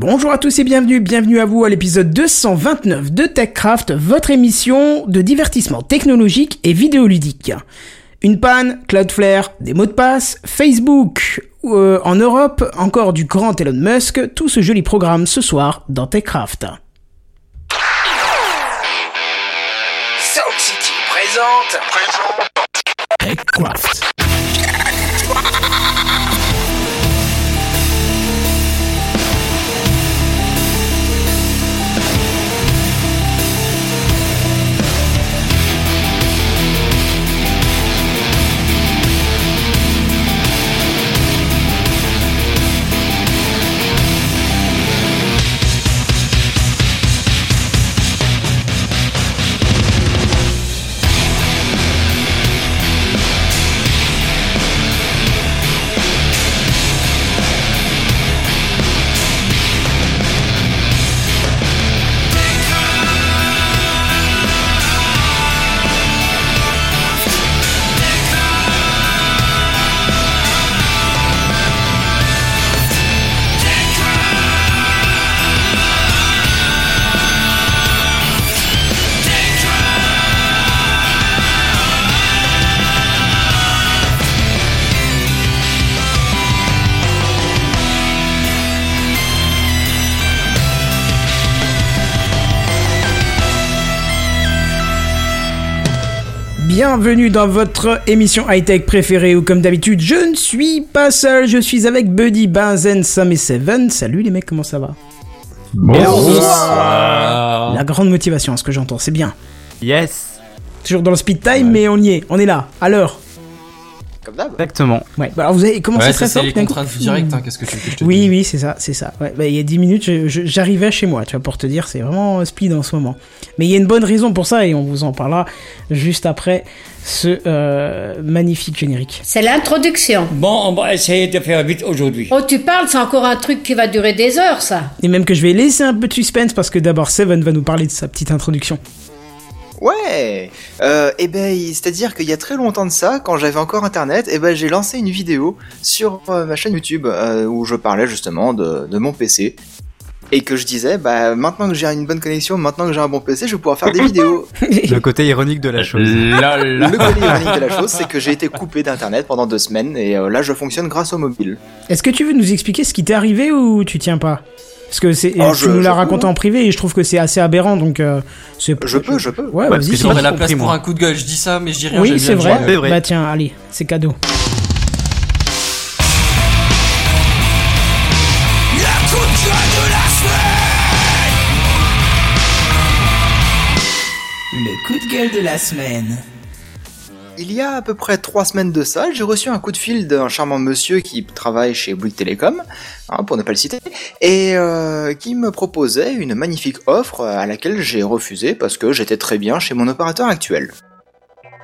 Bonjour à tous et bienvenue, bienvenue à vous à l'épisode 229 de TechCraft, votre émission de divertissement technologique et vidéoludique. Une panne, Cloudflare, des mots de passe, Facebook, euh, en Europe, encore du grand Elon Musk, tout ce joli programme ce soir dans TechCraft. Sound City présente. TechCraft. Bienvenue dans votre émission high-tech préférée où comme d'habitude je ne suis pas seul, je suis avec Buddy, Benzen, Sam et Seven. Salut les mecs, comment ça va? Bonsoir. La grande motivation, ce que j'entends, c'est bien. Yes. Toujours dans le speed time, mais on y est, on est là, à l'heure. Comme d'hab. Exactement. Ouais, bah alors vous avez commencé Ouais, très ça c'est fort. les contraintes directes, hein, qu'est-ce que tu veux que je te Oui, oui, c'est ça, c'est ça. Ouais, bah, il y a 10 minutes, j'arrivais chez moi, tu vois, pour te dire, c'est vraiment speed en ce moment. Mais il y a une bonne raison pour ça et on vous en parlera juste après ce euh, magnifique générique. C'est l'introduction. Bon, on va essayer de faire vite aujourd'hui. Oh, tu parles, c'est encore un truc qui va durer des heures, ça. Et même que je vais laisser un peu de suspense parce que d'abord Seven va nous parler de sa petite introduction. Ouais. Euh, et ben, c'est-à-dire qu'il y a très longtemps de ça, quand j'avais encore internet, et ben j'ai lancé une vidéo sur euh, ma chaîne YouTube euh, où je parlais justement de, de mon PC. Et que je disais, bah maintenant que j'ai une bonne connexion, maintenant que j'ai un bon PC, je vais pouvoir faire des vidéos. Le côté ironique de la chose. Le côté ironique de la chose, c'est que j'ai été coupé d'internet pendant deux semaines et euh, là je fonctionne grâce au mobile. Est-ce que tu veux nous expliquer ce qui t'est arrivé ou tu tiens pas? Parce que c'est, Oh, tu je- nous l'as peux, raconté en privé et je trouve que c'est assez aberrant donc euh, c'est. Je peux, je peux. Ouais, parce vas-y. que c'est- j'ai pas J'aurais la place pour un coup de gueule, je dis ça, mais je dis rien. Oui, vrai. C'est vrai. Bah tiens, allez, c'est cadeau. Le coup de gueule de la semaine. Il y a à peu près trois semaines de ça, j'ai reçu un coup de fil d'un charmant monsieur qui travaille chez Bouygues Télécom, hein, pour ne pas le citer, et euh, qui me proposait une magnifique offre à laquelle j'ai refusé parce que j'étais très bien chez mon opérateur actuel.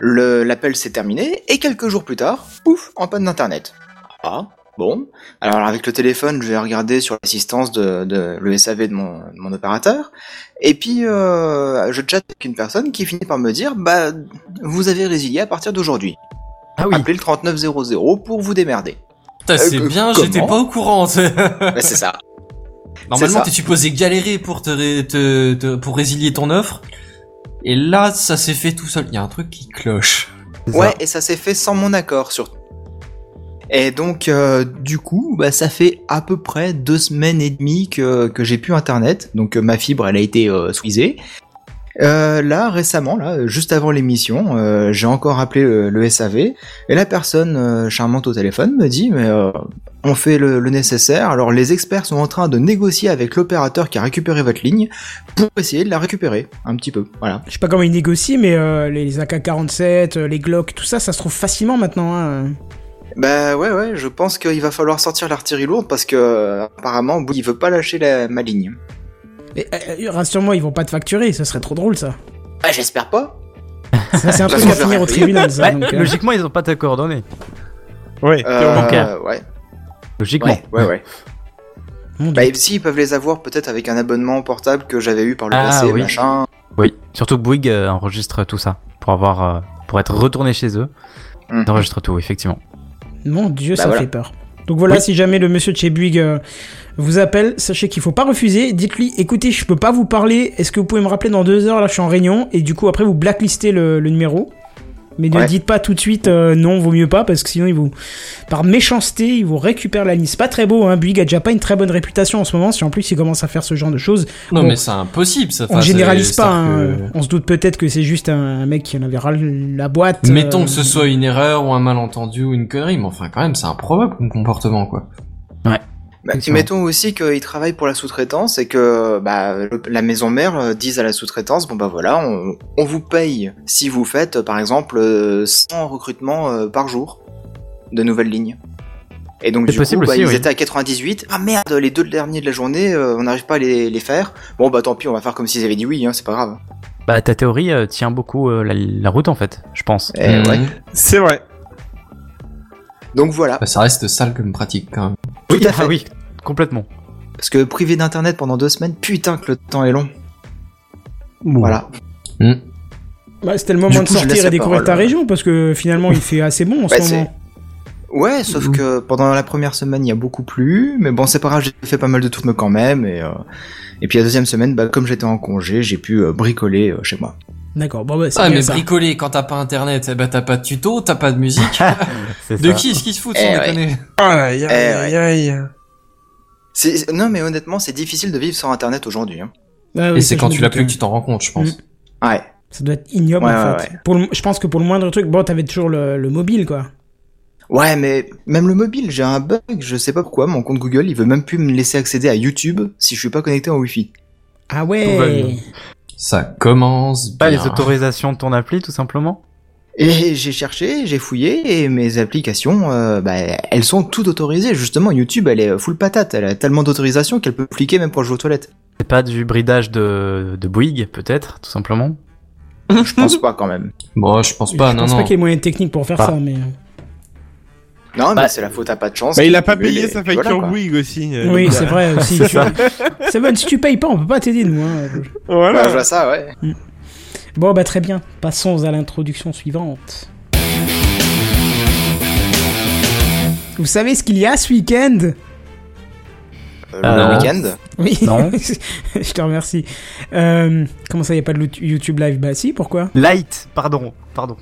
L'appel s'est terminé, et quelques jours plus tard, pouf, en panne d'internet. Ah, bon. Alors avec le téléphone, je vais regarder sur l'assistance de, de le SAV de mon, de mon opérateur, et puis euh, je chatte avec une personne qui finit par me dire, bah, vous avez résilié à partir d'aujourd'hui. Ah oui. Appelez le 3900 pour vous démerder. Putain, c'est Euh, bien, j'étais pas au courant. Bah, c'est ça. Normalement, t'es supposé galérer pour te, ré- te- te- pour résilier ton offre. Et là, ça s'est fait tout seul. Il y a un truc qui cloche. Ça. Ouais, et ça s'est fait sans mon accord surtout. Et donc, euh, du coup, bah, ça fait à peu près deux semaines et demie que, j'ai plus internet. Donc, euh, ma fibre, elle a été euh, squeezée. Euh, là, récemment, là, juste avant l'émission, j'ai encore appelé le, SAV et la personne charmante au téléphone me dit mais on fait le, nécessaire. Alors les experts sont en train de négocier avec l'opérateur qui a récupéré votre ligne pour essayer de la récupérer un petit peu. Voilà. Je sais pas comment ils négocient, mais les AK-47, euh, les Glock, tout ça, ça se trouve facilement maintenant. Hein. Bah ouais ouais, je pense qu'il va falloir sortir l'artillerie lourde parce que apparemment Bouygues, il veut pas lâcher la, ma ligne. Mais, euh, euh, rassure-moi, ils vont pas te facturer, ça serait trop drôle ça. Ah j'espère pas. Ça, c'est un truc à finir au tribunal, ça. Ouais, donc, euh, logiquement, ils ont pas ta coordonnée. Oui, Euh, ouais. Logiquement. Ouais ouais ouais. Bah et si ils peuvent les avoir peut-être avec un abonnement portable que j'avais eu par le Ah, passé, oui. machin. Oui. Surtout que Bouygues enregistre tout ça pour avoir, pour être retourné chez eux. Ils enregistrent tout, effectivement. Mon Dieu, Bah ça voilà. fait peur. Donc voilà, Oui. si jamais le monsieur de chez Bouygues euh, vous appelle, sachez qu'il faut pas refuser. Dites-lui, écoutez, je peux pas vous parler. Est-ce que vous pouvez me rappeler dans deux heures Là, je suis en réunion. Et du coup, après, vous blacklistez le, le numéro. Mais ne Ouais. dites pas tout de suite euh, non, vaut mieux pas, parce que sinon, ils vous, par méchanceté, ils vous récupèrent la liste. Pas très beau, hein. Bouygues a déjà pas une très bonne réputation en ce moment. Si en plus, ils commencent à faire ce genre de choses, Non, Bon. mais c'est impossible, ça. on généralise pas. hein. que- On se doute peut-être que c'est juste un, mec qui en avait ras la boîte. Mettons euh, que ce soit une erreur ou un malentendu ou une connerie, mais enfin, quand même, c'est improbable comme comportement, quoi. Bah, mettons aussi qu'ils travaillent pour la sous-traitance et que bah, le- la maison mère euh, dise à la sous-traitance bon bah voilà on, on vous paye si vous faites euh, par exemple euh, 100 recrutements euh, par jour de nouvelles lignes. Et donc du possible coup bah, ils étaient à 98 ah merde les deux derniers de la journée euh, on n'arrive pas à les, les faire bon bah tant pis on va faire comme s'ils avaient dit oui hein, c'est pas grave. Bah ta théorie euh, tient beaucoup euh, la, la route en fait, je pense. Mhm. ouais. C'est vrai. Donc voilà Bah, ça reste sale comme pratique, quand même. Tout à fait Ah oui, complètement. parce que privé d'internet pendant deux semaines putain que le temps est long voilà. Hmm. Bah, c'était le moment de sortir et découvrir parole, ta euh. région, parce que finalement, il fait assez bon en Ouais, ce moment. Ouais, sauf que pendant la première semaine, il y a beaucoup plu, mais bon, c'est pas grave, j'ai fait pas mal de tournées quand même, et, euh, et puis la deuxième semaine, bah, comme j'étais en congé, j'ai pu euh, bricoler euh, chez moi. D'accord, bon bah c'est Ah, mais ça. bricoler quand t'as pas internet, eh ben t'as pas de tuto, t'as pas de musique. De ça. qui est-ce qui se fout Eh sans ouais. déconner? Aïe, aïe, Eh aïe, aïe. C'est, c'est- non, mais honnêtement, c'est difficile de vivre sans internet aujourd'hui. Hein. Ah oui, Et c'est quand tu l'as plus que tu t'en rends compte, je pense. Ouais. Ça doit être ignoble Ouais, en ouais, fait. ouais. Pour le- je pense que pour le moindre truc, bon, t'avais toujours le, le mobile quoi. Ouais, mais même le mobile, j'ai un bug, je sais pas pourquoi, mon compte Google, il veut même plus me laisser accéder à YouTube si je suis pas connecté en Wi-Fi. Ah ouais. Ça commence Pas bien. les autorisations de ton appli tout simplement? Et j'ai cherché, j'ai fouillé, et mes applications, euh, bah, elles sont toutes autorisées. Justement, YouTube, elle est full patate, elle a tellement d'autorisations qu'elle peut cliquer même pour jouer aux toilettes. C'est pas du bridage de, de Bouygues peut-être, tout simplement? Je pense pas quand même. Bon, je pense pas, je non, pense non. pas qu'il y ait moyen technique pour faire ça, mais. Non, mais Bah, c'est la faute à pas de chance. Bah, il a pas payé et sa facture voilà. Bouygues aussi. euh, Oui, c'est euh, vrai aussi. C'est bon, si tu payes pas, on peut pas t'aider nous. Hein. Voilà. Ouais, je vois ça, ouais. Bon bah très bien. Passons à l'introduction suivante. Vous savez ce qu'il y a ce week-end? Euh, Euh, le week-end? Oui. Non. je te remercie. Euh, comment ça, y a pas de YouTube Live? Bah si, pourquoi? Light, pardon, pardon.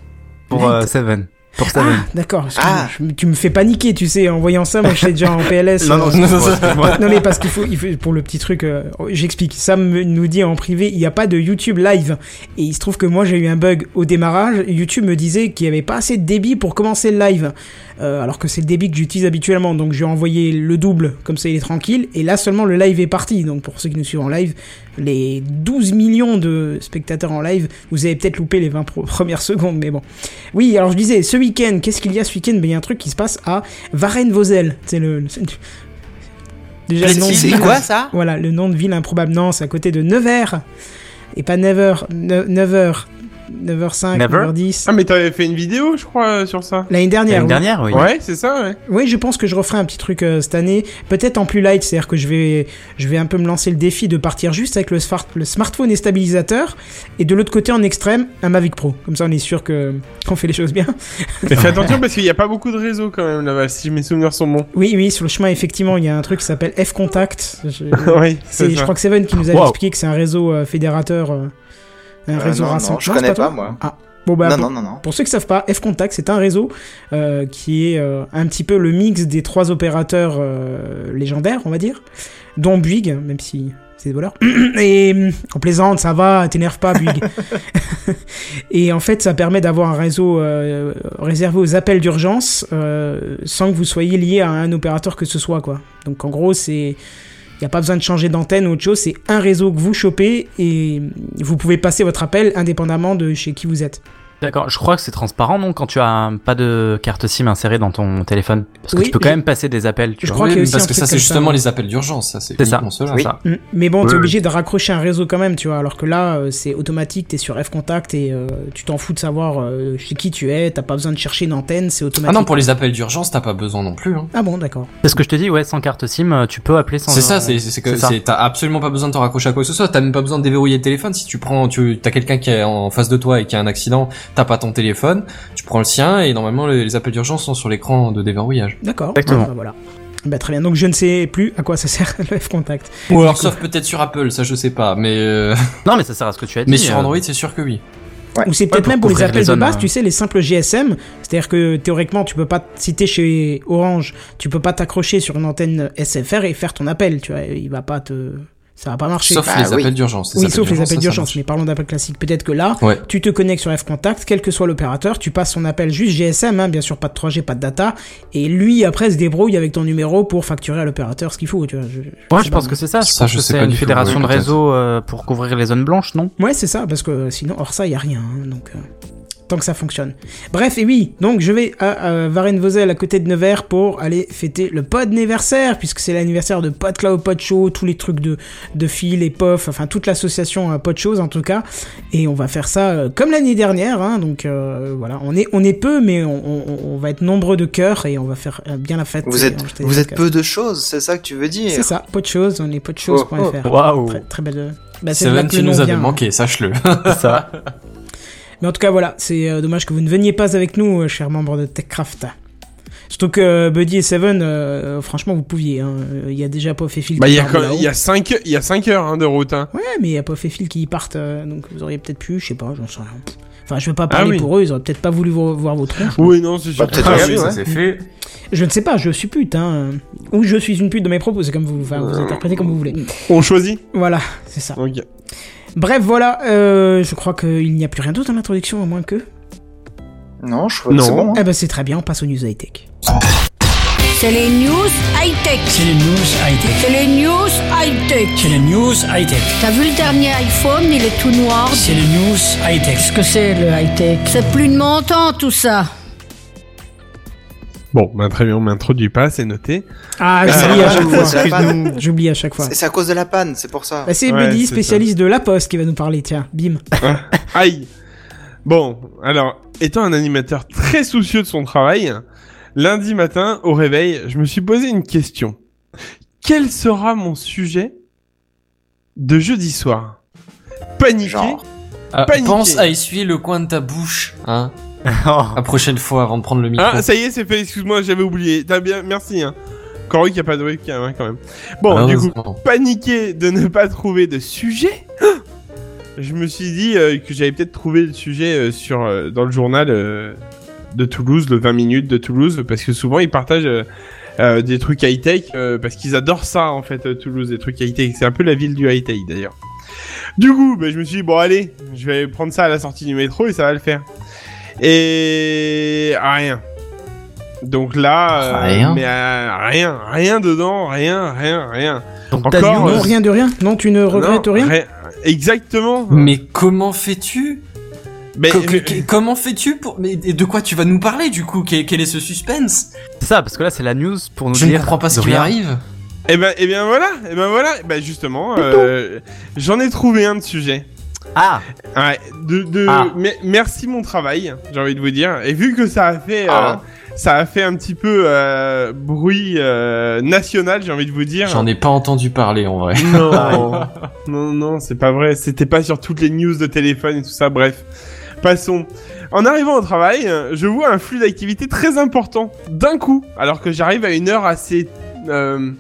Pour Light. euh, Seven. Pour Ah, d'accord. Ah. tu me fais paniquer, tu sais, en voyant ça, moi je suis déjà en PLS. non, non, euh, excuse-moi, excuse-moi. Non mais parce qu'il faut, il faut pour le petit truc, euh, j'explique. Sam nous dit en privé, il n'y a pas de YouTube live. Et il se trouve que moi j'ai eu un bug au démarrage. YouTube me disait qu'il n'y avait pas assez de débit pour commencer le live, Euh, alors que c'est le débit que j'utilise habituellement. Donc j'ai envoyé le double, comme ça il est tranquille. Et là seulement le live est parti. Donc pour ceux qui nous suivent en live, les 12 millions de spectateurs en live, vous avez peut-être loupé les 20 pro- premières secondes, mais bon. Oui, alors je disais, ce week-end, qu'est-ce qu'il y a ce week-end? Ben il y a un truc qui se passe à Varennes-Vauzelles. C'est le, le- Déjà le nom de ville- quoi ça? Voilà, le nom de ville improbable. Non, c'est à côté de Nevers. Et pas 9h. 9h. 9h05, Never 9h10. Ah, mais t'avais fait une vidéo, je crois, euh, sur ça. L'année dernière. L'année oui. dernière, oui. Ouais, c'est ça, ouais. Oui, je pense que je referai un petit truc euh, cette année, peut-être en plus light, c'est-à-dire que je vais, je vais un peu me lancer le défi de partir juste avec le, smart- le smartphone et stabilisateur, et de l'autre côté en extrême, un Mavic Pro. Comme ça, on est sûr que qu'on fait les choses bien. Mais fais attention parce qu'il n'y a pas beaucoup de réseaux quand même là-bas, si mes souvenirs sont bons. Oui, oui, sur le chemin, effectivement, il y a un truc qui s'appelle F-Contact. Je, oui, c'est- je crois que Seven qui nous Wow. expliqué que c'est un réseau euh, fédérateur, euh, un réseau non, rassemblant. non, je c'est connais toi pas, moi. Ah, bon bah. non, pour- non, non, non. Pour ceux qui savent pas, F-Contact, c'est un réseau euh, qui est euh, un petit peu le mix des trois opérateurs euh, légendaires, on va dire, dont Bouygues, même si c'est des voleurs. Et en plaisante, ça va, t'énerve pas, Bouygues. Et en fait, ça permet d'avoir un réseau réservé aux appels d'urgence sans que vous soyez lié à un opérateur que ce soit, quoi. Donc en gros, c'est n'y a pas besoin de changer d'antenne ou autre chose, c'est un réseau que vous chopez et vous pouvez passer votre appel indépendamment de chez qui vous êtes. D'accord, je crois que c'est transparent, non, quand tu as un- pas de carte SIM insérée dans ton téléphone? Parce que Oui, tu peux quand même passer des appels, tu je vois. crois qu'il y a Oui, aussi parce que ça, c'est justement ça. les appels d'urgence, ça, c'est ça, cela. Oui. ça. Mm. Mais bon, Oui, t'es oui. obligé de raccrocher un réseau quand même, tu vois. Alors que là, euh, c'est automatique, t'es sur F-Contact et euh, tu t'en fous de savoir euh, chez qui tu es, t'as pas besoin de chercher une antenne, c'est Ah automatique. non, pour les appels d'urgence, t'as pas besoin non plus. Hein. Ah bon, d'accord. C'est ce que je te dis, ouais, sans carte SIM, tu peux appeler sans... C'est ça, c'est c'est que t'as absolument pas besoin de te raccrocher à quoi que ce soit. T'as même pas besoin de déverrouiller le téléphone. Si tu prends, tu t'as quelqu'un qui est en face de toi et qui a un accident, t'as pas ton téléphone, tu prends le sien et normalement les, les appels d'urgence sont sur l'écran de déverrouillage. D'accord. Exactement. Bah, voilà. Bah, très bien. Donc je ne sais plus à quoi ça sert le F-Contact. Ou alors sauf peut-être sur Apple, ça je sais pas, mais euh, Non, mais ça sert à ce que tu as dit. mais sur euh, Android c'est sûr que oui. Ou c'est peut-être pour même pour les appels les de base, euh. tu sais, les simples GSM. C'est-à-dire que théoriquement, tu peux pas, si t'es chez Orange, tu peux pas t'accrocher sur une antenne SFR et faire ton appel, tu vois. Il va pas te, ça va pas marcher. Sauf Bah les oui. appels d'urgence. oui, sauf les appels d'urgence. Mais parlons d'appels classiques. Peut-être que là, Ouais. tu te connectes sur F-Contact, quel que soit l'opérateur, tu passes son appel juste GSM, hein, bien sûr pas de 3G, pas de data, et lui après se débrouille avec ton numéro pour facturer à l'opérateur ce qu'il faut, tu vois. Je, Ouais, sais je pas, pense que c'est ça. Je Ça, pense je que sais c'est pas une tout, fédération ouais, de réseaux euh, pour couvrir les zones blanches, non? Ouais, c'est ça, parce que sinon, hors ça, il y a rien. hein, donc, euh, tant que ça fonctionne. Bref, et oui, donc je vais à, à Varennes-Vauzelles, à côté de Nevers, pour aller fêter le pod anniversaire, puisque c'est l'anniversaire de PodCloud, PodShow, tous les trucs de, de fil et POF, enfin toute l'association euh, PodShows en tout cas. Et on va faire ça euh, comme l'année dernière, hein, donc euh, voilà, on est, on est peu, mais on, on- on va être nombreux de cœur et on va faire euh, bien la fête. Vous êtes, vous êtes peu de choses, c'est ça que tu veux dire? C'est ça, PodShows, on est podshowsfr. Waouh Très, très belle. Bah, Seven, que tu nous avais hein. manqué, sache-le. Ça. Mais en tout cas, voilà, c'est euh, dommage que vous ne veniez pas avec nous, euh, chers membres de TechCraft. Surtout que euh, Buddy et Seven, euh, franchement, vous pouviez. hein. Il y a déjà Pof et Phil Bah, qui il y a, partent il y a 5 il y a cinq heures hein, de route. Hein. Ouais, mais il y a Pof et Phil qui y partent, euh, donc vous auriez peut-être pu, je sais pas, j'en sais rien. Enfin, je veux pas parler Ah oui. pour eux, ils auraient peut-être pas voulu vo- voir vos tronches. Oui, non, c'est sûr. Bah, peut-être Ah, oui, ça, c'est fait. Je ne sais pas, je suis pute, hein. Ou je suis une pute de mes propos, c'est comme vous, enfin, vous interprétez comme vous voulez. On choisit Voilà, c'est ça. Ok. Bref, voilà, euh, je crois qu'il n'y a plus rien d'autre dans l'introduction, à moins que. Non, je crois que Non. c'est bon. hein. Eh ben, c'est très bien, on passe aux news high-tech. C'est les news high-tech. C'est les news high-tech. C'est les news high-tech. C'est les news high-tech. T'as vu le dernier iPhone, il est tout noir. C'est les news high-tech. Qu'est-ce que c'est le high-tech? C'est plus de mon temps tout ça. Bon, bah, très bien, on m'introduit pas, c'est noté. Ah, c'est j'oublie à chaque fois. J'oublie à chaque fois. C'est c'est à cause de la panne, c'est pour ça. Bah, c'est Ouais, spécialiste de la poste, qui va nous parler, tiens, bim. Aïe. Bon, alors, étant un animateur très soucieux de son travail, lundi matin, au réveil, je me suis posé une question. Quel sera mon sujet de jeudi soir? Paniquer? Genre? Ah, Paniqué. pense à essuyer le coin de ta bouche, hein, la prochaine fois avant de prendre le micro. Ah, ça y est, c'est fait, excuse-moi, j'avais oublié. T'as bien, merci, hein. Encore qu'il n'y a pas de webcam, hein, quand même. Bon, Ah, du coup, paniqué de ne pas trouver de sujet, je me suis dit euh, que j'avais peut-être trouvé le sujet euh, sur euh, dans le journal euh, de Toulouse, le 20 minutes de Toulouse, parce que souvent ils partagent euh, euh, des trucs high-tech, euh, parce qu'ils adorent ça en fait, euh, Toulouse, des trucs high-tech. C'est un peu la ville du high-tech d'ailleurs. Du coup, bah, je me suis dit, bon allez, je vais prendre ça à la sortie du métro et ça va le faire. Et rien. Donc là, euh, Rien. mais euh, rien, rien dedans, rien, rien, rien. Donc, Encore, t'as euh, Non, rien de rien? Non, tu ne regrettes Non, rien Exactement. Mais comment fais-tu? Mais- Co- Comment fais-tu pour Mais et de quoi tu vas nous parler du coup? Quel, quel est ce suspense? C'est ça, parce que là, c'est la news pour nous Je ne dire. comprends pas ce qui arrive. Eh ben, eh bien voilà, eh ben voilà, eh ben justement, euh, j'en ai trouvé un de sujet. Ah Ouais, de, de, Ah. me- merci mon travail, j'ai envie de vous dire. Et vu que ça a fait, euh, Ah. ça a fait un petit peu euh, bruit euh, national, j'ai envie de vous dire. J'en ai pas entendu parler en vrai. Non, non, non, c'est pas vrai. C'était pas sur toutes les news de téléphone et tout ça. Bref, passons. En arrivant au travail, je vois un flux d'activité très important d'un coup, alors que j'arrive à une heure assez euh,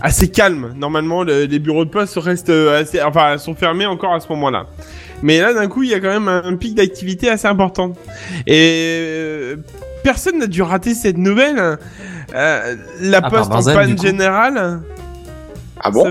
assez calme. Normalement, le- les bureaux de poste restent euh, assez, enfin, sont fermés encore à ce moment-là. Mais là, d'un coup, il y a quand même un, un pic d'activité assez important. Et euh, personne n'a dû rater cette nouvelle. Euh, la poste en panne générale. Ah bon ça,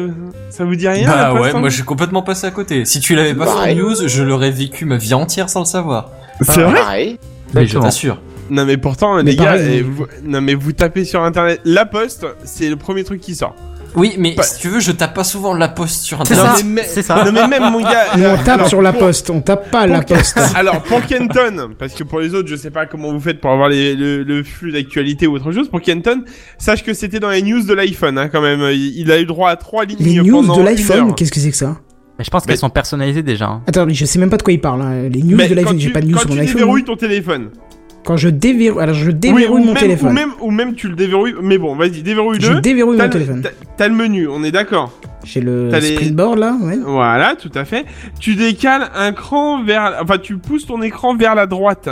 ça vous dit rien la bah poste ouais, en- moi j'ai complètement passé à côté. Si tu l'avais pas fait en news, je l'aurais vécu ma vie entière sans le savoir. C'est vrai Pareil. Mais je t'assure. Non mais pourtant Mais les gars, pareil, eh, oui. vous- non mais vous tapez sur internet la poste, c'est le premier truc qui sort. Oui, mais Pas- si tu veux, je tape pas souvent la poste sur C'est internet. ça, mais- c'est ça. Non mais même mon gars, Nous, euh, on tape alors, sur la pour- poste, on tape pas la poste. Alors pour Kenton, parce que pour les autres, je sais pas comment vous faites pour avoir les- le, le flux d'actualité ou autre chose. Pour Kenton, sache que c'était dans les news de l'iPhone, hein, quand même. Il, il a eu droit à trois lignes. Les news pendant de une l'iPhone, heure. qu'est-ce que c'est que ça Mais je pense Mais- qu'elles sont personnalisées déjà. hein. Attends, mais je sais même pas de quoi il parle. hein. Les news Mais de quand l'iPhone, tu- j'ai pas de news quand sur mon tu iPhone. déverrouilles ton téléphone, Quand je déverrouille, alors je Oui, déverrouille ou mon même, téléphone. Ou même, ou même tu le déverrouilles. Mais bon, vas-y, Je déverrouille-le. déverrouille T'as mon le- téléphone. t'as- le menu, on est d'accord. J'ai le T'as les- là, ouais. Voilà, tout à fait. Tu décales un cran vers, enfin, tu pousses ton écran vers la droite.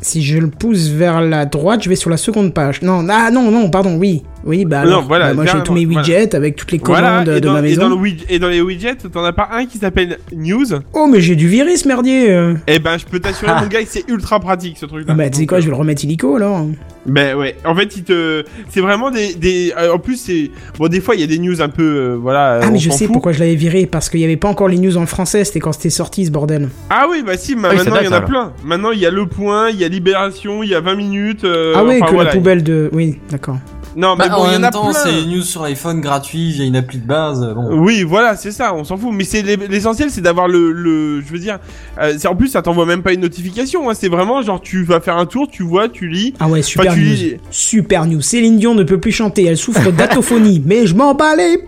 Si je le pousse vers la droite, je vais sur la seconde page. Non, ah non, non, pardon, oui. Oui, bah Non, voilà, bah, moi j'ai tous mes widgets avec toutes les commandes Voilà. de dans, ma et maison. dans le widget, et dans les widgets, t'en as pas un qui s'appelle News. Oh, mais j'ai du virus, merdier. euh. Eh ben, je peux t'assurer, mon gars, que c'est ultra pratique ce truc-là. Ah bah, tu sais quoi, je vais le remettre illico alors. Ben ouais, en fait, il te, c'est vraiment des, des, euh, en plus c'est, bon, des fois il y a des news un peu, euh, voilà. Ah, mais je sais fout. pourquoi je l'avais viré, parce qu'il y avait pas encore les news en français, c'était quand c'était sorti ce bordel. Ah oui, bah si, Oui, ça maintenant il y en a alors. plein. Maintenant il y a le point, il y a Libération, il y a 20 minutes. euh, ah enfin, que voilà. la poubelle de. Oui, d'accord. Non, mais Bah, bon, il y en a temps, plein. c'est les news sur iPhone gratuit via une appli de base. Bon. Oui, voilà, c'est ça, on s'en fout. Mais c'est l'e- l'essentiel, c'est d'avoir le, le, je veux dire, euh, c'est en plus ça t'envoie même pas une notification. Hein, c'est vraiment genre tu vas faire un tour, tu vois, tu lis. Ah ouais, super news. lis- Super news. Céline Dion ne peut plus chanter, elle souffre d'atophonie. mais je m'en bats les.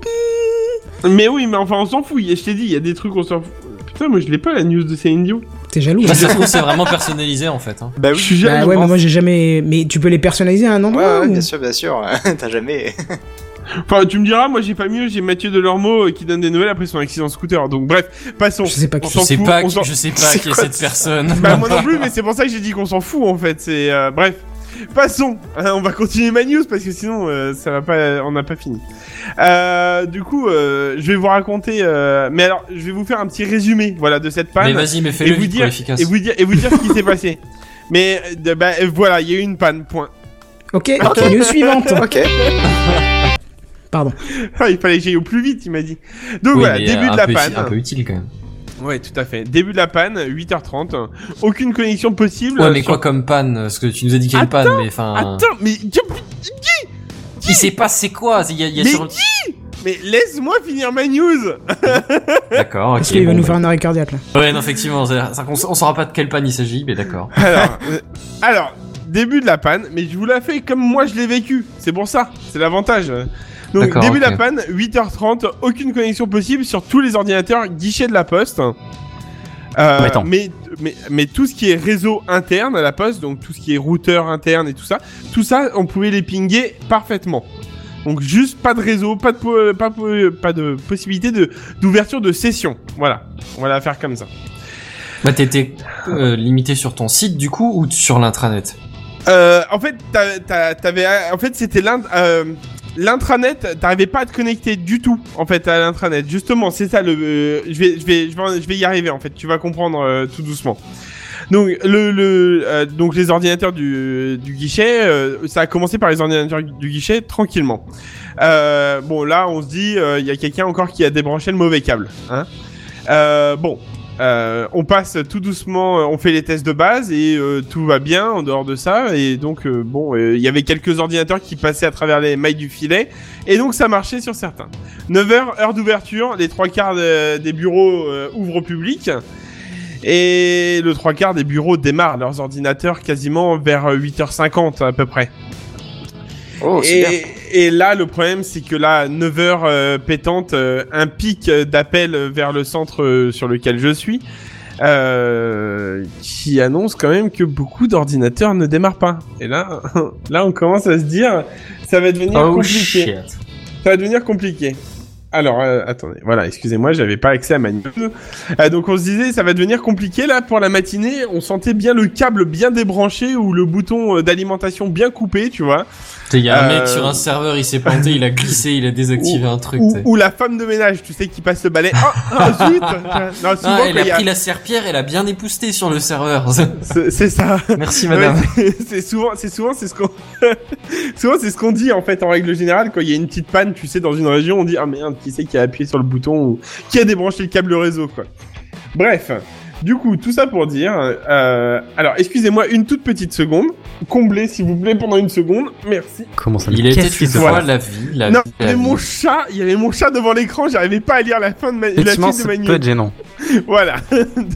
Mais oui, mais enfin on s'en fout. Il y a- Je t'ai dit, il y a des trucs on s'en fout. Putain, moi je l'ai pas la news de Céline Dion. T'es jaloux Bah, hein. ça se trouve, c'est vraiment personnalisé en fait. hein. Bah Je oui. suis Bah jaloux. ouais, mais moi j'ai jamais. Mais tu peux les personnaliser à un endroit ouais, ou- bien sûr, bien sûr. T'as jamais. Enfin, tu me diras, moi j'ai pas mieux, j'ai Mathieu Delormeau euh, qui donne des nouvelles après son accident de scooter. Donc bref, passons. Je sais pas qui Je sais fout, pas, on qui- s'en- je sais pas C'est qui est cette personne. Bah moi non plus, mais c'est pour ça que j'ai dit qu'on s'en fout en fait. C'est euh, bref. Passons. Hein, on va continuer ma news parce que sinon euh, ça va pas, on n'a pas fini. Euh, du coup, euh, je vais vous raconter. euh, mais alors, je vais vous faire un petit résumé, voilà, de cette panne. Mais vas-y, mais fais-le vous vite pour dire, efficace. et vous dire, et vous dire ce qui s'est passé. Mais euh, bah, voilà, il y a eu une panne. Point. Ok, news suivante. Ok. Pardon. Ah, il fallait que j'aille au plus vite, il m'a dit. Donc Oui, voilà, début de la panne. Un peu utile quand même. Ouais, tout à fait. Début de la panne, 8h30. Aucune connexion possible. Ouais, mais sur- quoi comme panne? Parce que tu nous as dit qu'il y a une panne, mais enfin. Attends, mais Il s'est passé quoi Il y a, il y a Mais sur- mais laisse-moi finir ma news. D'accord, ok. Parce qu'il va bon, nous bah. faire un arrêt cardiaque là. Ouais, non, effectivement, c'est- ça- on, on saura pas de quelle panne il s'agit, mais d'accord. Alors, euh, alors, début de la panne, mais je vous la fais comme moi je l'ai vécu. C'est pour ça, c'est l'avantage. Donc, début de la panne, 8h30, aucune connexion possible sur tous les ordinateurs guichet de la poste. Euh, mais, mais, mais tout ce qui est réseau interne à la poste, donc tout ce qui est routeur interne et tout ça, tout ça, on pouvait les pinguer parfaitement. Donc juste pas de réseau, pas de, pas, de possibilité de d'ouverture de session. Voilà, on va la faire comme ça. Bah, t'étais euh, limité sur ton site du coup ou sur l'intranet? Euh, en fait, t'avais, en fait, c'était l'int- euh, l'intranet. T'arrivais pas à te connecter du tout, en fait, à l'intranet. Justement, c'est ça le. euh, je vais, je vais, je vais, y arriver. En fait, tu vas comprendre euh, tout doucement. Donc, le, euh, donc les ordinateurs du, du guichet, euh, ça a commencé par les ordinateurs du guichet tranquillement. Euh, bon, là, on se dit, il y a quelqu'un encore qui a débranché le mauvais câble. Hein bon, euh, on passe tout doucement, euh, on fait les tests de base et euh, tout va bien en dehors de ça. Et donc, euh, bon, euh, il y avait quelques ordinateurs qui passaient à travers les mailles du filet. Et donc, ça marchait sur certains. 9h, heure d'ouverture, les trois quarts de- des bureaux euh, ouvrent au public. Et le trois quarts des bureaux démarrent leurs ordinateurs quasiment vers euh, 8h50 à peu près. Oh. Et, et là, le problème, c'est que là, 9 heures euh, pétantes, euh, un pic d'appel vers le centre euh, sur lequel je suis, euh, qui annonce quand même que beaucoup d'ordinateurs ne démarrent pas. Et là, là, on commence à se dire, ça va devenir Oh compliqué. shit. Ça va devenir compliqué. Alors, euh, attendez, voilà, excusez-moi, j'avais pas accès à ma news. Euh, donc on se disait, ça va devenir compliqué là pour la matinée. On sentait bien le câble bien débranché ou le bouton euh, d'alimentation bien coupé, tu vois. Il y a un Euh, mec sur un serveur, il s'est planté, il a glissé, il a désactivé un truc. ou, ou la femme de ménage, tu sais, qui passe le balai. Ah, ah, zut Non, souvent, Ah, elle a pris la serpillère, elle a bien épousté sur le serveur. C'est ça. Merci madame. Ouais, c'est souvent, c'est souvent, c'est ce qu'on, souvent c'est ce qu'on dit en fait en règle générale quand il y a une petite panne, tu sais, dans une région, on dit ah merde, qui c'est qui a appuyé sur le bouton ou qui a débranché le câble réseau quoi. Bref, du coup tout ça pour dire, euh, alors excusez-moi une toute petite seconde, comblez s'il vous plaît pendant une seconde, merci. Comment ça Il était Qu'est-ce qui une se fois la vie, la non, vie, il y la avait mon vie. chat, il y avait mon chat devant l'écran, j'arrivais pas à lire la fin de ma, la suite de c'est ma peut être gênant. Voilà.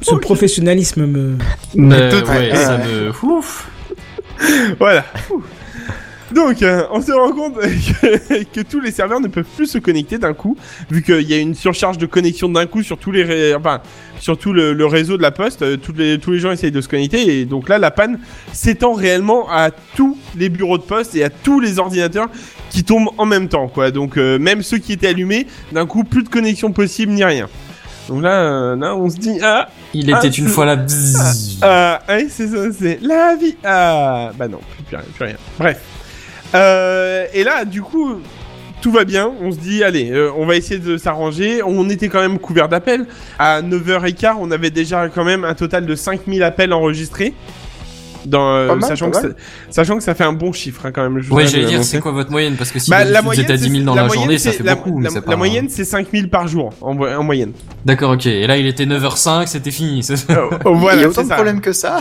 Ce professionnalisme me. Euh, Tout- ouais, ouais. ça me... Ouf. Voilà. Donc, euh, on se rend compte que, que tous les serveurs ne peuvent plus se connecter d'un coup, vu qu'il y a une surcharge de connexion d'un coup sur tous les, ré- enfin, sur tout le, le réseau de la poste. euh, tous les, tous les gens essayent de se connecter, et donc là, la panne s'étend réellement à tous les bureaux de poste et à tous les ordinateurs qui tombent en même temps, quoi. Donc, euh, même ceux qui étaient allumés, d'un coup, plus de connexion possible ni rien. Donc là, euh, là, on se dit, ah, Il Ah, était une fois la bzzz. ah, ouais, c'est ça, c'est la vie. Ah, bah non, plus rien, plus rien. Bref. Euh, et là, du coup, tout va bien. On se dit, allez, euh, on va essayer de s'arranger. On était quand même couvert d'appels. À 9h15, on avait déjà quand même un total de 5000 appels enregistrés. Dans, euh, mal, sachant, que ça, sachant que ça fait un bon chiffre hein, quand même. je voudrais j'allais dire, c'est quoi votre moyenne? Parce que si Bah, vous la vous moyenne, êtes à 10 000 c'est- dans la la, moyenne, journée, ça fait la- beaucoup. mais La, c'est la pas- moyenne, c'est 5000 par jour, en, mo- en moyenne. D'accord, ok. Et là, il était 9h05, c'était fini. Oh, voilà, Il y a c'est autant de problèmes que ça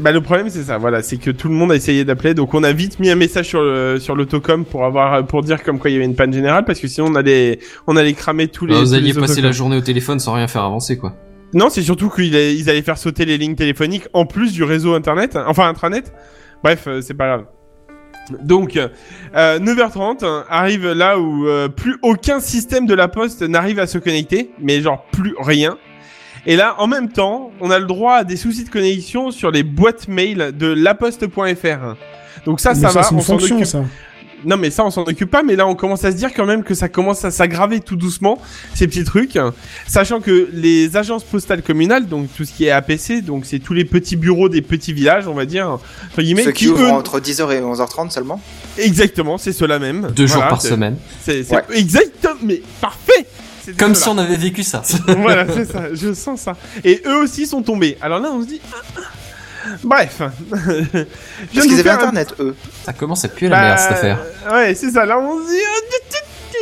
Bah, le problème c'est ça, voilà, c'est que tout le monde a essayé d'appeler, donc on a vite mis un message sur le sur l'autocom pour avoir pour dire comme quoi il y avait une panne générale parce que sinon on allait on allait cramer tous les. Bah, vous alliez passer la journée au téléphone sans rien faire avancer, quoi. Non, c'est surtout qu'ils allaient, faire sauter les lignes téléphoniques en plus du réseau internet, enfin intranet. Bref, euh, c'est pas grave. Donc, euh, 9h30 euh, arrive là où euh, plus aucun système de la poste n'arrive à se connecter, mais genre plus rien. Et là, en même temps, on a le droit à des soucis de connexion sur les boîtes mail de laposte.fr. Donc ça, Mais ça, va, c'est une on fonction, ça. Non, mais ça, on s'en occupe pas. Mais là, on commence à se dire quand même que ça commence à s'aggraver tout doucement ces petits trucs, sachant que les agences postales communales, donc tout ce qui est APC, donc c'est tous les petits bureaux des petits villages, on va dire, entre guillemets, Ceux qui eux- ouvrent entre 10h et 11h30 seulement exactement, c'est ceux-là même. Deux jours par semaine. C'est Ouais. exactement, mais parfait. Comme si on avait vécu ça. voilà, c'est ça, je sens ça. Et eux aussi sont tombés. Alors là, on se dit. Bref. Parce qu'ils avaient un- internet, eux. Ça commence à puer la Bah, merde, cette affaire. Ouais, c'est ça. Là, on se dit.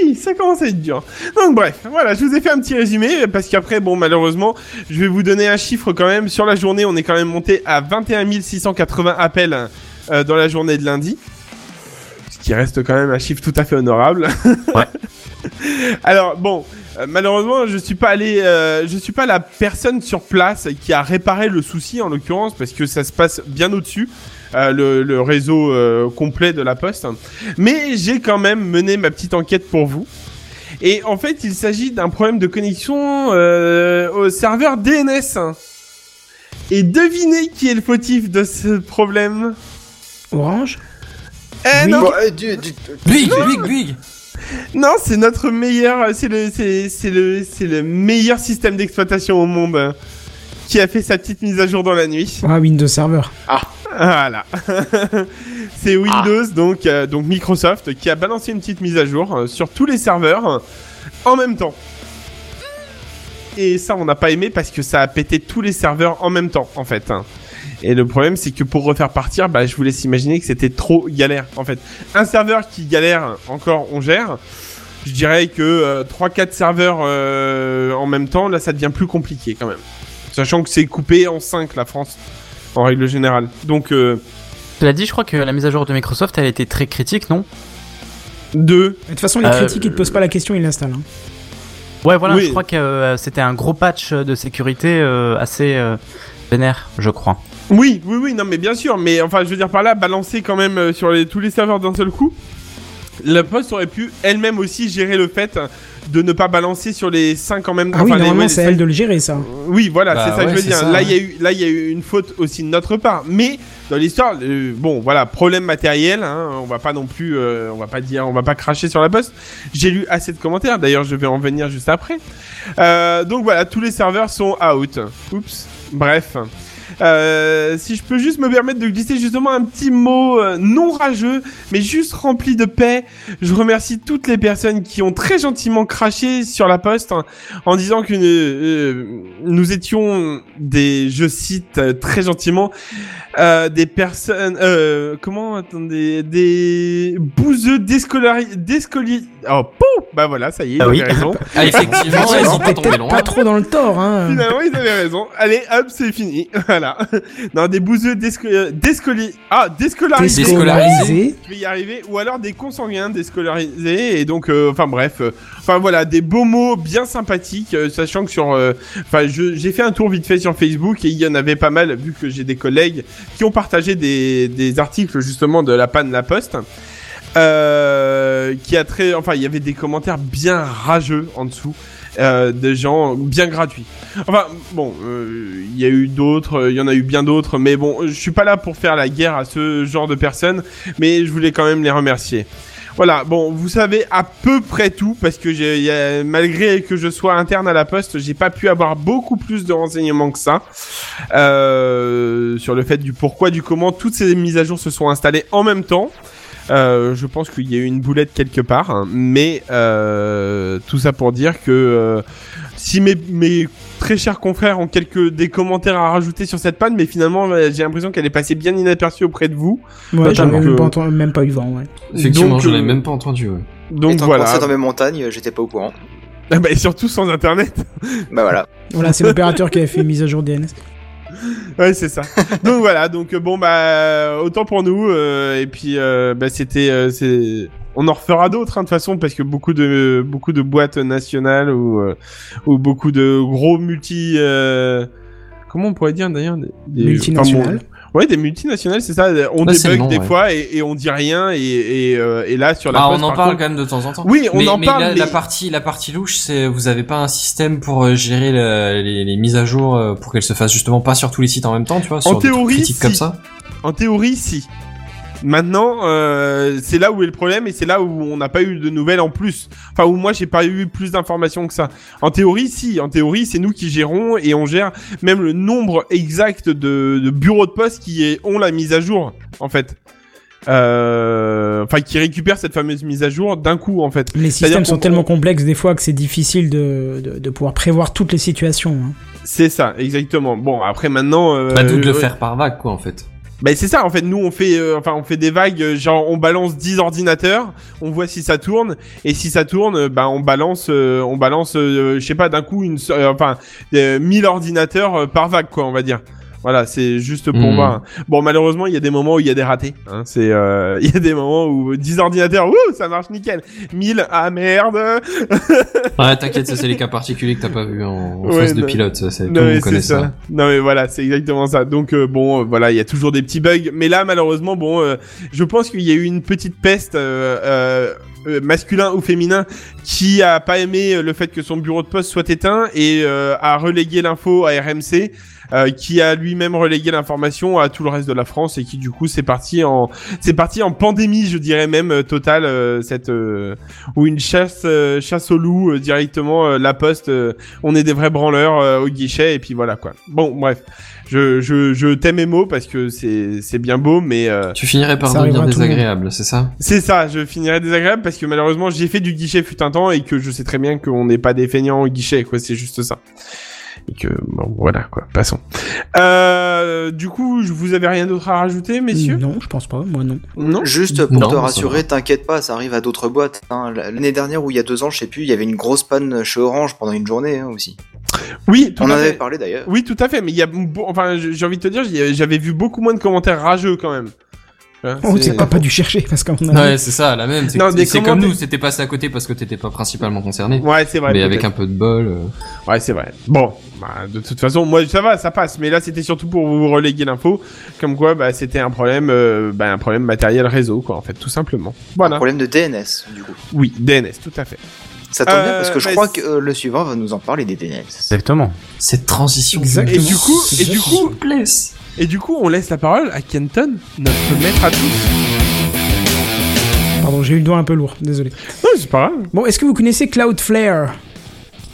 ti, Ça commence à être dur. Donc bref, voilà, je vous ai fait un petit résumé parce qu'après, bon, malheureusement, je vais vous donner un chiffre quand même. Sur la journée, on est quand même monté à 21 680 appels euh, dans la journée de lundi. Ce qui reste quand même un chiffre tout à fait honorable. Ouais. Alors bon, euh, malheureusement, je suis pas allé, euh, je suis pas la personne sur place qui a réparé le souci en l'occurrence parce que ça se passe bien au-dessus. euh, le, le réseau euh, complet de la poste. Mais j'ai quand même mené ma petite enquête pour vous. Et en fait, il s'agit d'un problème de connexion euh, au serveur DNS. Et devinez qui est le fautif de ce problème? Orange? Eh Oui. non, Bon, euh, du- du- Big, big, big non, c'est notre meilleur, c'est le, c'est, c'est le, c'est le meilleur système d'exploitation au monde euh, qui a fait sa petite mise à jour dans la nuit. Ah, Windows Server. Voilà. c'est Windows, donc, euh, donc Microsoft, qui a balancé une petite mise à jour euh, sur tous les serveurs euh, en même temps. Et ça, on n'a pas aimé parce que ça a pété tous les serveurs en même temps, en fait. Et le problème, c'est que pour refaire partir, bah, je vous laisse imaginer que c'était trop galère, en fait. Un serveur qui galère, encore, on gère. Je dirais que euh, 3-4 serveurs euh, en même temps, là, ça devient plus compliqué, quand même. Sachant que c'est coupé en 5, la France, en règle générale. Donc, euh, Cela dit, je crois que la mise à jour de Microsoft, elle était très critique, non? 2, De toute façon, les Euh, critiques, ils te posent pas la question, ils l'installent. hein. Ouais, voilà, Oui. je crois que euh, c'était un gros patch de sécurité euh, assez euh, vénère, je crois. Oui, oui, oui, non, mais bien sûr. Mais enfin, je veux dire par là, balancer quand même euh, sur les, tous les serveurs d'un seul coup. La Poste aurait pu elle-même aussi gérer le fait de ne pas balancer sur les 5 en même temps. Ah oui, Enfin, normalement, c'est elle de le gérer, ça. Oui, voilà, Bah c'est ça que je veux dire. ça, là, il y a eu, là, il y a eu une faute aussi de notre part. Mais dans l'histoire, euh, bon, voilà, problème matériel. Hein, on va pas non plus, euh, on va pas dire, on va pas cracher sur la Poste. J'ai lu assez de commentaires. D'ailleurs, je vais en venir juste après. Euh, donc voilà, tous les serveurs sont out. Oups. Bref. Euh, si je peux juste me permettre de glisser justement un petit mot euh, non rageux, mais juste rempli de paix, je remercie toutes les personnes qui ont très gentiment craché sur la poste hein, en disant que euh, nous étions des, je cite euh, très gentiment, euh, des personnes, euh, comment, attendez, des bouseux déscolari, déscoli, oh, pou bah voilà, ça y est, Ah ils oui. avaient raison. Ah, effectivement, Ils ils sont pas tombés loin. pas trop dans le tort, hein. Finalement, ils avaient raison. Allez, hop, c'est fini. Voilà. non, des bouseux désco- euh, déscoli- ah, déscolarisés. Déscolarisé. Je vais y arriver. Ou alors des consanguins déscolarisés. Et donc, euh, enfin bref. Enfin voilà, des beaux mots bien sympathiques. euh, sachant que sur... euh, Enfin, j'ai fait un tour vite fait sur Facebook et il y en avait pas mal, vu que j'ai des collègues qui ont partagé des, des articles justement de la panne La Poste. Euh, qui a très... Enfin, il y avait des commentaires bien rageux en dessous. Euh, de gens bien gratuits. Enfin, bon, euh, il y a eu d'autres, euh, il y en a eu bien d'autres, mais bon, je suis pas là pour faire la guerre à ce genre de personnes, mais je voulais quand même les remercier. Voilà, bon, vous savez à peu près tout parce que malgré que je sois interne à la poste, j'ai pas pu avoir beaucoup plus de renseignements que ça euh, sur le fait du pourquoi, du comment. Toutes ces mises à jour se sont installées en même temps. Euh, je pense qu'il y a eu une boulette quelque part, hein, mais euh, tout ça pour dire que euh, si mes, mes très chers confrères ont quelques des commentaires à rajouter sur cette panne, mais finalement euh, j'ai l'impression qu'elle est passée bien inaperçue auprès de vous. Ouais, j'avais donc, même, euh, pas entendu- même pas eu vent, ouais. Effectivement, Donc, je l'ai euh, même pas entendu. Ouais. Donc Étant voilà. dans mes montagnes, j'étais pas au courant. Ah bah, et surtout sans internet. Bah voilà. Voilà, c'est l'opérateur qui a fait une mise à jour DNS. Ouais, c'est ça. donc voilà, donc euh, bon bah autant pour nous euh, et puis euh, bah c'était euh, c'est on en refera d'autres hein, de toute façon parce que beaucoup de beaucoup de boîtes nationales ou euh, ou beaucoup de gros multi euh, comment on pourrait dire d'ailleurs des, des- Multinationales. enfin, bon, ouais, des multinationales, c'est ça, on Ouais, débug nom, des ouais. fois et, et on dit rien et et, euh, et là sur la Ah, poste, on en par parle contre- quand même de temps en temps. Oui, on mais, en mais parle la, mais la partie, la partie louche, c'est vous avez pas un système pour euh, gérer le- les, les mises à jour pour qu'elles se fassent justement pas sur tous les sites en même temps, tu vois, sur des trucs théorie, si. comme ça. En théorie, si. Maintenant, euh, c'est là où est le problème et c'est là où on n'a pas eu de nouvelles en plus. Enfin, où moi j'ai pas eu plus d'informations que ça. En théorie, si. En théorie, c'est nous qui gérons et on gère même le nombre exact de, de bureaux de poste qui est- ont la mise à jour, en fait. Euh, Enfin, qui récupèrent cette fameuse mise à jour d'un coup, en fait. Les systèmes sont tellement complexes des fois que c'est difficile de, de, de pouvoir prévoir toutes les situations. hein. C'est ça, exactement. Bon, après maintenant. Euh, Bah, d'où de le ouais. faire par vague, quoi, en fait. Bah c'est ça en fait nous on fait euh, enfin on fait des vagues euh, genre on balance 10 ordinateurs, on voit si ça tourne et si ça tourne euh, bah on balance euh, on balance je sais pas d'un coup une enfin euh, 1000 ordinateurs par vague quoi on va dire. Voilà, c'est juste pour Mhm. voir. Bon, malheureusement, il y a des moments où il y a des ratés. Hein. C'est, euh, il y a des moments où 10 ordinateurs, ouh, ça marche nickel. 1000, ah merde. Ouais, t'inquiète, ça c'est les cas particuliers que t'as pas vu en, Ouais, phase de non. pilote, ça, c'est, tout Non le mais monde c'est connaît ça. ça. Non mais voilà, c'est exactement ça. Donc euh, bon, euh, voilà, il y a toujours des petits bugs, mais là malheureusement, bon, je pense qu'il y a eu une petite peste euh, masculin ou féminin qui a pas aimé le fait que son bureau de poste soit éteint et euh, a relégué l'info à RMC. Euh, qui a lui-même relégué l'information à tout le reste de la France et qui du coup c'est parti en c'est parti en pandémie je dirais même euh, totale euh, cette euh, ou une chasse euh, chasse au loup euh, directement euh, la poste euh, on est des vrais branleurs euh, au guichet et puis voilà quoi. Bon bref, je je je t'aime mes mots parce que c'est c'est bien beau mais euh, Tu finirais par devenir désagréable, c'est ça? C'est ça, je finirai désagréable parce que malheureusement j'ai fait du guichet fut un temps et que je sais très bien qu'on n'est pas des feignants au guichet quoi, c'est juste ça. Et que bon voilà quoi, passons. Euh, du coup, je- vous avez rien d'autre à rajouter messieurs? Non, je pense pas, moi non. Non. Juste pour Non, te rassurer, t'inquiète pas, ça arrive à d'autres boîtes. hein. L'année dernière ou il y a deux ans, je sais plus, il y avait une grosse panne chez Orange pendant une journée hein, aussi. Oui, tout On en à avait fait. parlé d'ailleurs. Oui, tout à fait, mais il y a enfin j'ai envie de te dire, j'avais vu beaucoup moins de commentaires rageux quand même. Hein, Oh, c'est pas, pas dû chercher parce qu'on a. Ouais, c'est ça, la même. C'est, Non, des c'est comme nous, c'était passé à côté parce que t'étais pas principalement concerné. Ouais, c'est vrai. mais avec un peu de bol. euh, Ouais, c'est vrai. Bon, bah, de toute façon, moi, ça va, ça passe. Mais là, c'était surtout pour vous reléguer l'info, comme quoi, bah, c'était un problème, euh, bah, un problème matériel réseau, quoi, en fait, tout simplement. Voilà. Problème de DNS, du coup. Oui, DNS, tout à fait. Ça tombe bien Euh, parce que je crois que euh, le suivant va nous en parler des DNS. Exactement. Cette transition. Exactement. Et du coup, et du coup. Et du coup, on laisse la parole à Kenton, notre maître à tous. Pardon, j'ai eu le doigt un peu lourd, désolé. Non, c'est pas grave. Bon, est-ce que vous connaissez Cloudflare?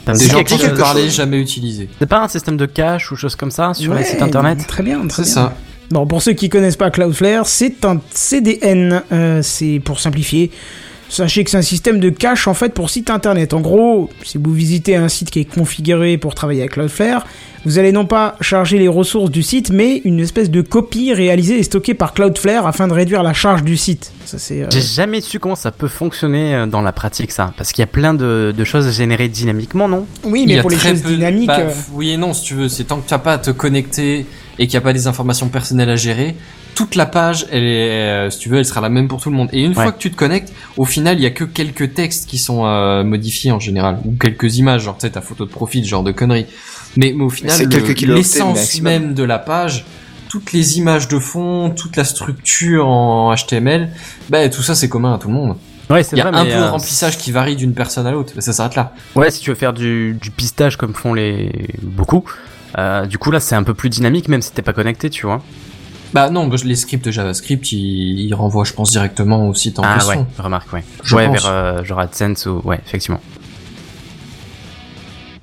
Quelque entendu parler, jamais utilisé. C'est pas un système de cache ou chose comme ça sur les sites internet? Très bien, très C'est bien. ça. Bon, pour ceux qui connaissent pas Cloudflare, c'est un CDN. euh, c'est pour simplifier. Sachez que c'est un système de cache en fait pour site internet. En gros, si vous visitez un site qui est configuré pour travailler avec Cloudflare, vous allez non pas charger les ressources du site, mais une espèce de copie réalisée et stockée par Cloudflare afin de réduire la charge du site. Ça c'est. euh, J'ai jamais su comment ça peut fonctionner euh, dans la pratique, ça. Parce qu'il y a plein de, de choses générées dynamiquement, non? Oui, mais pour les choses peu- dynamiques. bah, euh, Oui et non, si tu veux. C'est tant que t'as pas à te connecter et qu'il n'y a pas des informations personnelles à gérer, toute la page, elle est, euh, si tu veux, elle sera la même pour tout le monde. Et une Ouais. fois que tu te connectes, au final, il y a que quelques textes qui sont euh, modifiés en général, ou quelques images, genre tu sais ta photo de profil, genre de conneries. Mais, mais au final, le- l'essence maximum. même de la page, toutes les images de fond, toute la structure en HTML, bah tout ça c'est commun à tout le monde. Ouais, c'est Il y a vrai, un peu de euh, remplissage qui varie d'une personne à l'autre, mais ça s'arrête là. Ouais, si tu veux faire du, du pistage comme font les beaucoup, euh, du coup là c'est un peu plus dynamique même si t'es pas connecté, tu vois. Bah non, les scripts JavaScript, ils, ils renvoient, je pense, directement au site en ah question. ouais, remarque, ouais. Je ouais, pense. vers euh, genre AdSense ou ouais, effectivement.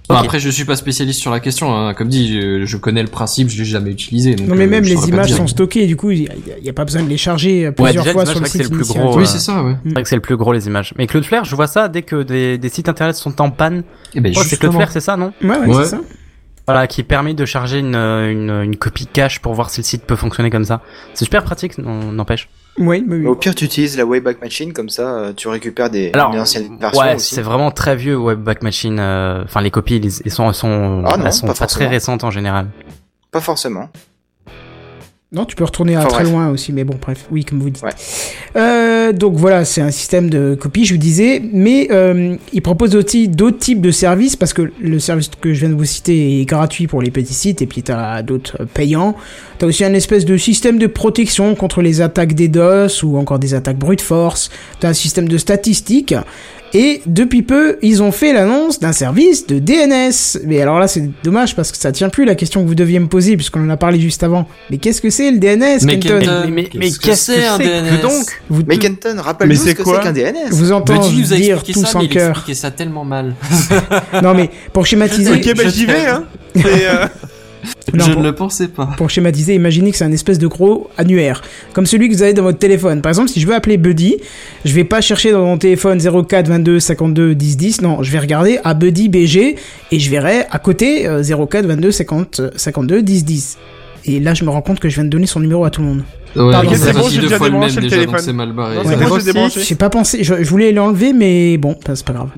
Après, je suis pas spécialiste sur la question. Hein. Comme dit, je, je connais le principe, je l'ai jamais utilisé. donc, Non, mais euh, même les images sont stockées, du coup, il n'y a, pas besoin de les charger euh, plusieurs déjà, les fois sur le site c'est le plus gros, Oui, c'est ça, ouais. C'est vrai que c'est le plus gros les images. Mais Cloudflare, je vois ça dès que des, des sites internet sont en panne. Eh ben, Oh, c'est justement. Cloudflare, c'est ça, non? Ouais, ouais, Ouais. c'est ça. Voilà, qui permet de charger une, une, une copie cache pour voir si le site peut fonctionner comme ça. C'est super pratique, non- n'empêche. Oui, oui, oui. Au pire, tu utilises la Wayback Machine, comme ça, euh, tu récupères des, Alors, des anciennes versions Ouais, aussi. c'est vraiment très vieux Webback Machine. euh, Enfin, les copies, elles, sont, elles sont, Ah non, elles sont pas pas, très récentes en général. Pas forcément. Non, tu peux retourner à Enfin, très bref. loin aussi, mais bon, bref, oui, comme vous dites. Ouais. Euh, donc voilà, c'est un système de copie, je vous disais, mais euh, il propose aussi d'autres types de services, parce que le service que je viens de vous citer est gratuit pour les petits sites, et puis tu as d'autres euh, payants. Tu as aussi un espèce de système de protection contre les attaques DDoS ou encore des attaques brute force. Tu as un système de statistiques. Et depuis peu, ils ont fait l'annonce d'un service de DNS. Mais alors là, c'est dommage parce que ça tient plus la question que vous deviez me poser puisqu'on en a parlé juste avant. Mais qu'est-ce que c'est le DNS, Mais Kenton mais mais, qu'est-ce mais que qu'est-ce que c'est un DNS que donc Vous, Mais Kenton, rappelle-nous ce c'est que quoi c'est qu'un DNS. vous entendez nous a dire tout sans cœur. ça tellement mal. Non mais pour schématiser, Ok, bah j'y vais, hein. Euh, Non, je pour- ne le pensais pas. pour schématiser, imaginez que c'est un espèce de gros annuaire, comme celui que vous avez dans votre téléphone. Par exemple, si je veux appeler Buddy, je vais pas chercher dans mon téléphone 04 22 52 10 10. Non, je vais regarder à Buddy BG et je verrai à côté euh, 04 22 50 52 10 10. Et là, je me rends compte que je viens de donner son numéro à tout le monde. Ouais, Pardon, mais c'est bon, j'ai deux déjà fois le même débranché le téléphone. c'est mal barré. Non, Ouais, bon, j'ai aussi. débranché. J'ai pas pensé, je, je voulais l'enlever, mais bon, c'est pas grave.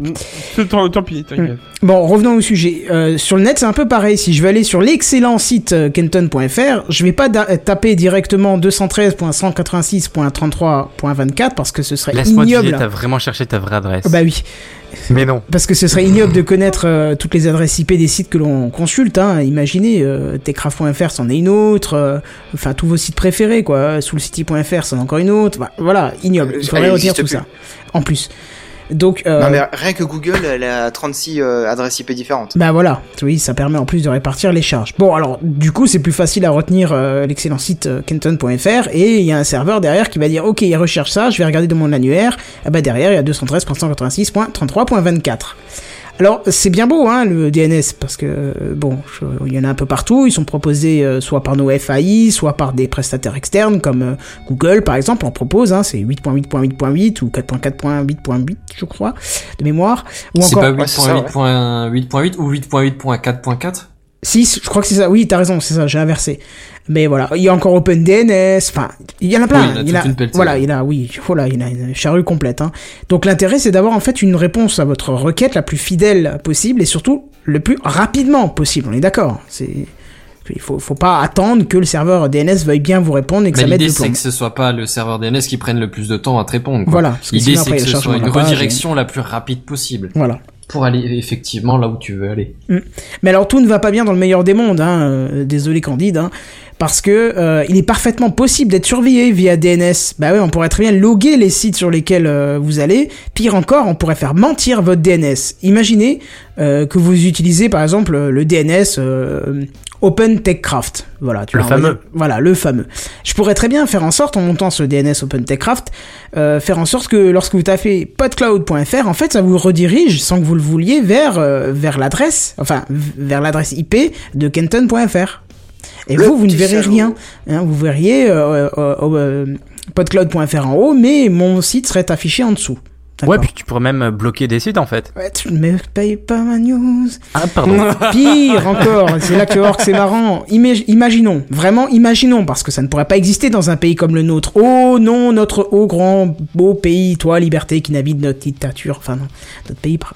C'est- Tant, tant pis, t'inquiète. Bon, revenons au sujet. Euh, sur le net, c'est un peu pareil. Si je vais aller sur l'excellent site euh, kenton.fr, je vais pas da- taper directement 213.186.33.24 parce que ce serait Laisse-moi ignoble. deviner, t'as vraiment cherché ta vraie adresse. Ah Bah oui, Mais non. parce que ce serait ignoble de connaître euh, toutes les adresses IP des sites que l'on consulte. Hein. Imaginez, euh, techcraft.fr, c'en est une autre. euh, Enfin, tous vos sites préférés, quoi. Soulcity.fr, c'en est encore une autre. Bah, voilà, ignoble. Il faudrait retenir tout plus. ça. En plus. Donc, euh, Non, mais rien que Google, elle a 36 euh, adresses IP différentes. Bah voilà, oui, ça permet en plus de répartir les charges. Bon, alors, du coup, c'est plus facile à retenir euh, l'excellent site euh, kenton.fr et il y a un serveur derrière qui va dire, ok, il recherche ça, je vais regarder dans mon annuaire. Et bah derrière, il y a 213.186.33.24. Alors, c'est bien beau, hein, le DNS, parce que, euh, bon, je- il y en a un peu partout, ils sont proposés euh, soit par nos FAI, soit par des prestataires externes, comme euh, Google, par exemple, en propose, hein, c'est 8.8.8.8 ou 4.4.8.8, je crois, de mémoire. Ou C'est encore... pas Ouais, c'est ça, 8.8.8 ou 8.8.4.4 6, je crois que c'est ça. Oui, t'as raison, c'est ça, j'ai inversé. Mais voilà, il y a encore OpenDNS, enfin, il y en a plein. Oui, il y en a une pelletée. voilà, il y en a, oui, voilà, il y en a une charrue complète. Hein. Donc l'intérêt, c'est d'avoir en fait une réponse à votre requête la plus fidèle possible et surtout le plus rapidement possible. On est d'accord. C'est, il faut, faut pas attendre que le serveur DNS veuille bien vous répondre et que Mais ça mette l'idée c'est que ce soit pas le serveur DNS qui prenne le plus de temps à te répondre. quoi. Voilà. L'idée c'est que il a ce soit une et- redirection la plus rapide possible Voilà. Pour aller effectivement là où tu veux aller. Mais alors tout ne va pas bien dans le meilleur des mondes, hein, euh, désolé Candide, hein, parce que euh, il est parfaitement possible d'être surveillé via DNS. Bah oui, on pourrait très bien loguer les sites sur lesquels euh, vous allez. Pire encore, on pourrait faire mentir votre DNS. Imaginez euh, que vous utilisez par exemple le DNS euh, Open Techcraft. Voilà, tu Le fameux. dire- Voilà, le fameux. Je pourrais très bien faire en sorte, en montant ce DNS Open Techcraft, euh, faire en sorte que lorsque vous tapez podcloud.fr, en fait, ça vous redirige, sans que vous le vouliez, vers, euh, vers l'adresse, enfin, vers l'adresse IP de kenton.fr. Et Le vous, vous ne verrez rien. Hein, vous verriez euh, euh, euh, podcloud.fr en haut, mais mon site serait affiché en dessous. Ouais, puis tu pourrais même bloquer des sites en fait. Ouais, tu ne me payes pas ma news. Ah, pardon. Pire encore, c'est là que tu vas voir que c'est marrant. Imag- imaginons, vraiment imaginons, parce que ça ne pourrait pas exister dans un pays comme le nôtre. Oh non, notre haut grand beau pays, toi, liberté, qui navigue notre dictature, enfin non, notre pays, par-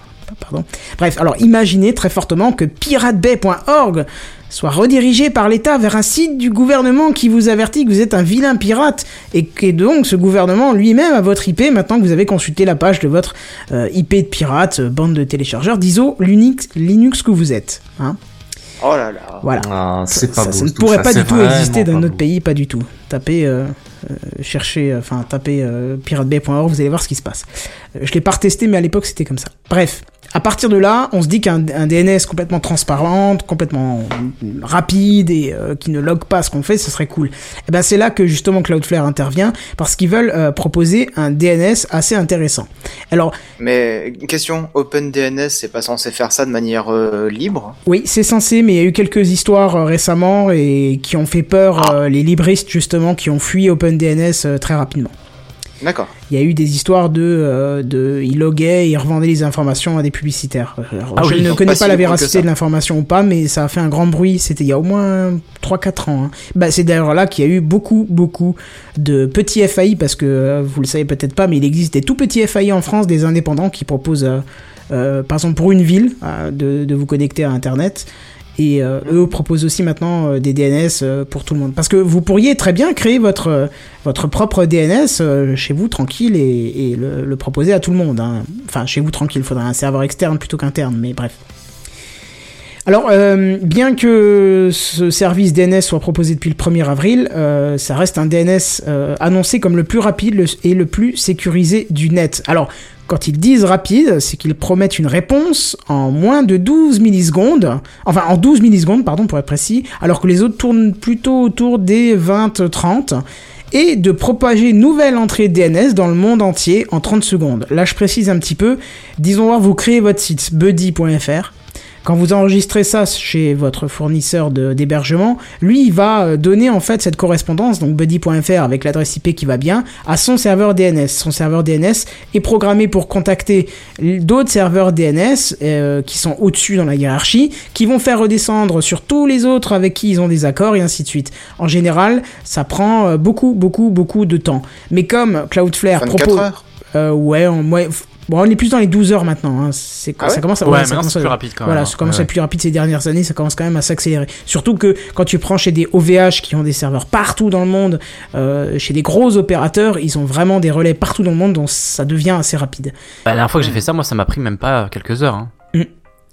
pardon. Bref, alors imaginez très fortement que piratebay.org soit redirigé par l'État vers un site du gouvernement qui vous avertit que vous êtes un vilain pirate et que donc ce gouvernement lui-même a votre IP maintenant que vous avez consulté la page de votre euh, IP de pirate, euh, bande de téléchargeurs d'ISO Linux, Linux que vous êtes. Hein. Oh là là. Voilà. Ah, c'est pas ça, beau. ça ne pourrait ça, pas du tout exister dans notre beau. pays, pas du tout. Tapez, euh, euh, cherchez, euh, enfin tapez euh, piratebay.org, vous allez voir ce qui se passe. Euh, je l'ai pas retesté, mais à l'époque c'était comme ça. Bref, à partir de là, on se dit qu'un un DNS complètement transparent, complètement rapide et euh, qui ne log pas ce qu'on fait, ce serait cool. Et ben c'est là que justement Cloudflare intervient parce qu'ils veulent euh, proposer un DNS assez intéressant. Alors Mais une question, OpenDNS, c'est pas censé faire ça de manière euh, libre? Oui, c'est censé, mais il y a eu quelques histoires récemment et qui ont fait peur euh, les libristes justement qui ont fui OpenDNS très rapidement. D'accord. Il y a eu des histoires de, euh, de ils loguaient et ils revendaient les informations à des publicitaires. Alors, Ah je oui, ne connais pas pas si la véracité de l'information ou pas, mais ça a fait un grand bruit. C'était il y a au moins 3-4 ans. hein. Bah, c'est d'ailleurs là qu'il y a eu beaucoup, beaucoup de petits FAI, parce que euh, vous le savez peut-être pas, mais il existe des tout petits FAI en France, des indépendants qui proposent, euh, euh, par exemple pour une ville, euh, de, de vous connecter à Internet. Et euh, eux proposent aussi maintenant euh, des DNS euh, pour tout le monde. Parce que vous pourriez très bien créer votre, euh, votre propre DNS chez vous tranquille et, et le, le proposer à tout le monde. hein. Enfin, chez vous tranquille, il faudrait un serveur externe plutôt qu'interne, mais bref. Alors, euh, bien que ce service DNS soit proposé depuis le 1er avril, euh, ça reste un DNS euh, annoncé comme le plus rapide et le plus sécurisé du net. Alors, quand ils disent rapide, c'est qu'ils promettent une réponse en moins de 12 millisecondes, enfin en 12 millisecondes, pardon, pour être précis, alors que les autres tournent plutôt autour des 20-30 et de propager une nouvelle entrée DNS dans le monde entier en 30 secondes. Là, je précise un petit peu. Disons voir, vous créez votre site buddy.fr. Quand vous enregistrez ça chez votre fournisseur d'hébergement, lui, il va euh, donner en fait cette correspondance, donc buddy.fr avec l'adresse IP qui va bien, à son serveur DNS. Son serveur DNS est programmé pour contacter d'autres serveurs DNS euh, qui sont au-dessus dans la hiérarchie, qui vont faire redescendre sur tous les autres avec qui ils ont des accords et ainsi de suite. En général, ça prend euh, beaucoup, beaucoup, beaucoup de temps. Mais comme Cloudflare 24 propose... Euh, ouais, on, ouais, bon, on est plus dans les 12 heures maintenant. Hein. C'est, Ah ouais ça commence à, Ouais, ouais, ça commence à- plus rapide quand voilà, même. ça commence à être plus rapide ces dernières années, ça commence quand même à s'accélérer. Surtout que quand tu prends chez des OVH qui ont des serveurs partout dans le monde, euh, chez des gros opérateurs, ils ont vraiment des relais partout dans le monde, donc ça devient assez rapide. Bah, la dernière fois que j'ai fait ça, moi, ça m'a pris même pas quelques heures. Hein.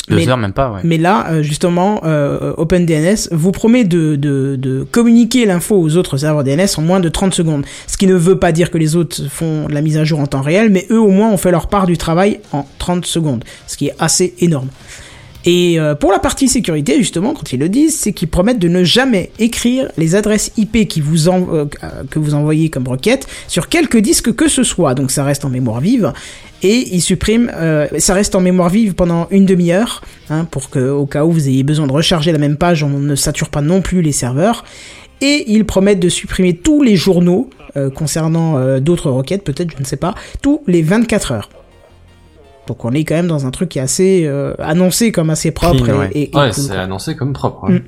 Deux Mais- heures, même pas, ouais. Mais là, euh, justement, euh, OpenDNS vous promet de, de, de communiquer l'info aux autres serveurs DNS en moins de 30 secondes. Ce qui ne veut pas dire que les autres font la mise à jour en temps réel, mais eux au moins ont fait leur part du travail en 30 secondes, ce qui est assez énorme. Et euh, pour la partie sécurité, justement, quand ils le disent, c'est qu'ils promettent de ne jamais écrire les adresses IP qui vous en- euh, que vous envoyez comme requête sur quelque disque que ce soit. Donc ça reste en mémoire vive. Et ils suppriment, euh, ça reste en mémoire vive pendant une demi-heure, hein, pour que au cas où vous ayez besoin de recharger la même page, on ne sature pas non plus les serveurs. Et ils promettent de supprimer tous les journaux euh, concernant euh, d'autres requêtes, peut-être, je ne sais pas, tous les 24 heures. Donc on est quand même dans un truc qui est assez euh, annoncé comme assez propre Clean, et, ouais. et- et Ouais, cool, c'est annoncé comme propre. Mm.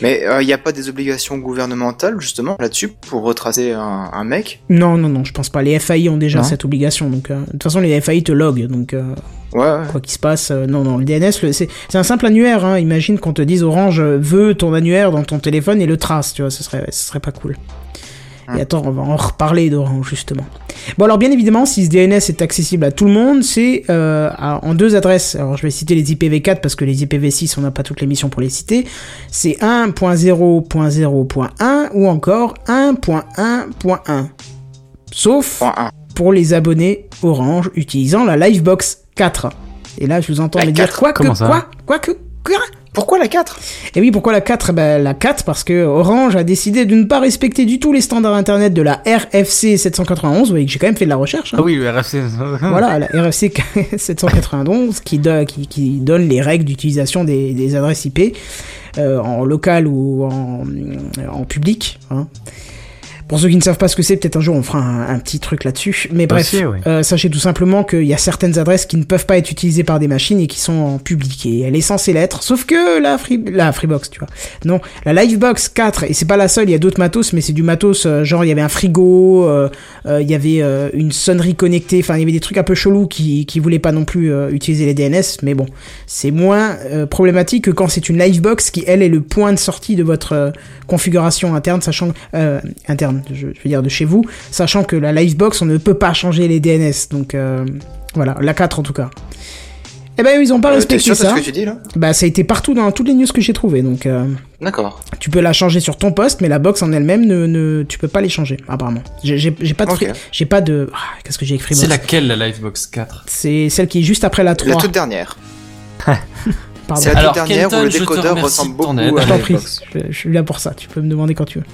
Mais il n'y a pas des obligations gouvernementales justement là-dessus pour retracer un, un mec? Non, non, non, je pense pas. Les FAI ont déjà Non. cette obligation. Donc, euh, de toute façon, les FAI te loguent. Donc, euh, Ouais, ouais. quoi qu'il se passe, euh, non, non, le DNS, c'est un simple annuaire. Hein. Imagine qu'on te dise Orange euh, veut ton annuaire dans ton téléphone et le trace. Tu vois, ce serait, ce serait pas cool. Et attends, on va en reparler d'Orange justement. Bon alors bien évidemment, si ce DNS est accessible à tout le monde, c'est euh, en deux adresses. Alors je vais citer les IPv4 parce que les IPv6 on n'a pas toutes les missions pour les citer. C'est 1.0.0.1 ou encore 1.1.1. Sauf pour les abonnés Orange utilisant la Livebox 4. Et là, je vous entends me dire 4? quoi que quoi quoi que quoi Pourquoi la 4 Et oui, pourquoi la 4 Eh ben, La 4 parce que Orange a décidé de ne pas respecter du tout les standards internet de la RFC 791. Vous voyez que j'ai quand même fait de la recherche. hein. Ah oui, le RFC. Voilà, la RFC 791 qui, do- qui, qui donne les règles d'utilisation des, des adresses IP euh, en local ou en, en public. hein. Pour ceux qui ne savent pas ce que c'est, peut-être un jour on fera un, un petit truc là-dessus. Mais bref, Aussi, oui. euh, sachez tout simplement qu'il y a certaines adresses qui ne peuvent pas être utilisées par des machines et qui sont. Et elle est censée l'être, sauf que la, free, la Freebox, tu vois. Non, la Livebox 4, et c'est pas la seule, il y a d'autres matos, mais c'est du matos, euh, genre il y avait un frigo, euh, euh, il y avait euh, une sonnerie connectée, enfin il y avait des trucs un peu chelous qui, qui voulaient pas non plus utiliser les DNS, mais bon, c'est moins problématique que quand c'est une Livebox qui, elle, est le point de sortie de votre configuration interne, sachant euh, interne, je, je veux dire de chez vous, sachant que la Livebox, on ne peut pas changer les DNS, donc euh, voilà, la 4 en tout cas. Eh ben ils ont pas Euh, respecté sûr ça. ce que tu dis là? Bah ça a été partout dans toutes les news que j'ai trouvées, donc euh, D'accord. tu peux la changer sur ton poste, mais la box en elle-même ne, ne tu peux pas les changer apparemment. J'ai pas de Ok. free- j'ai pas de ah, qu'est-ce que j'ai écrit C'est laquelle la Livebox 4 C'est celle qui est juste après la 3. La toute dernière. Pardon. C'est la Alors, toute dernière Kenton, où le je te décodeur remercie ressemble de ton beaucoup à Je la t'en prie, Xbox. je, je suis là pour ça, tu peux me demander quand tu veux.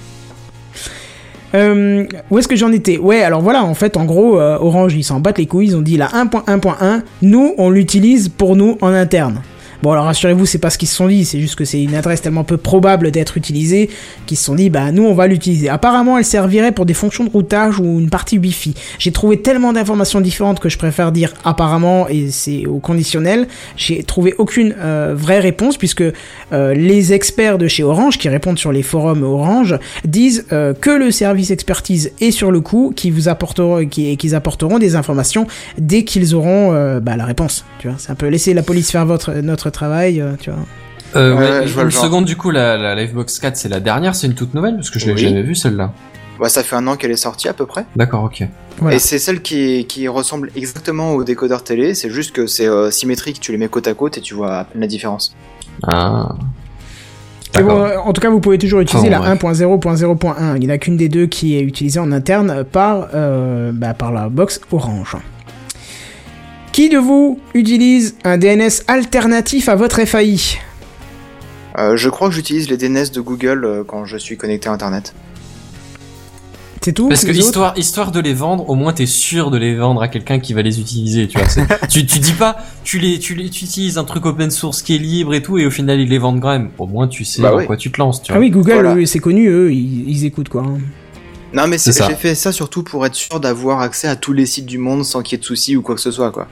Euh, où est-ce que j'en étais Ouais, alors voilà, en fait, en gros, euh, Orange, ils s'en battent les couilles, ils ont dit la 1.1.1, nous, on l'utilise pour nous en interne. Bon, alors rassurez-vous, c'est pas ce qu'ils se sont dit, c'est juste que c'est une adresse tellement peu probable d'être utilisée qu'ils se sont dit, bah nous, on va l'utiliser. Apparemment, elle servirait pour des fonctions de routage ou une partie Wi-Fi. J'ai trouvé tellement d'informations différentes que je préfère dire apparemment et c'est au conditionnel. J'ai trouvé aucune euh, vraie réponse puisque euh, les experts de chez Orange qui répondent sur les forums Orange disent euh, que le service expertise est sur le coup, qui vous apporteront, qui, qu'ils apporteront des informations dès qu'ils auront bah, la réponse. Tu vois, c'est un peu laisser la police faire votre notre travail. euh, tu vois. euh, Ouais, ouais, je vois Une le genre. seconde, du coup, la, la Livebox 4, c'est la dernière, c'est une toute nouvelle Parce que je l'ai Oui. jamais vue celle-là. Ouais, ça fait un an qu'elle est sortie à peu près. D'accord, ok. Voilà. Et c'est celle qui, qui ressemble exactement au décodeur télé, c'est juste que c'est euh, symétrique, tu les mets côte à côte et tu vois à peine la différence. Ah. Bon, en tout cas, vous pouvez toujours utiliser la bref. 1.0.0.1. Il n'y en a qu'une des deux qui est utilisée en interne par, euh, bah, par la box Orange. Qui de vous utilise un DNS alternatif à votre FAI Euh, je crois que j'utilise les DNS de Google euh, quand je suis connecté à Internet. C'est tout Parce que histoire, histoire de les vendre, au moins t'es sûr de les vendre à quelqu'un qui va les utiliser, tu vois. tu, tu dis pas, tu les, tu les, tu utilises un truc open source qui est libre et tout, et au final ils les vendent quand même. Au moins tu sais Bah dans oui. quoi tu te lances, tu Ah vois. oui, Google, Voilà. oui, c'est connu, eux, ils, ils écoutent quoi. hein. Non mais c'est- C'est ça. j'ai fait ça surtout pour être sûr d'avoir accès à tous les sites du monde sans qu'il y ait de soucis ou quoi que ce soit quoi.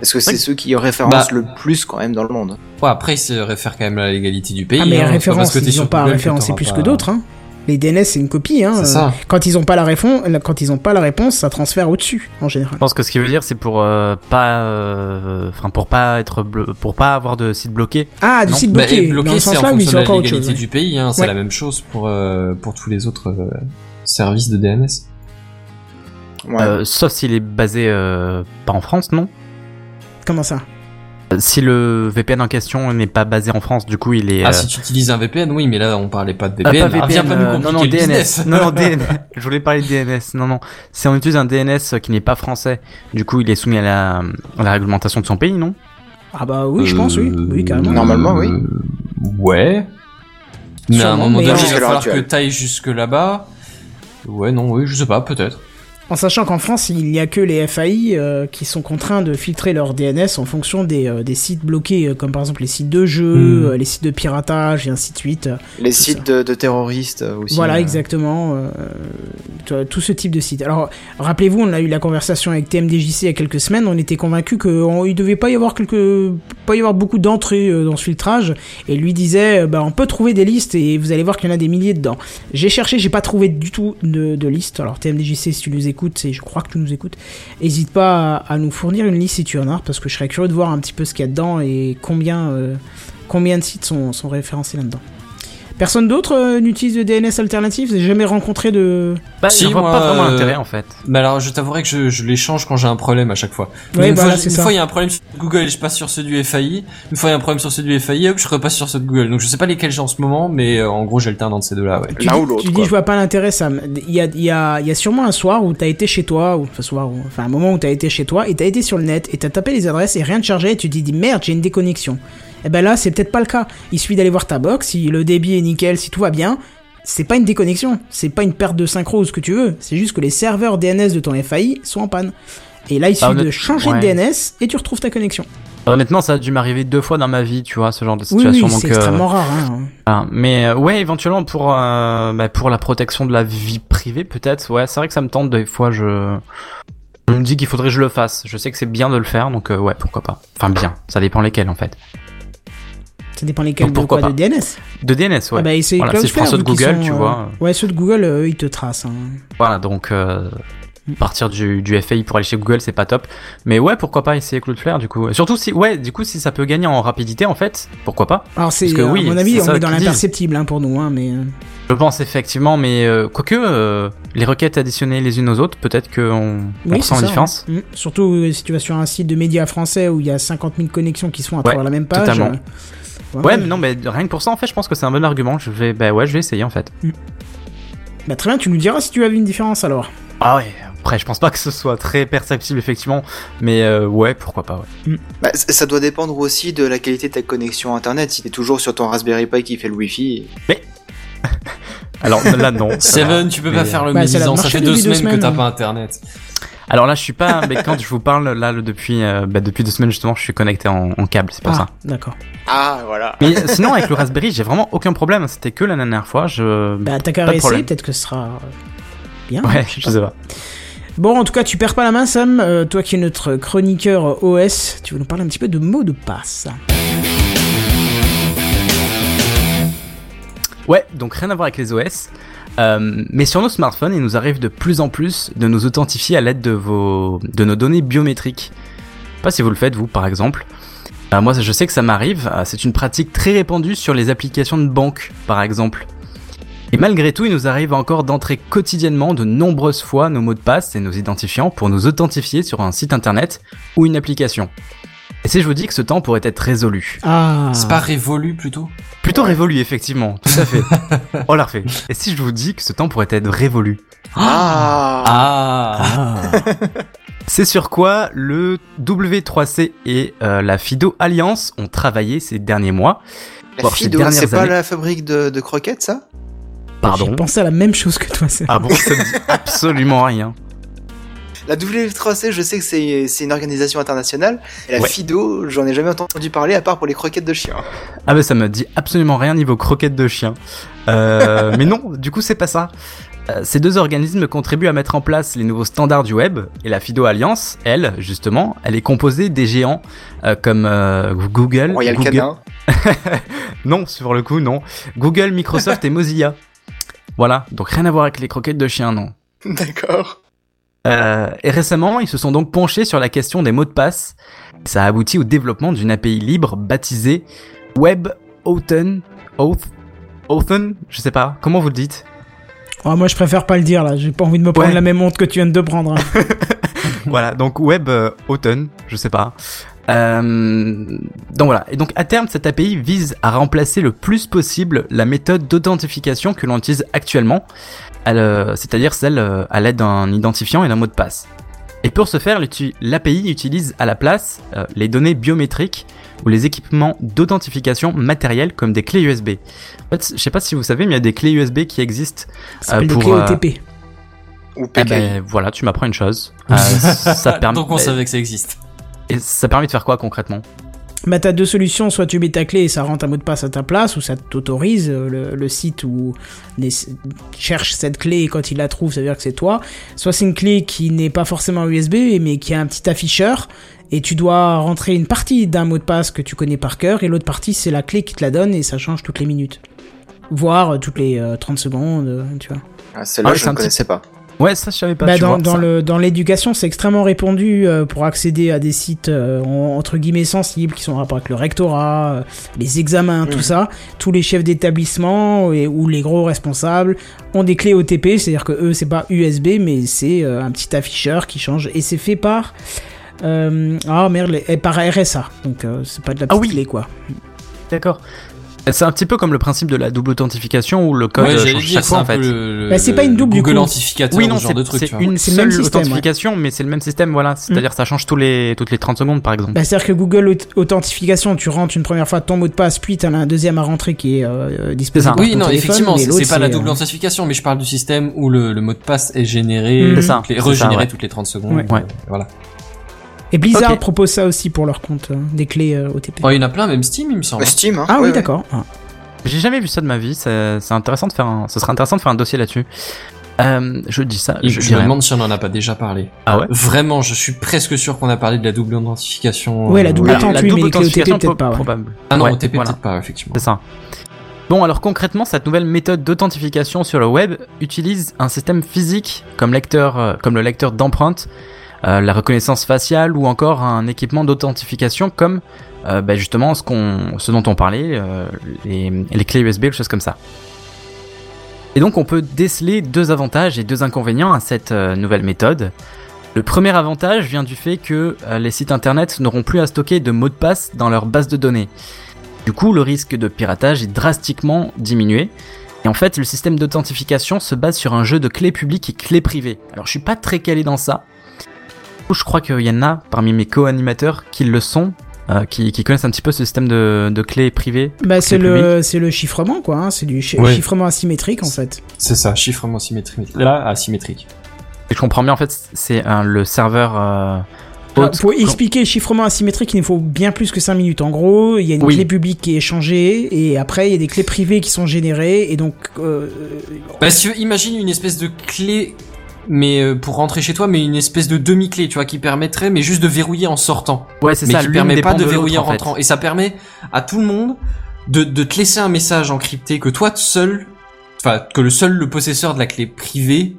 Parce que c'est Oui. ceux qui référencent Bah. le plus quand même dans le monde. Ouais, après ils se réfèrent quand même à la légalité du pays. Ah, mais hein, référence, parce que ils sur ont pas référencé plus pas- que d'autres. Hein. Les DNS, c'est une copie. Hein. C'est euh, ça. Quand ils ont pas la réponse, quand ils ont pas la réponse, ça transfère au-dessus, en général. Je pense que ce qu'il veut dire, c'est pour euh, pas, euh, enfin pour pas être, blo- pour pas avoir de site bloqué. Ah, du Non. site Bah, bloqué. c'est en fonction c'est de la chose. légalité ouais. du pays. Hein, c'est Ouais. la même chose pour euh, pour tous les autres services de DNS. Ouais. Euh, sauf s'il est basé euh, pas en France, non Comment ça Euh, Si le VPN en question n'est pas basé en France, du coup il est. Ah, euh, si tu utilises un VPN, oui, mais là on parlait pas de VPN. pas Ah, pas VPN, euh, non, non, DNS. Non, non, DNS. Je voulais parler de DNS. Non, non. Si on utilise un DNS qui n'est pas français, du coup, il est soumis à la, à la réglementation de son pays, non Ah bah oui, je pense, oui. Euh, Oui, carrément. Normalement, oui. Ouais. Mais à un moment donné, il va falloir que actuelle. t'ailles jusque là-bas. Ouais, non, oui, je sais pas, peut-être. En sachant qu'en France, il n'y a que les FAI euh, qui sont contraints de filtrer leur DNS en fonction des, euh, des sites bloqués, euh, comme par exemple les sites de jeux, Hmm. euh, les sites de piratage et ainsi de suite. les sites de, de terroristes aussi. voilà, euh. exactement. euh, tout ce type de site. Alors, rappelez-vous, on a eu la conversation avec TMDJC il y a quelques semaines. On était convaincus qu'il ne devait pas y avoir quelques, pas y avoir beaucoup d'entrées euh, dans ce filtrage. Et lui disait, euh, bah, on peut trouver des listes et vous allez voir qu'il y en a des milliers dedans. J'ai cherché, j'ai pas trouvé du tout de, de liste. Alors, TMDJC, si tu nous écoutes, et je crois que tu nous écoutes, hésite pas à, nous fournir une liste si tu en as, parce que je serais curieux de voir un petit peu ce qu'il y a dedans et combien, euh, combien de sites sont référencés là-dedans. Personne d'autre euh, n'utilise de DNS alternatif? J'ai jamais rencontré de. Bah, Si, je vois moi, pas vraiment euh, l'intérêt en fait. Mais alors, je t'avouerai que je, je les change quand j'ai un problème à chaque fois. Ouais, une fois, une il y a un problème sur Google et je passe sur ceux du FAI. Une fois, il y a un problème sur ceux du FAI, hop, je repasse sur ceux de Google. Donc, je sais pas lesquels j'ai en ce moment, mais euh, en gros, j'alterne entre ces deux-là, ouais. L'un ou l'autre, tu dis, je vois pas l'intérêt, Sam. Il y a, il y, a, il y a sûrement un soir où t'as été chez toi, ou enfin, soir, ou- enfin un moment où t'as été chez toi et t'as été sur le net et t'as tapé les adresses et rien ne chargeait et tu te dis merde, j'ai une déconnexion. Et ben là, c'est peut-être pas le cas. Il suffit d'aller voir ta box, si le débit est nickel, si tout va bien. C'est pas une déconnexion, c'est pas une perte de synchro ou ce que tu veux, c'est juste que les serveurs DNS de ton FAI sont en panne. Et là, il suffit Ah, de changer ouais. de DNS et tu retrouves ta connexion. Honnêtement, ça a dû m'arriver deux fois dans ma vie, tu vois, ce genre de Oui, situation. oui, donc, c'est euh, extrêmement rare. Hein. voilà. Mais euh, ouais, éventuellement pour euh, bah, pour la protection de la vie privée, peut-être. Ouais, c'est vrai que ça me tente des fois. Je je me dis qu'il faudrait que je le fasse. Je sais que c'est bien de le faire, donc euh, ouais, pourquoi pas. Enfin bien, ça dépend lesquels en fait. Ça dépend lesquels de pourquoi quoi, de. DNS. De DNS, ouais. Ah bah, essaye Voilà, si je prends Cloudflare, ceux de Google, sont, tu euh, vois. Ouais, ceux de Google, euh, eux, ils te tracent. hein. Voilà, donc euh, partir du, du FAI pour aller chez Google, c'est pas top. Mais ouais, pourquoi pas essayer Cloudflare du coup. Surtout si, ouais, du coup, si ça peut gagner en rapidité, en fait, pourquoi pas Alors, c'est, euh, oui, à mon avis, on est dans l'imperceptible hein, pour nous, hein, mais. euh, Je pense effectivement, mais euh, quoique euh, les requêtes additionnées les unes aux autres, peut-être qu'on on Oui, ressent la ça, différence. hein. Mm. Surtout euh, si tu vas sur un site de médias français où il y a 50 000 connexions qui sont à Ouais, travers la même page. totalement. Ouais, mais non, mais rien que pour ça, en fait, je pense que c'est un bon argument. Je vais, bah ouais, je vais essayer en fait. Bah, très bien, tu nous diras si tu as vu une différence alors. Ah ouais. Après, je pense pas que ce soit très perceptible effectivement, mais euh, ouais, pourquoi pas. Ouais. Bah, c- ça doit dépendre aussi de la qualité de ta connexion internet. Si t'es toujours sur ton Raspberry Pi qui fait le Wi-Fi, Alors là, non. Seven, tu peux pas Mais, faire le Bah, médisant, ça fait deux deux semaines que semaines. t'as pas internet. Alors là, je suis pas. Mais quand je vous parle là le- depuis euh, bah, depuis deux semaines justement, je suis connecté en, en câble, c'est pour ah, ça. d'accord. ah voilà. Mais sinon, avec le Raspberry, j'ai vraiment aucun problème. C'était que la dernière fois, je. Bah, t'as qu'à Pas de réessayer, problème. peut-être que ce sera bien. ouais, sais je pas. sais pas. Bon, en tout cas, tu perds pas la main, Sam. Euh, toi qui es notre chroniqueur OS, tu veux nous parler un petit peu de mots de passe. Ouais, donc rien à voir avec les OS. Euh, mais sur nos smartphones, il nous arrive de plus en plus de nous authentifier à l'aide de de nos données biométriques. Pas si vous le faites vous, par exemple. Euh, moi, je sais que ça m'arrive. Euh, C'est une pratique très répandue sur les applications de banque, par exemple. Et malgré tout, il nous arrive encore d'entrer quotidiennement de nombreuses fois nos mots de passe et nos identifiants pour nous authentifier sur un site internet ou une application. Et si je vous dis que ce temps pourrait être résolu Ah. C'est pas révolu plutôt Plutôt révolu, effectivement, tout à fait. On l'a refait. Et si je vous dis que ce temps pourrait être révolu Ah, Ah, Ah. C'est sur quoi le W3C et euh, la FIDO Alliance ont travaillé ces derniers mois? La ces Fido, dernières c'est pas années- la fabrique de, de croquettes, ça? Pardon? J'ai pensé à la même chose que toi, Sam. Ah bon, ça me dit absolument rien. La W3C, je sais que c'est une organisation internationale. Et la Ouais. Fido, j'en ai jamais entendu parler à part pour les croquettes de chien. Ah bah ça me dit absolument rien niveau croquettes de chien. Euh, mais non, du coup c'est pas ça. Euh, Ces deux organismes contribuent à mettre en place les nouveaux standards du web et la FIDO Alliance, elle, justement, elle est composée des géants euh, comme euh, Google, Royal Google, Canin. Non, sur le coup, non. Google, Microsoft et Mozilla. Voilà, donc rien à voir avec les croquettes de chien, non. D'accord. Euh, et récemment, ils se sont donc penchés sur la question des mots de passe. Ça a abouti au développement d'une API libre baptisée Web Open Oath je sais pas, comment vous le dites? Oh, moi, je préfère pas le dire là. J'ai pas envie de me prendre Ouais. la même honte que tu viens de prendre. hein. Voilà, donc Web euh, je sais pas. Euh, donc voilà, et donc à terme, cette API vise à remplacer le plus possible la méthode d'authentification que l'on utilise actuellement, c'est-à-dire celle euh, à l'aide d'un identifiant et d'un mot de passe. Et pour ce faire, l'API utilise à la place euh, les données biométriques ou les équipements d'authentification matériels comme des clés USB. En fait, je sais pas si vous savez, mais il y a des clés USB qui existent Euh, des pour, clés euh, OTP. Ou eh PKI. ben voilà, tu m'apprends une chose. Euh, ça permet. donc on savait que ça existe. Et ça permet de faire quoi concrètement? Bah, t'as deux solutions. Soit tu mets ta clé et ça rentre un mot de passe à ta place, ou ça t'autorise euh, le, le site où cherche cette clé et quand il la trouve, ça veut dire que c'est toi. Soit c'est une clé qui n'est pas forcément USB, mais qui a un petit afficheur. Et tu dois rentrer une partie d'un mot de passe que tu connais par cœur, et l'autre partie c'est la clé qui te la donne, et ça change toutes les minutes. Voire euh, toutes les euh, 30 secondes, euh, tu vois. Ah, Celle-là, Ah, je ne petit- connaissais pas. Ouais, ça je savais pas. Bah, tu dans, vois, dans ça. le dans l'éducation, c'est extrêmement répandu euh, pour accéder à des sites euh, en- entre guillemets sensibles qui sont en rapport avec le rectorat, euh, les examens, tout ça. Tous les chefs d'établissement et ou les gros responsables ont des clés OTP, c'est-à-dire que eux c'est pas USB mais c'est euh, un petit afficheur qui change et c'est fait par euh, ah merde les- par RSA donc euh, c'est pas de la Ah petite oui. clé quoi. D'accord. C'est un petit peu comme le principe de la double authentification où le code Ouais, euh, change chaque c'est fois en fait. Bah, c'est pas une le double, Google. Authentificateur, Oui, non, ce genre c'est de truc, c'est tu une C'est le même seule système, ouais. authentification, mais c'est le même système, voilà. C'est-à-dire ça change tous les toutes les 30 secondes par exemple. Bah, c'est-à-dire que Google Auth- Authentification, tu rentres une première fois ton mot de passe, puis t'en as un deuxième à rentrer qui est euh, disponible. C'est ça. par Oui, ton non, téléphone, effectivement, c'est pas la double euh, authentification, mais je parle du système où le, le mot de passe est généré, Mm. C'est ça, toutes les- c'est ça, régénéré ouais. toutes les 30 secondes. Euh, Ouais. Voilà. Et Blizzard propose ça aussi pour leur compte, hein, des clés euh, OTP. Oh, il y en a plein, même Steam, il me semble. Steam, hein. ah Ouais, oui, ouais. d'accord. Ah. J'ai jamais vu ça de ma vie. C'est intéressant de faire un. Ce serait intéressant de faire un dossier là-dessus. Euh, je dis ça. Je je me demande si on en a pas déjà parlé. Ah ouais. Vraiment, je suis presque sûr qu'on a parlé de la double identification. Ouais, la double euh, la mais double les clés OTP, authentification, peut-être pro- pas, ouais. probable. Ah non, Ouais, OTP voilà. peut-être pas, effectivement. C'est ça. Bon, alors concrètement, cette nouvelle méthode d'authentification sur le web utilise un système physique comme, lecteur, euh, comme le lecteur d'empreintes, euh, la reconnaissance faciale ou encore un équipement d'authentification comme euh, bah, justement ce, dont on parlait, euh, les, clés USB, les choses comme ça. Et donc on peut déceler deux avantages et deux inconvénients à cette nouvelle méthode. Le premier avantage vient du fait que les sites internet n'auront plus à stocker de mots de passe dans leur base de données. Du coup, le risque de piratage est drastiquement diminué. Et en fait, le système d'authentification se base sur un jeu de clés publiques et clés privées. Alors, je suis pas très calé dans ça. Je crois qu'il y en a parmi mes co-animateurs qui le sont, euh, qui, qui connaissent un petit peu ce système de, de clés privées. Bah, c'est le, c'est le chiffrement, quoi. hein, C'est du chi- Ouais. chiffrement asymétrique, en fait. C'est ça, chiffrement symétrique. Là, asymétrique. Et je comprends bien, en fait, c'est le serveur euh, pour expliquer le chiffrement asymétrique, il nous faut bien plus que 5 minutes. En gros, il y a une Oui. clé publique qui est échangée, et après, il y a des clés privées qui sont générées, et donc, euh, Bah, si tu veux, imagine une espèce de clé, mais euh, pour rentrer chez toi, mais une espèce de demi-clé, tu vois, qui permettrait, mais juste de verrouiller en sortant. Ouais, c'est mais ça. qui permet pas de verrouiller en en fait. rentrant. Et ça permet à tout le monde de, de te laisser un message encrypté que toi seul, enfin, que le seul le possesseur de la clé privée,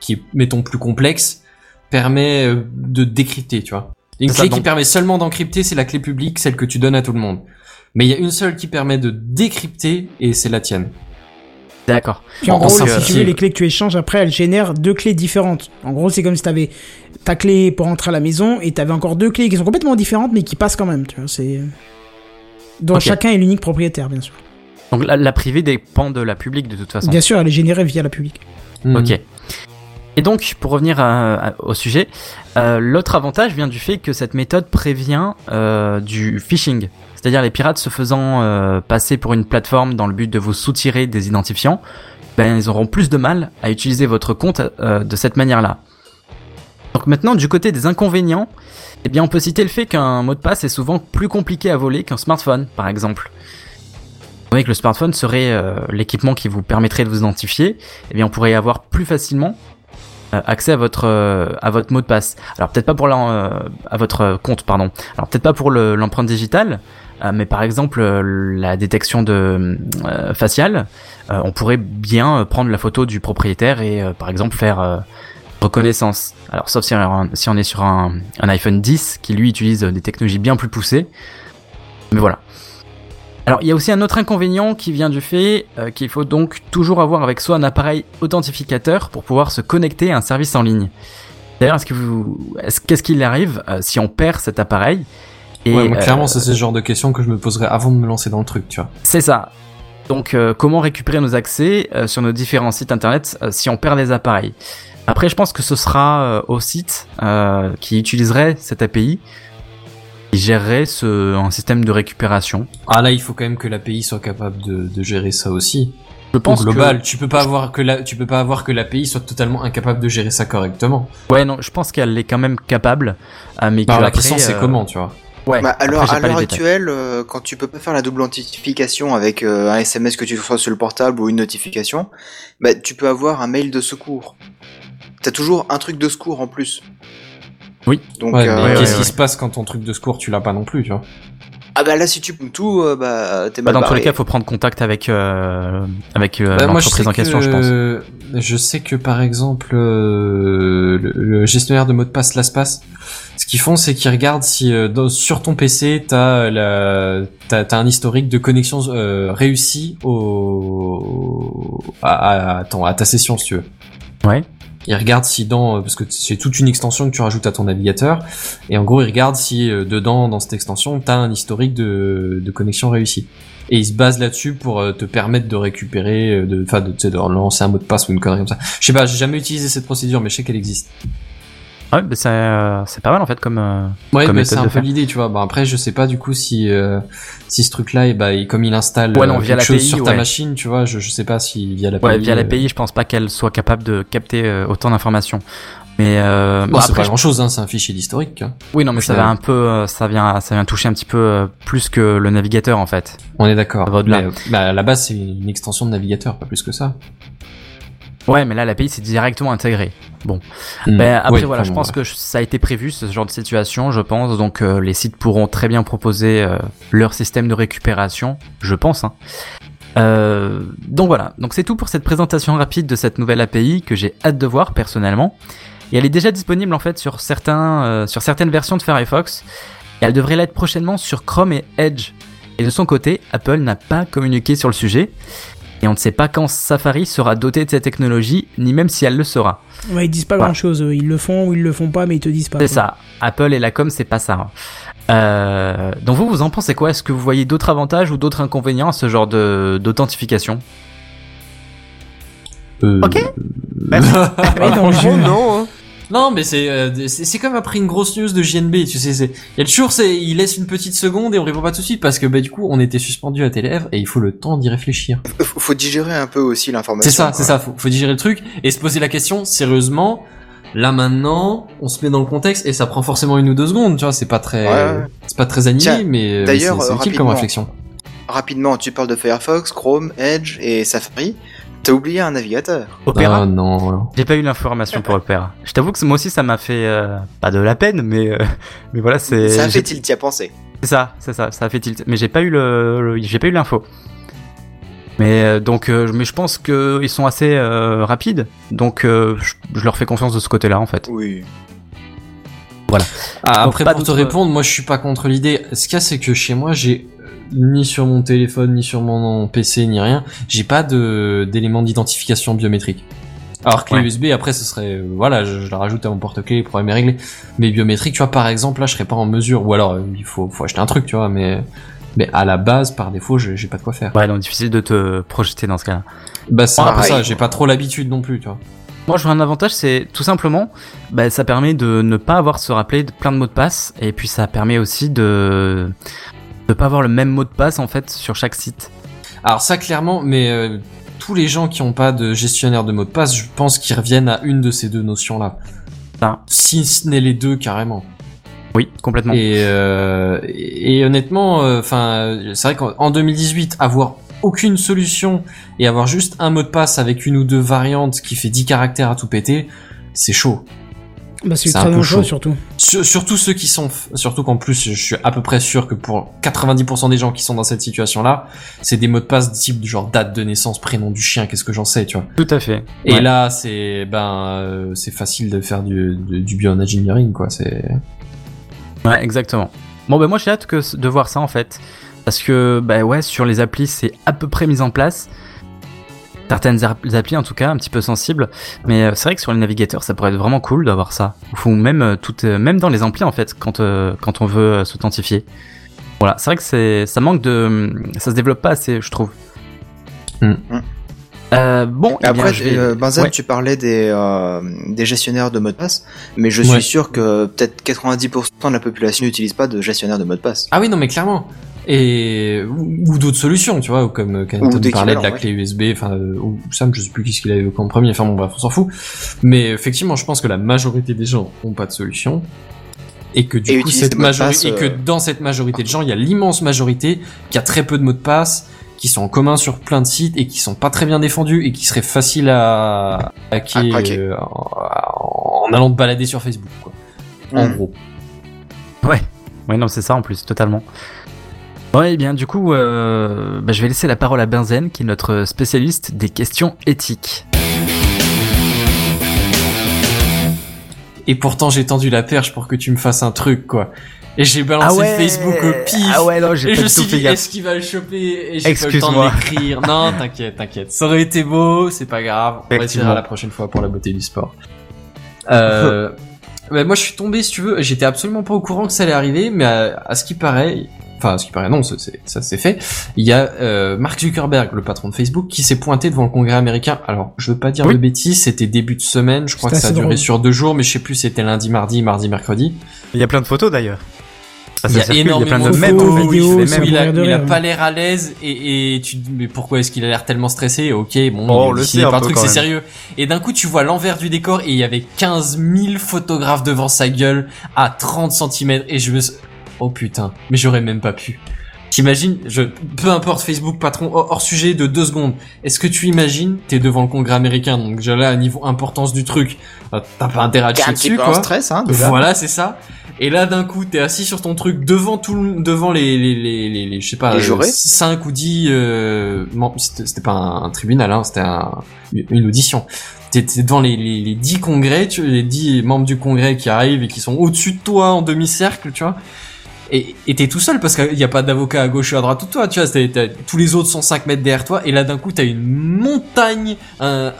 qui est, mettons, plus complexe, permet euh, de décrypter, tu vois. Une ça, clé qui permet seulement d'encrypter, c'est la clé publique, celle que tu donnes à tout le monde. Mais il y a une seule qui permet de décrypter, et c'est la tienne. D'accord. Puis en En gros, si tu veux, les clés que tu échanges, après, elles génèrent deux clés différentes. En gros, c'est comme si t'avais ta clé pour entrer à la maison et t'avais encore deux clés qui sont complètement différentes, mais qui passent quand même, tu vois. C'est. dont chacun est l'unique propriétaire, bien sûr. Donc la, la privée dépend de la publique de toute façon. Bien sûr, elle est générée via la publique. Hmm. Ok. Et donc, pour revenir à- à- au sujet, euh, l'autre avantage vient du fait que cette méthode prévient euh, du phishing. C'est-à-dire les pirates se faisant euh, passer pour une plateforme dans le but de vous soutirer des identifiants, ben, ils auront plus de mal à utiliser votre compte euh, de cette manière-là. Donc maintenant, du côté des inconvénients, eh bien, on peut citer le fait qu'un mot de passe est souvent plus compliqué à voler qu'un smartphone, par exemple. Vous voyez que le smartphone serait euh, l'équipement qui vous permettrait de vous identifier, eh bien, on pourrait avoir plus facilement accès à votre euh, à votre mot de passe. Alors peut-être pas pour euh, à votre compte, pardon. Alors peut-être pas pour le- l'empreinte digitale, euh, mais par exemple euh, la détection de euh, faciale, euh, on pourrait bien euh, prendre la photo du propriétaire et euh, par exemple faire euh, reconnaissance. Alors sauf si, on- si on est sur un, un iPhone 10 qui lui utilise des technologies bien plus poussées. Mais voilà. Alors il y a aussi un autre inconvénient qui vient du fait euh, qu'il faut donc toujours avoir avec soi un appareil authentificateur pour pouvoir se connecter à un service en ligne. D'ailleurs, est-ce que vous, est-ce qu'est-ce qu'il arrive euh, si on perd cet appareil Et ouais, moi, euh, clairement, c'est ce genre de questions que je me poserais avant de me lancer dans le truc, tu vois. c'est ça. Donc, comment récupérer nos accès sur nos différents sites internet si on perd les appareils? Après, je pense que ce sera au site qui utiliserait cette API qui gérerait ce, un système de récupération. Ah là, il faut quand même que l'API soit capable de, de gérer ça aussi. Je pense Au global, que tu peux pas avoir que la, tu peux pas avoir que l'API soit totalement incapable de gérer ça correctement. ouais, non, je pense qu'elle est quand même capable. euh, mais Par que la question, c'est euh, comment, tu vois. Ouais. Bah, alors, après, à l'heure actuelle, euh, quand tu peux pas faire la double authentification avec euh, un SMS que tu reçois sur le portable ou une notification, bah, tu peux avoir un mail de secours. T'as toujours un truc de secours en plus. Oui. Donc, Ouais, mais euh, ouais, qu'est-ce ouais, qui se passe quand ton truc de secours, tu l'as pas non plus, tu vois. ah bah là, si tu pompes tout, euh, bah, t'es Bah, mal dans tous les cas, faut prendre contact avec euh, avec euh, Bah, l'entreprise sais en question, je pense. que, je sais que par exemple, euh, le, le gestionnaire de mots de passe LastPass, ce qu'ils font, c'est qu'ils regardent si euh, dans- sur ton PC, t'as la, t'as, t'as un historique de connexion euh, réussi au, à, à, à ton- à ta session, si tu veux. Ouais. Il regarde si dans euh, parce que c'est toute une extension que tu rajoutes à ton navigateur et en gros il regarde si euh, dedans dans cette extension t'as un historique de, de connexion réussi et il se base là-dessus pour euh, te permettre de récupérer de enfin de, de lancer un mot de passe ou une connerie comme ça. Je sais pas, j'ai jamais utilisé cette procédure mais je sais qu'elle existe. Ouais, bah, c'est euh, c'est pas mal en fait comme. euh, Ouais, Comme mais méthode c'est un peu l'idée, tu vois. Bah après je sais pas du coup si euh, si ce truc là et bah il- comme il installe Ouais, non, euh, via quelque chose l'API, sur ta ouais. machine, tu vois, je, je sais pas si via l'API Ouais, via euh, l'API, je pense pas qu'elle soit capable de capter euh, autant d'informations. Mais euh, Bon, c'est après, pas je- grand chose, hein, c'est un fichier d'historique. hein. oui, non, mais ça va un peu, ça vient, ça vient toucher un petit peu euh, plus que le navigateur en fait. On est d'accord. Bah, à la base, c'est une extension de navigateur, pas plus que ça. Ouais, mais là, l'API c'est directement intégré. Bon. Hmm. Ben, après Oui, voilà, je pense ouais. que ça a été prévu ce genre de situation, je pense. Donc euh, les sites pourront très bien proposer euh, leur système de récupération, je pense. Hein. Euh, donc voilà, donc c'est tout pour cette présentation rapide de cette nouvelle API que j'ai hâte de voir personnellement. Et elle est déjà disponible en fait sur certains, sur certaines versions de Firefox. Et elle devrait l'être prochainement sur Chrome et Edge. Et de son côté, Apple n'a pas communiqué sur le sujet. Et on ne sait pas quand Safari sera doté de cette technologie, ni même si elle le sera. Ouais, ils disent pas Voilà. grand chose. Ils le font ou ils le font pas, mais ils te disent pas. C'est ça. Apple et la com, c'est pas ça. hein. Euh, donc vous, vous en pensez quoi? Est-ce que vous voyez d'autres avantages ou d'autres inconvénients à ce genre de d'authentification? Euh, Ok. Oui, donc, je- non, hein. Non, mais c'est euh, c'est c'est comme après une grosse news de JNB, tu sais, c'est il y a toujours c'est il laisse une petite seconde et on répond pas tout de suite parce que bah du coup on était suspendu à tes lèvres et il faut le temps d'y réfléchir. Faut, faut digérer un peu aussi l'information. C'est ça, c'est ça, faut, faut digérer le truc et se poser la question sérieusement. Là maintenant, on se met dans le contexte et ça prend forcément une ou deux secondes, tu vois, c'est pas très Ouais, c'est pas très animé Tiens, mais d'ailleurs, c'est utile comme réflexion. Rapidement, tu parles de Firefox, Chrome, Edge et Safari. T'as oublié un navigateur. Opera Ah non. J'ai pas eu l'information pour Opera. Je t'avoue que moi aussi ça m'a fait euh, pas de la peine, mais euh, mais voilà c'est. Ça a fait il t'y a pensé. C'est ça, c'est ça, ça a fait tilt. Mais j'ai pas eu le, le- j'ai pas eu l'info. Mais euh, donc, euh, mais je pense que ils sont assez euh, rapides, donc euh, je, je leur fais confiance de ce côté-là en fait. Oui. Ah, Donc, après, pas pour te d'autres- répondre, moi je suis pas contre l'idée. Ce qu'il y a, c'est que chez moi, j'ai ni sur mon téléphone, ni sur mon PC, ni rien, j'ai pas de d'éléments d'identification biométrique. Alors que Ouais. les USB, après, ce serait, euh, voilà, je, je la rajoute à mon porte-clés, le problème est réglé. Mais biométrique, tu vois, par exemple, là, je serais pas en mesure, ou alors, euh, il faut, faut acheter un truc, tu vois, mais, mais à la base, par défaut, je- j'ai pas de quoi faire. Ouais, donc difficile de te projeter dans ce cas-là. Bah, c'est un peu Pareil, ça, j'ai pas trop l'habitude non plus, tu vois. Moi, je vois un avantage, c'est tout simplement, bah, ça permet de ne pas avoir à se rappeler de plein de mots de passe, et puis ça permet aussi de de pas avoir le même mot de passe en fait sur chaque site. Alors ça clairement, mais euh, tous les gens qui ont pas de gestionnaire de mot de passe, je pense qu'ils reviennent à une de ces deux notions-là. Ça. Si ce n'est les deux carrément. Oui, complètement. Et, euh, et, et honnêtement, euh, enfin, c'est vrai qu'en en 2018, avoir aucune solution et avoir juste un mot de passe avec une ou deux variantes qui fait 10 caractères à tout péter, c'est chaud. Bah, c'est très peu dangereux chaud. surtout. Sur- surtout ceux qui sont, surtout qu'en plus, je suis à peu près sûr que pour 90% des gens qui sont dans cette situation-là, c'est des mots de passe type genre date de naissance, prénom du chien, qu'est-ce que j'en sais, tu vois. Tout à fait. Et Ouais. là, c'est ben, euh, c'est facile de faire du, du, du bioengineering, quoi. C'est Ouais, exactement. Bon, ben moi j'ai hâte que de voir ça en fait. Parce que, bah ouais, sur les applis, c'est à peu près mis en place. Certaines app- applis en tout cas, un petit peu sensibles. Mais euh, c'est vrai que sur les navigateurs, ça pourrait être vraiment cool d'avoir ça. Ou même, euh, tout, euh, même dans les amplis en fait, quand, quand on veut s'authentifier. Voilà, c'est vrai que c'est, ça manque de. Ça se développe pas assez, je trouve. Hmm. Euh, bon, eh bien, Après, je vais- euh, Benzen, Ouais. tu parlais des, euh, des gestionnaires de mots de passe, mais je suis Ouais. sûr que peut-être 90% de la population n'utilise pas de gestionnaire de mots de passe. ah oui, non, mais clairement. Et ou, ou d'autres solutions, tu vois, ou comme Ou Kenton parlait de la ouais. clé USB, enfin, euh, ou Sam, je sais plus qui ce qu'il avait évoqué en premier. Enfin bon, bref, on s'en fout. Mais effectivement, je pense que la majorité des gens ont pas de solution. Et que du Et coup, cette majorité, passe, et que euh, dans cette majorité de gens, il y a l'immense majorité qui a très peu de mots de passe, qui sont en commun sur plein de sites et qui sont pas très bien défendus et qui seraient faciles à à hacker À craquer. euh, en, en allant te balader sur Facebook, quoi. En Mm. gros. Ouais, ouais, non, c'est ça en plus, totalement. Ouais, eh bien, du coup, euh, bah, je vais laisser la parole à Benzen, qui est notre spécialiste des questions éthiques. Et pourtant, j'ai tendu la perche pour que tu me fasses un truc, quoi. Et j'ai balancé Facebook au pif. Ah ouais, non, j'ai Et pas je suis fait dit, est-ce qu'il va le choper Et j'ai pas le temps de l'écrire. Non, t'inquiète, t'inquiète. Ça aurait été beau, c'est pas grave. On va essayer la prochaine fois pour la beauté du sport. Euh, bah, moi, je suis tombé, si tu veux, j'étais absolument pas au courant que ça allait arriver, mais à, à ce qui paraît, enfin, ce qui paraît, non, ça, c'est- ça s'est fait. Il y a euh, Mark Zuckerberg, le patron de Facebook, qui s'est pointé devant le Congrès américain. Alors, je veux pas dire Oui. de bêtises, c'était début de semaine. Je crois que ça a duré drôle. sur deux jours, mais je sais plus, si c'était lundi, mardi, mardi, mercredi. Il y a plein de photos d'ailleurs. Il y a circule, il y a plein de énormément de photos, vidéos, il a, mourir de il a rire, pas l'air à l'aise et, et tu te dis mais pourquoi est-ce qu'il a l'air tellement stressé? Ok, bon, Oh, on le sait un truc, c'est sérieux. Et d'un coup, tu vois l'envers du décor et il y avait 15 000 photographes devant sa gueule à 30 cm et je me... Oh putain, mais j'aurais même pas pu. T'imagines, je, peu importe Facebook patron hors, sujet de deux secondes. Est-ce que tu imagines, t'es devant le Congrès américain, donc déjà là, à niveau importance du truc, euh, t'as pas intérêt à chier dessus, quoi. stress, hein, déjà. Voilà, c'est ça. Et là, d'un coup, t'es assis sur ton truc devant tout, le- devant les, les, les, les, les- je sais pas, Les jurés 5 ou 10, euh, c'était pas un, un tribunal, hein, c'était un, une audition. T'es t'es devant les, les, les 10 congrès, tu, les 10 membres du congrès qui arrivent et qui sont au-dessus de toi en demi-cercle, tu vois. Et et t'es tout seul parce qu'il n'y a pas d'avocat à gauche ou à droite de toi, tu vois. tous les autres sont 5 mètres derrière toi. Et là, d'un coup, t'as une montagne, un,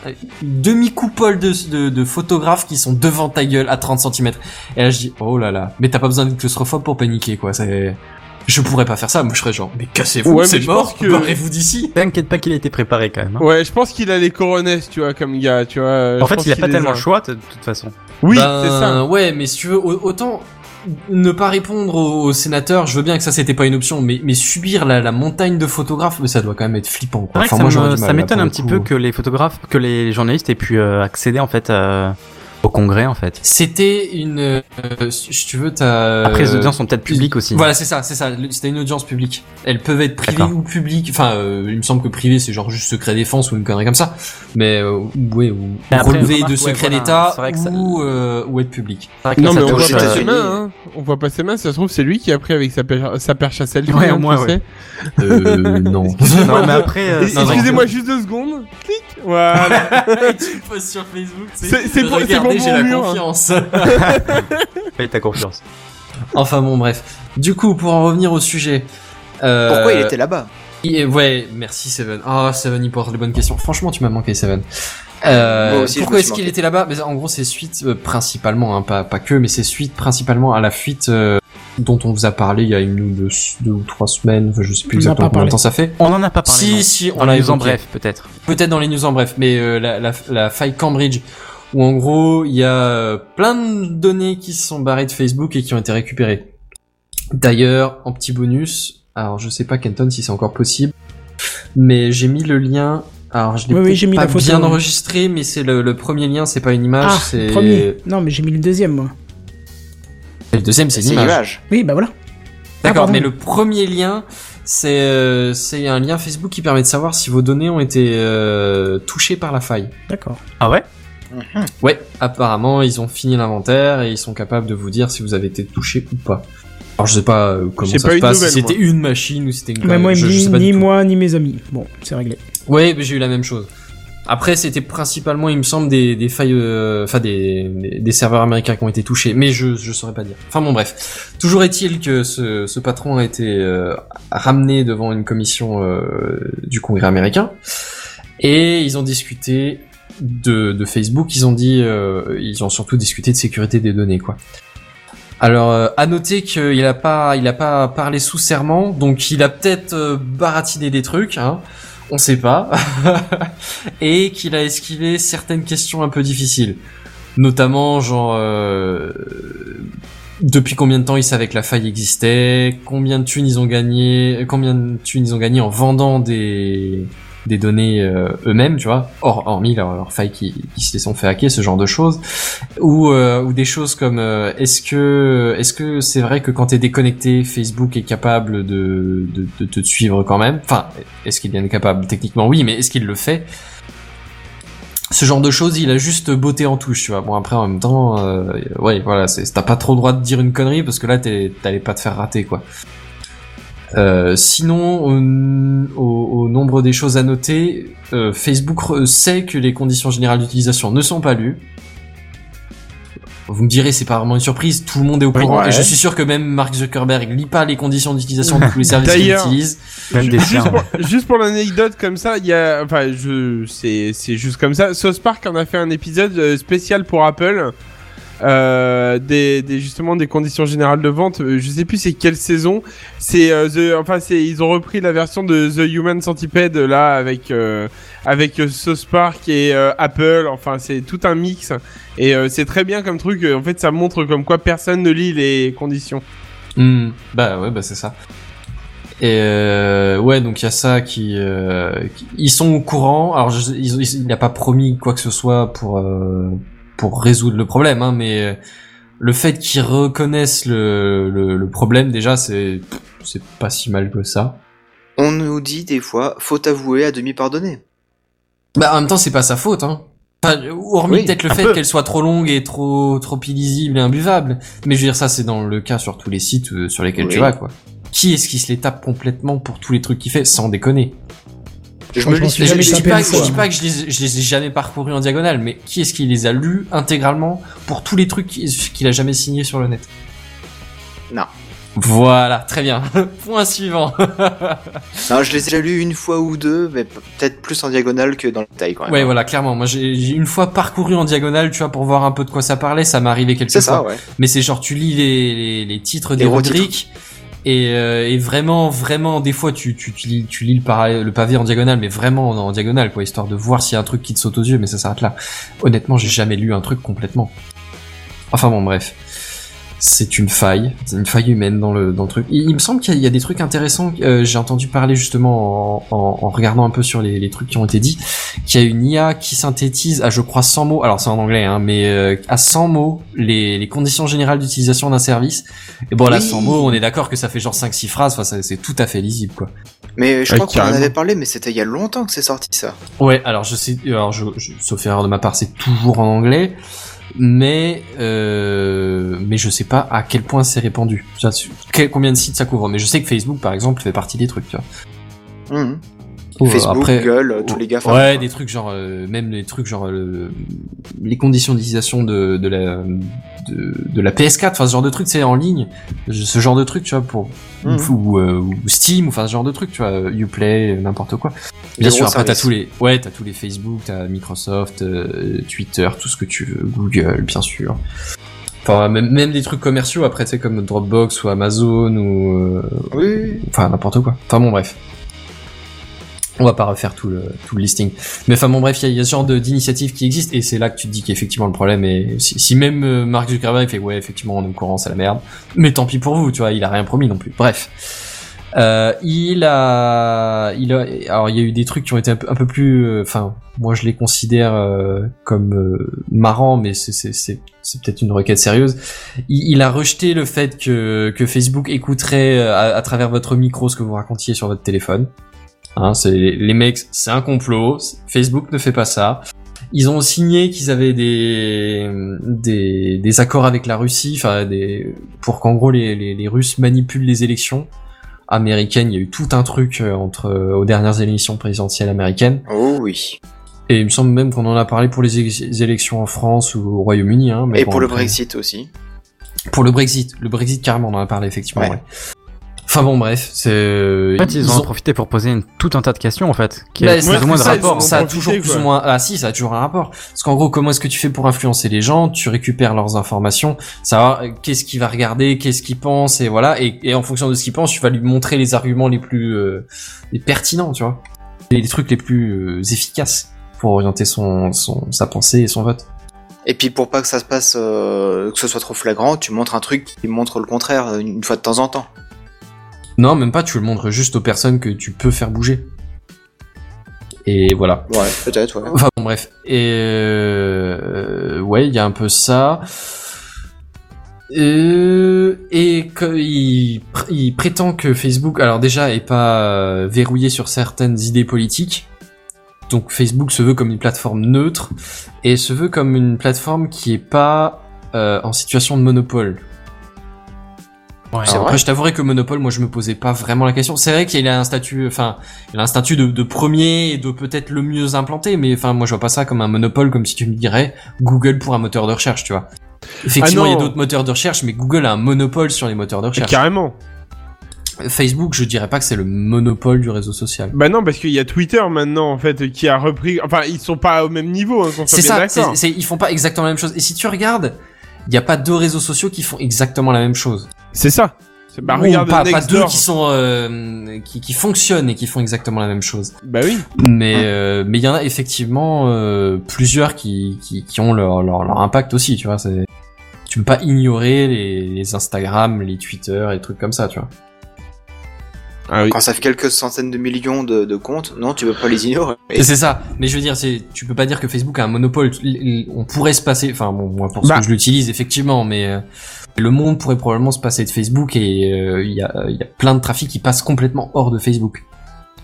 une demi-coupole de, de, de photographes qui sont devant ta gueule à 30 cm. Et là, je dis, oh là là. Mais t'as pas besoin d'être claustrophobe pour paniquer, quoi. C'est, je pourrais pas faire ça. Moi, je serais genre, mais cassez-vous, Ouais, mais c'est mort. que- Barrez-vous d'ici. T'inquiète pas qu'il a été préparé quand même. hein. Ouais, je pense qu'il a les coronesses, tu vois, comme gars, tu vois. En fait, il a pas tellement a. le choix de toute façon. Oui, Ben, c'est ça. Ouais, mais si tu veux, au- autant ne pas répondre aux, aux sénateurs, je veux bien que ça c'était pas une option, mais, mais subir la, la montagne de photographes, mais ça doit quand même être flippant. Quoi. Enfin, ça m'étonne un petit peu que les photographes, que les journalistes aient pu euh, accéder en fait euh, au congrès en fait. C'était une, euh, si tu veux, t'as. Après, les audiences sont peut-être publiques aussi. Voilà, c'est ça, c'est ça. C'était une audience publique. Elles peuvent être privées ou publiques. Enfin, euh, il me semble que privé, c'est genre juste secret défense ou une connerie comme ça. Mais euh, ouais, ou relevé remarque, de ouais, secret voilà, d'État c'est vrai que ça- ou euh, ou être public. C'est vrai que Non, mais on voit pas ses euh, États-Unis. mains, hein. On voit pas ses mains, ça se trouve, c'est lui qui a pris avec sa perche, sa perche à selfie. Ouais, au moins, ouais. Euh, non. Non, mais après, euh. Excusez-moi juste deux secondes. Voilà. Et tu postes sur Facebook, C'est- pour- Regardez, j'ai mon la mur. confiance. paye ta confiance. enfin bon, bref. Du coup, pour en revenir au sujet. euh, Pourquoi il était là-bas? Ouais, merci Seven. Ah, Seven, il pose les bonnes questions. Franchement, tu m'as manqué, Seven. Euh, aussi, pourquoi est-ce qu'il était là-bas? Mais En gros, c'est suite euh, principalement, hein, pas, pas que, mais c'est suite principalement à la fuite euh, dont on vous a parlé il y a une ou deux, deux ou trois semaines. Enfin, je sais plus On en a exactement combien de temps ça fait. On en a pas parlé. si, non. si, on On l'a l'a en évoqué. bref peut-être. Peut-être dans les news en bref, mais euh, la, la, la faille Cambridge, où en gros il y a euh, plein de données qui se sont barrées de Facebook et qui ont été récupérées. D'ailleurs, en petit bonus, alors je sais pas Kenton si c'est encore possible, mais j'ai mis le lien. Alors je l'ai Oui, oui, peut-être j'ai mis pas la photo, bien enregistré, mais c'est le, le premier lien, c'est pas une image, Ah, c'est premier. Non, mais j'ai mis le deuxième, moi. Et le deuxième, c'est C'est une une image. image. Oui, bah voilà. D'accord, pardon. mais le premier lien, c'est euh, c'est un lien Facebook qui permet de savoir si vos données ont été euh, touchées par la faille. D'accord. Ah ouais? Mhm. Ouais, apparemment, ils ont fini l'inventaire et ils sont capables de vous dire si vous avez été touché ou pas. Alors, je sais pas euh, comment ça pas se passe, si c'était une machine ou c'était une Mais moi, il je, me je sais pas ni moi, ni mes amis. Bon, c'est réglé. Ouais, mais j'ai eu la même chose. Après, c'était principalement, il me semble, des, des failles, euh, enfin des, des, serveurs américains qui ont été touchés, mais je je saurais pas dire. Enfin bon, bref. Toujours est-il que ce, ce patron a été euh, ramené devant une commission euh, du Congrès américain et ils ont discuté de, de Facebook. Ils ont dit, ils ont surtout discuté de sécurité des données, quoi. Alors, à noter qu'il a pas, il a pas parlé sous serment, donc il a peut-être baratiné des trucs, hein on sait pas, et qu'il a esquivé certaines questions un peu difficiles, notamment genre euh, depuis combien de temps ils savaient que la faille existait, combien de thunes ils ont gagné, combien de thunes ils ont gagné en vendant des des données euh, eux-mêmes, tu vois, hormis leur, leur faille qui, qui se les sont fait hacker, ce genre de choses, ou euh, ou des choses comme euh, est-ce que est-ce que c'est vrai que quand t'es déconnecté, Facebook est capable de, de de te suivre quand même, enfin est-ce qu'il est capable? Techniquement oui, mais est-ce qu'il le fait? Ce genre de choses, il a juste botté en touche, tu vois. Bon après en même temps, euh, ouais voilà, t'as pas trop le droit de dire une connerie parce que là t'allais pas te faire rater quoi. Euh, sinon, au, au- au nombre des choses à noter, euh, Facebook sait que les conditions générales d'utilisation ne sont pas lues. Vous me direz, c'est pas vraiment une surprise, tout le monde est au courant, ouais. et je suis sûr que même Mark Zuckerberg lit pas les conditions d'utilisation de tous les services qu'il utilise. Même des Juste pour, juste pour l'anecdote comme ça, il y a, enfin, je, c'est, c'est juste comme ça. South Park en a fait un épisode euh, spécial pour Apple, euh, des, des justement des conditions générales de vente. Euh, Je sais plus c'est quelle saison. C'est, euh, enfin, c'est, ils ont repris la version de The Human Centipede là avec euh, avec euh, South Park et euh, Apple. Enfin, c'est tout un mix et c'est très bien comme truc. En fait, ça montre comme quoi personne ne lit les conditions. Hmm, bah ouais, bah c'est ça. Et euh, ouais, donc il y a ça qui, euh, ils sont au courant. Alors je, ils- il n'a pas promis quoi que ce soit pour euh, pour résoudre le problème, hein, mais euh, le fait qu'ils reconnaissent le, le, le problème déjà, c'est c'est pas si mal que ça. On nous dit des fois, faut avouer à demi pardonner. Bah en même temps, c'est pas sa faute, hein. Enfin, hormis Oui, peut-être le fait peu. qu'elle soit trop longue et trop trop illisible et imbuvable. Mais je veux dire ça, c'est dans le cas sur tous les sites euh, sur lesquels tu vas, quoi. Qui est-ce qui se les tape complètement pour tous les trucs qu'il fait, sans déconner? Je me suis je, jamais je dis pas, je dis pas que je les, je les ai jamais parcourus en diagonale, mais qui est-ce qui les a lus intégralement pour tous les trucs qu'il a jamais signés sur le net? Non. Voilà, très bien. Point suivant. Non, je les ai déjà lus une fois ou deux, mais pe- peut-être plus en diagonale que dans le détail quand même. ouais, voilà, clairement. Moi, j'ai une fois parcouru en diagonale, tu vois, pour voir un peu de quoi ça parlait. Ça m'est arrivé quelques C'est fois. ça, ouais. Mais c'est genre tu lis les, les, les titres Les des rubriques et, euh, et vraiment vraiment des fois tu tu, lis tu lis le, para- le pavé en diagonale mais vraiment en, en diagonale quoi histoire de voir s'il y a un truc qui te saute aux yeux mais ça s'arrête là. Honnêtement j'ai jamais lu un truc complètement. Enfin bon bref. C'est une faille, c'est une faille humaine dans le dans le truc. Il, il me semble qu'il y, a- il y a des trucs intéressants. euh, J'ai entendu parler justement en, en, en regardant un peu sur les, les trucs qui ont été dits, qu'il y a une IA qui synthétise à je crois 100 mots. Alors c'est en anglais, hein, mais euh, à 100 mots les, les conditions générales d'utilisation d'un service. Et bon là Oui. 100 mots, on est d'accord que ça fait genre 5-6 phrases. Enfin c'est tout à fait lisible quoi. Mais je Ouais, crois qu'on en avait parlé, mais c'était il y a longtemps que c'est sorti ça. Ouais, alors je sais, alors je, je- sauf erreur de ma part, c'est toujours en anglais, mais euh, mais je sais pas à quel point c'est répandu. Combien de sites ça couvre Mais je sais que Facebook, par exemple, fait partie des trucs. Tu vois. Mhm. Ou, euh, Facebook, après- Google, tous les gars. Ouais, des trucs genre euh, même des trucs genre euh, les conditions d'utilisation de, de la de, de la PS4, enfin ce genre de truc, c'est en ligne, ce genre de truc, tu vois, pour Mhm. ou, euh, ou Steam, ou enfin ce genre de truc, tu vois, Uplay, euh, n'importe quoi. Bien sûr, après t'as tous les, ouais, t'as tous les Facebook, t'as Microsoft, euh, Twitter, tout ce que tu veux, Google, bien sûr. Enfin, même, même des trucs commerciaux après, tu sais, comme Dropbox ou Amazon ou, euh, oui. enfin n'importe quoi. Enfin bon, bref. On va pas refaire tout le, listing. Mais enfin bon bref, il y, a- ce genre d'initiatives qui existent et c'est là que tu te dis qu'effectivement le problème est... Si, si même euh, Mark Zuckerberg fait ouais effectivement on est au courant c'est la merde, mais tant pis pour vous, tu vois, il a rien promis non plus. Bref. Euh, il a, il a, alors il y a eu des trucs qui ont été un peu, plus, euh, enfin, moi je les considère euh, comme marrants, mais c'est c'est peut-être une requête sérieuse. Il, a rejeté le fait que Facebook écouterait à travers votre micro ce que vous racontiez sur votre téléphone. Hein, c'est les mecs, c'est un complot. Facebook ne fait pas ça. Ils ont signé qu'ils avaient des, des des accords avec la Russie, enfin des pour qu'en gros les, les les Russes manipulent les élections américaines. Il y a eu tout un truc euh, entre euh, aux dernières élections présidentielles américaines. Oh oui. Et il me semble même qu'on en a parlé pour les, élections en France ou au Royaume-Uni. Hein, mais Et bon, pour le Brexit aussi. Pour le Brexit, le Brexit carrément on en a parlé effectivement. Ouais. ouais. Enfin bon bref, c'est. euh, En fait, ils, ont, profité pour poser une, tout un tas de questions, en fait, qui Bah, a plus ou moins de ça, rapport. Ça a toujours plus ou moins. Ah si, ça a toujours un rapport. Parce qu'en gros, comment est-ce que tu fais pour influencer les gens? Tu récupères leurs informations, savoir euh, qu'est-ce qu'il va regarder, qu'est-ce qu'il pense, et voilà. Et, et en fonction de ce qu'il pense, tu vas lui montrer les arguments les plus euh, les pertinents, tu vois, les, les trucs les plus euh, efficaces pour orienter son, son sa pensée et son vote. Et puis pour pas que ça se passe, euh, que ce soit trop flagrant, tu montres un truc qui montre le contraire une fois de temps en temps. Non, même pas. Tu le montres juste aux personnes que tu peux faire bouger. Et voilà. Ouais, peut-être, ouais. Enfin bon, bref. Et euh, ouais, il y a un peu ça. Euh, et que il, pr- il prétend que Facebook, alors déjà, est pas euh, verrouillé sur certaines idées politiques. Donc Facebook se veut comme une plateforme neutre et se veut comme une plateforme qui est pas euh, en situation de monopole. Ouais. C'est Alors, vrai après, je t'avouerai que Monopole, moi, je me posais pas vraiment la question. C'est vrai qu'il a un statut, enfin, il a un statut de, de premier et de peut-être le mieux implanté, mais enfin, moi, je vois pas ça comme un monopole, comme si tu me dirais Google pour un moteur de recherche, tu vois. Effectivement, Ah il y a d'autres moteurs de recherche, mais Google a un monopole sur les moteurs de recherche. Carrément. Facebook, je dirais pas que c'est le monopole du réseau social. Bah non, parce qu'il y a Twitter maintenant, en fait, qui a repris. Enfin, ils sont pas au même niveau, hein, C'est ça, c'est, c'est- ils font pas exactement la même chose. Et si tu regardes, il y a pas deux réseaux sociaux qui font exactement la même chose. C'est ça. C'est- Bah Ou regarde pas, pas deux qui sont euh, qui, qui fonctionnent et qui font exactement la même chose. Bah oui. Mais euh, mais il y en a effectivement euh, plusieurs qui, qui qui ont leur, leur leur impact aussi, tu vois. C'est tu peux pas ignorer les, les Instagram, les Twitter et trucs comme ça, tu vois. Ah oui. Quand ça fait quelques centaines de millions de, de comptes, non, tu veux pas les ignorer. Et c'est ça. Mais je veux dire, c'est, tu peux pas dire que Facebook a un monopole. On pourrait se passer, enfin, bon, moi, pour ce Bah. que je l'utilise, effectivement, mais euh, le monde pourrait probablement se passer de Facebook et euh, il y, a, il y a plein de trafic qui passe complètement hors de Facebook.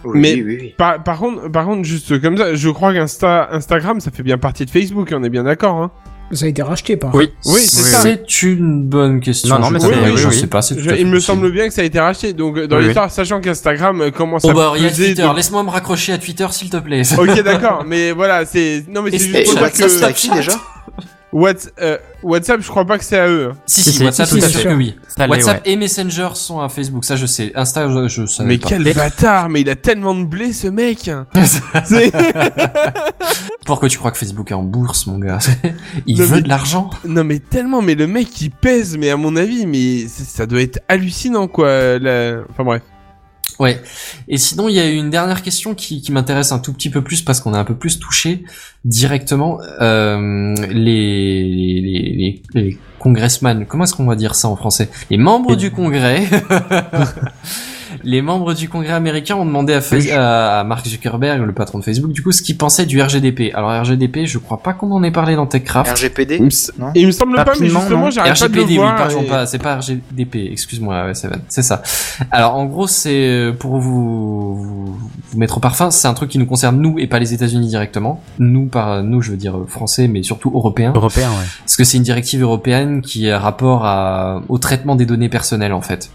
Oui, Mais- oui, oui. Par, par contre, par contre, juste comme ça, je crois qu'Insta, Instagram, ça fait bien partie de Facebook, on est bien d'accord, hein. Ça a été racheté par. Oui, c'est ça. C'est une bonne question. Non, non, mais c'est- Oui, oui, je oui. sais pas. Je- il me semble bien que ça a été racheté. Donc, dans Oui, oui. l'histoire, sachant qu'Instagram euh, commence Oh à bah, il y a Twitter. de- Laisse-moi me raccrocher à Twitter, s'il te plaît. Ok, d'accord, mais voilà, c'est. Non, mais c'est juste pour dire WhatsApp, c'est à que. qui déjà Whats- euh, WhatsApp, je crois pas que c'est à eux. hein. Si, Si, WhatsApp, si, tout à fait oui. Ça WhatsApp ouais. et Messenger sont à Facebook, ça je sais. Insta, je, je savais Mais pas. quel bâtard, mais il a tellement de blé, ce mec. Pourquoi tu crois que Facebook est en bourse, mon gars? Il Non, veut mais- de l'argent? non, mais tellement, mais le mec, il pèse, mais à mon avis, mais ça doit être hallucinant, quoi. la- Enfin, bref. Ouais. Et sinon, il y a une dernière question qui, qui m'intéresse un tout petit peu plus parce qu'on a un peu plus touché directement euh, les, les, les, les congressmen. Comment est-ce qu'on va dire ça en français? Les membres du Congrès. Les membres du Congrès américain ont demandé à, à, à Mark Zuckerberg, le patron de Facebook, du coup, ce qu'il pensait du RGDP. Alors RGDP, je crois pas qu'on en ait parlé dans TechCraft. RGPD Il me, s- Non il me semble pas, mais justement, j'arrive pas de le RGPD, oui, voir. pardon, et- pas, c'est pas RGDP, excuse-moi, ouais, Seven, c'est ça. Alors, en gros, c'est euh, pour vous, vous, vous mettre au parfum, c'est un truc qui nous concerne nous et pas les États-Unis directement. Nous, par nous, je veux dire euh, français, mais surtout européens, Européen, ouais. parce que c'est une directive européenne qui a rapport à, au traitement des données personnelles, en fait.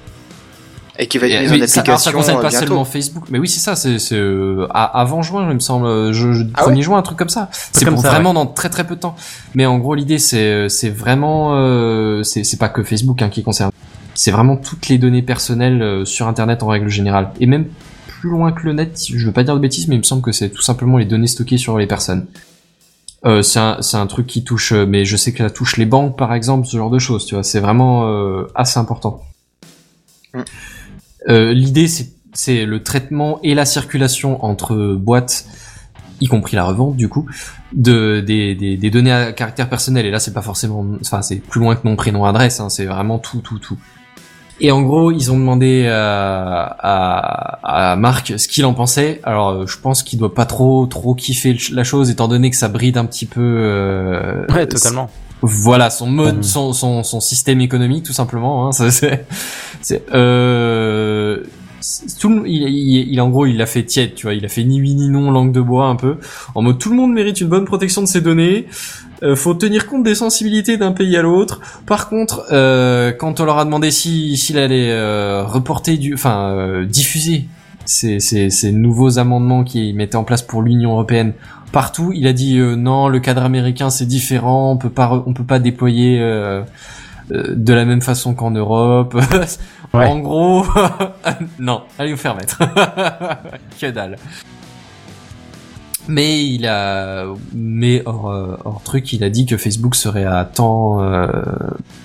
Et qui va être mise en ça, alors, ça application concerne euh, pas bientôt. seulement Facebook, mais oui, c'est ça, c'est c'est, euh, avant juin, il me semble, euh, je, je, Ah 1er ouais juin, un truc comme ça. C'est pour ça, vraiment dans très très peu de temps. Mais en gros, l'idée, c'est euh, c'est vraiment, euh, c'est c'est pas que Facebook hein, qui concerne. C'est vraiment toutes les données personnelles euh, sur Internet en règle générale, et même plus loin que le net. Je veux pas dire de bêtises, mais il me semble que c'est tout simplement les données stockées sur les personnes. Euh, c'est un, c'est un truc qui touche, euh, mais je sais que ça touche les banques par exemple, ce genre de choses. Tu vois, c'est vraiment euh, assez important. Mm. Euh, L'idée, c'est le traitement et la circulation entre boîtes, y compris la revente du coup, de des, des, des données à caractère personnel. Et là, c'est pas forcément, enfin, c'est plus loin que nom, prénom, adresse. Hein, c'est vraiment tout, tout, tout. Et en gros, ils ont demandé à, à, à Marc ce qu'il en pensait. Alors, euh, je pense qu'il doit pas trop, trop kiffer la chose, étant donné que ça bride un petit peu. euh, Ouais, totalement. Voilà son mode, son, son, son système économique tout simplement. Hein, c'est, c'est, euh, tout le, il, il, il- en gros il a fait tiède, tu vois, il a fait ni oui ni non langue de bois un peu, en mode tout le monde mérite une bonne protection de ses données. Euh, faut tenir compte des sensibilités d'un pays à l'autre. Par contre, euh, quand on leur a demandé si s'il allait euh, reporter du, enfin euh, diffuser ces, ces, ces nouveaux amendements qui mettaient en place pour l'Union européenne partout, il a dit euh, non, le cadre américain c'est différent, on peut pas, on peut pas déployer euh, euh, de la même façon qu'en Europe. Ouais. En gros, non, allez vous faire mettre. que dalle. Mais il a, mais hors, hors truc, il a dit que Facebook serait à temps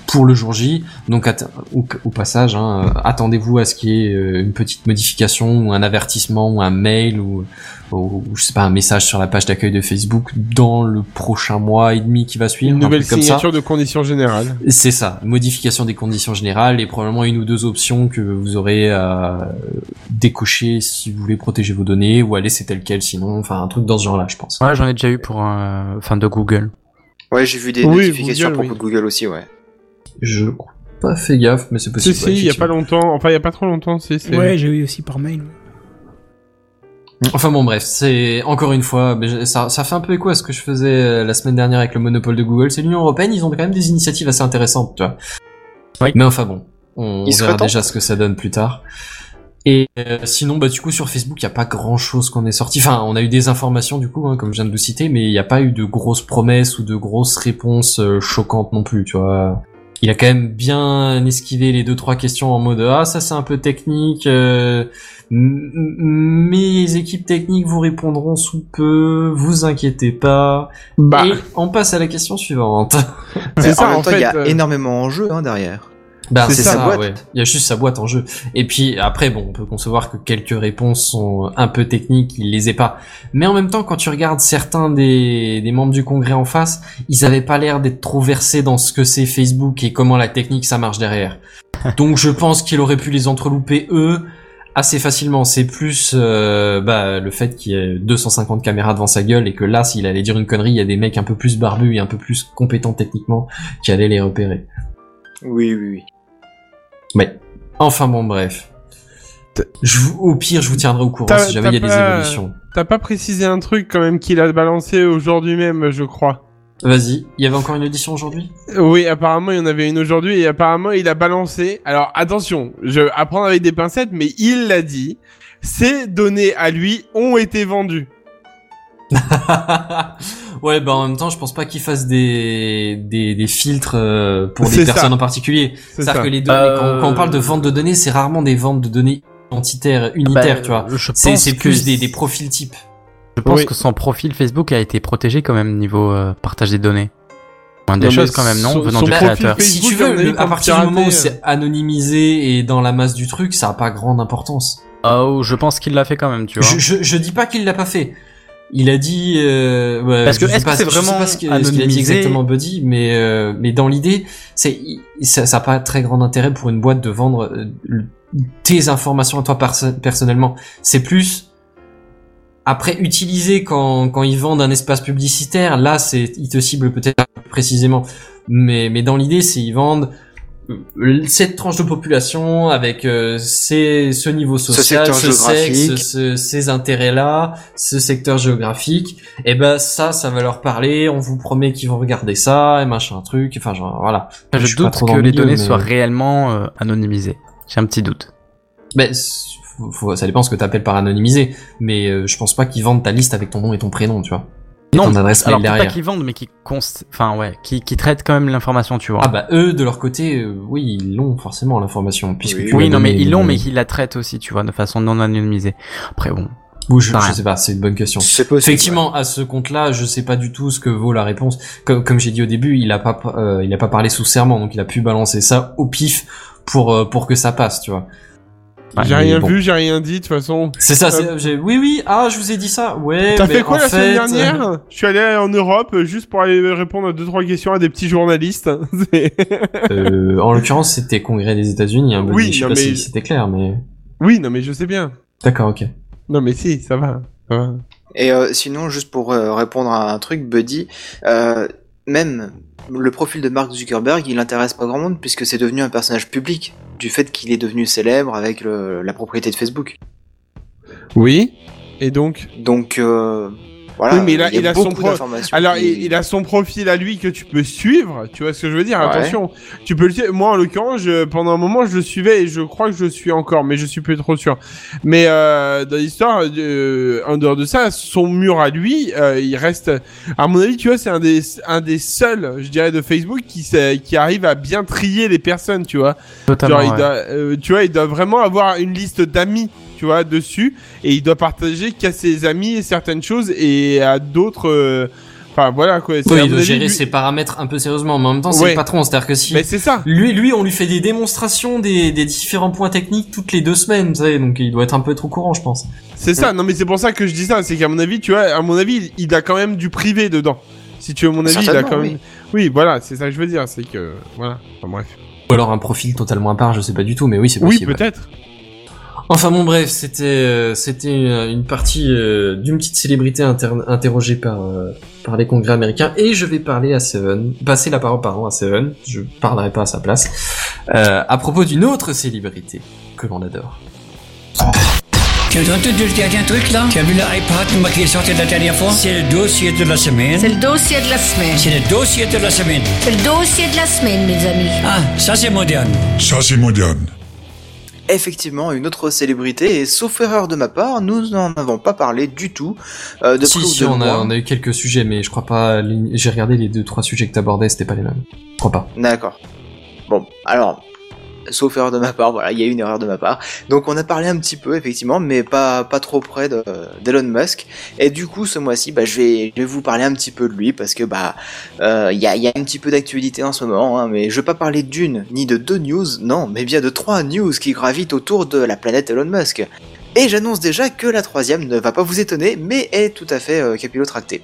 pour le jour J. Donc au, au passage, hein, attendez-vous à ce qu'il y ait une petite modification ou un avertissement ou un mail ou, ou je sais pas un message sur la page d'accueil de Facebook dans le prochain mois et demi qui va suivre. Une un nouvelle truc comme ça. signature de conditions générales. C'est ça, modification des conditions générales et probablement une ou deux options que vous aurez à décocher si vous voulez protéger vos données ou à laisser tel quel sinon, enfin un truc dans ce genre-là, je pense. Ouais, j'en ai déjà eu pour un, enfin, de Google. Ouais, j'ai vu des Oui, notifications Google, à propos oui. de Google aussi, ouais. Je crois pas fait gaffe, mais c'est Si, possible. si, ouais, il y a pas longtemps, enfin, il y a pas trop longtemps, c'est, c'est- Ouais, j'ai eu aussi par mail. Enfin bon, bref, c'est encore une fois, ça, ça fait un peu écho à ce que je faisais euh, la semaine dernière avec le monopole de Google. C'est l'Union européenne, ils ont quand même des initiatives assez intéressantes, tu vois. Oui. Mais enfin bon, on, verra déjà ce que ça donne plus tard. Et euh, sinon, bah du coup sur Facebook, il y a pas grand chose qu'on est sorti. Enfin, on a eu des informations du coup, hein, comme je viens de vous citer, mais il n'y a pas eu de grosses promesses ou de grosses réponses euh, choquantes non plus, tu vois. Il a quand même bien esquivé les deux trois questions en mode ah ça c'est un peu technique. euh, Mes équipes techniques vous répondront sous peu, vous inquiétez pas. Bah, Et on passe à la question suivante. c'est ça, en même en temps, fait. il y a euh, énormément en jeu hein, derrière. Bah, C'est ça, ça, boîte. ouais. Il y a juste sa boîte en jeu. Et puis après, bon, on peut concevoir que quelques réponses sont un peu techniques, il les ait pas. Mais en même temps, quand tu regardes certains des, des membres du Congrès en face, ils avaient pas l'air d'être trop versés dans ce que c'est Facebook et comment la technique ça marche derrière. Donc je pense qu'il aurait pu les entrelouper eux assez facilement. C'est plus euh, bah, le fait qu'il y ait 250 caméras devant sa gueule et que là, s'il allait dire une connerie, il y a des mecs un peu plus barbus et un peu plus compétents techniquement qui allaient les repérer. Oui, oui, oui. Ouais. Enfin bon, bref. Je vous, au pire, je vous tiendrai au courant si jamais il y a des évolutions. T'as pas précisé un truc quand même qu'il a balancé aujourd'hui même, je crois. Vas-y, il y avait encore une audition aujourd'hui? Oui, apparemment il y en avait une aujourd'hui et apparemment il a balancé. Alors attention, je vais apprendre avec des pincettes, mais il l'a dit. Ces données à lui ont été vendues. Ouais, bah en même temps, je pense pas qu'il fasse des, des, des filtres euh, pour des ça. personnes en particulier. C'est C'est-à-dire ça. que les données, Euh, quand, quand on parle de vente de données, c'est rarement des ventes de données identitaires, unitaires, Bah, tu vois. Je C'est pense c'est que- plus des, des profils types. Je pense Oui. que son profil Facebook a été protégé quand même niveau euh, partage des données. Moins des Non, choses quand même, non son- Venant son du profil créateur. Facebook, si tu veux, le- à partir du moment où c'est anonymisé et dans la masse du truc, ça a pas grande importance. Oh, je pense qu'il l'a fait quand même, tu vois. Je, je, je dis pas qu'il l'a pas fait. Il a dit. Euh, ouais, Parce que est-ce pas- c'est vraiment pas ce que- ce qu'il a dit exactement Buddy, mais euh, mais dans l'idée, c'est ça, ça a pas très grand intérêt pour une boîte de vendre euh, tes informations à toi perso- personnellement. C'est plus après utiliser quand quand ils vendent un espace publicitaire. Là, c'est ils te ciblent peut-être précisément, mais mais dans l'idée, c'est ils vendent cette tranche de population avec euh, ces, ce niveau social, secteur ce, sexe, géographique. ce- ces intérêts-là, ce secteur géographique, et ben ça, ça va leur parler. On vous promet qu'ils vont regarder ça et machin truc. Enfin, genre voilà. Je, doute que les milieu, données mais- soient réellement euh, anonymisées. J'ai un petit doute. Ben, c'est- faut- faut- ça dépend ce que t'appelles par anonymisé, mais euh, je pense pas qu'ils vendent ta liste avec ton nom et ton prénom, tu vois. Et Non, adresse mail Alors pas qu'ils vendent, mais qui const... enfin ouais, qui, qui traitent quand même l'information, tu vois. Ah bah eux de leur côté, euh, oui, ils l'ont forcément l'information puisque Oui, tu oui, non, mais ils l'ont, mais qu'ils la traitent aussi, tu vois, de façon non anonymisée. Après bon, Ou je, je sais pas, c'est une bonne question. C'est possible. Effectivement, à ce compte-là, je sais pas du tout ce que vaut la réponse. Comme, comme j'ai dit au début, il a pas, euh, il a pas parlé sous serment, donc il a pu balancer ça au pif pour euh, pour que ça passe, tu vois. Ouais, j'ai rien bon. vu, j'ai rien dit de toute façon. C'est ça. c'est- Euh, j'ai- Oui, oui. Ah, je vous ai dit ça. Ouais. T'as fait quoi la semaine fait, euh, dernière Je suis allé en Europe euh, juste pour aller répondre à deux trois questions à des petits journalistes. C'est- euh, En l'occurrence, c'était congrès des États-Unis. Hein, Oui, oui, je sais non, pas mais- si c'était clair, mais oui, non mais je sais bien. d'accord, ok. Non mais si, ça va. Ça va. Et euh, sinon, juste pour euh, répondre à un truc, Buddy, euh, même le profil de Mark Zuckerberg, il intéresse pas grand monde puisque c'est devenu un personnage public du fait qu'il est devenu célèbre avec le- la propriété de Facebook. Oui. Et donc? Donc euh, voilà, Oui, mais il a- il a son pro- Alors, qui- il, il a son profil à lui que tu peux suivre, tu vois ce que je veux dire? Ouais. Attention, tu peux le suivre. Moi, en l'occurrence, je- pendant un moment, je le suivais et je crois que je le suis encore, mais je suis plus trop sûr. Mais euh, dans l'histoire, euh, en dehors de ça, son mur à lui, euh, il reste. À mon avis, tu vois, c'est un des un des seuls, je dirais, de Facebook qui qui arrive à bien trier les personnes, tu vois. totalement. Genre, il ouais. doit, euh, tu vois, il doit vraiment avoir une liste d'amis, tu vois, dessus, et il doit partager qu'à ses amis certaines choses et à d'autres. euh, Enfin, voilà quoi. Oui, il doit gérer lui- ses paramètres un peu sérieusement, mais en même temps, c'est Ouais. le patron. C'est-à-dire que si Mais c'est ça. lui, lui, on lui fait des démonstrations des, des différents points techniques toutes les deux semaines, tu sais, donc il doit être un peu trop courant, je pense. C'est ça. Non, mais c'est pour ça que je dis ça. C'est qu'à mon avis, tu vois, à mon avis, il, a quand même du privé dedans. Si tu veux mon avis, il a quand même. oui. Oui, voilà, c'est ça que je veux dire. C'est que voilà. Enfin, bref. Ou alors un profil totalement à part, je sais pas du tout, mais oui, c'est Oui, possible. peut-être. Enfin bon bref, c'était euh, c'était une, une partie euh, d'une petite célébrité inter- interrogée par euh, par les congrès américains et je vais parler à Seven, passer la parole pardon à Seven, je parlerai pas à sa place euh, à propos d'une autre célébrité que l'on adore. Tu as entendu le dernier truc là? Tu as vu l'iPad moi, qui est sorti la dernière fois? C'est le dossier de la semaine. C'est le dossier de la semaine. C'est le dossier de la semaine. C'est le dossier de la semaine, mes amis. Ah, ça c'est moderne. Ça, c'est moderne. Effectivement, une autre célébrité, et sauf erreur de ma part, nous n'en avons pas parlé du tout. Euh, de si si de on a on a eu quelques sujets mais je crois pas j'ai regardé les deux trois sujets que t'abordais c'était pas les mêmes. Je crois pas. D'accord. Bon, alors, sauf erreur de ma part, voilà, il y a eu une erreur de ma part. Donc on a parlé un petit peu effectivement, mais pas pas trop près de- d'Elon Musk. Et du coup ce mois-ci, bah, je vais je vais vous parler un petit peu de lui parce que bah euh, il y a y a un petit peu d'actualité en ce moment, hein, mais je vais pas parler d'une ni de deux news, non, mais bien de trois news qui gravitent autour de la planète Elon Musk. Et j'annonce déjà que la troisième ne va pas vous étonner, mais est tout à fait euh, capillotractée.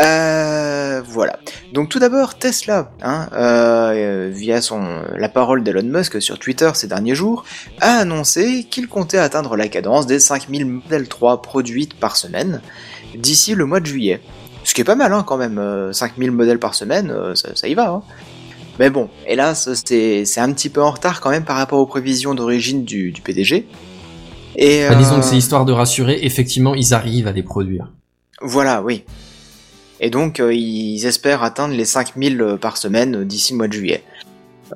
Euh, voilà. Donc tout d'abord Tesla, hein, euh, via son la parole d'Elon Musk sur Twitter ces derniers jours, a annoncé qu'il comptait atteindre la cadence des 5000 Model 3 produites par semaine d'ici le mois de juillet. Ce qui est pas mal hein, quand même, euh, 5000 modèles par semaine, euh, ça, ça y va. Hein. Mais bon, hélas, c'est c'est un petit peu en retard quand même par rapport aux prévisions d'origine du, du PDG. Et, Bah, disons euh, que c'est histoire de rassurer, effectivement, ils arrivent à les produire. Voilà, oui. Et donc, euh, ils espèrent atteindre les 5000 euh, par semaine euh, d'ici le mois de juillet.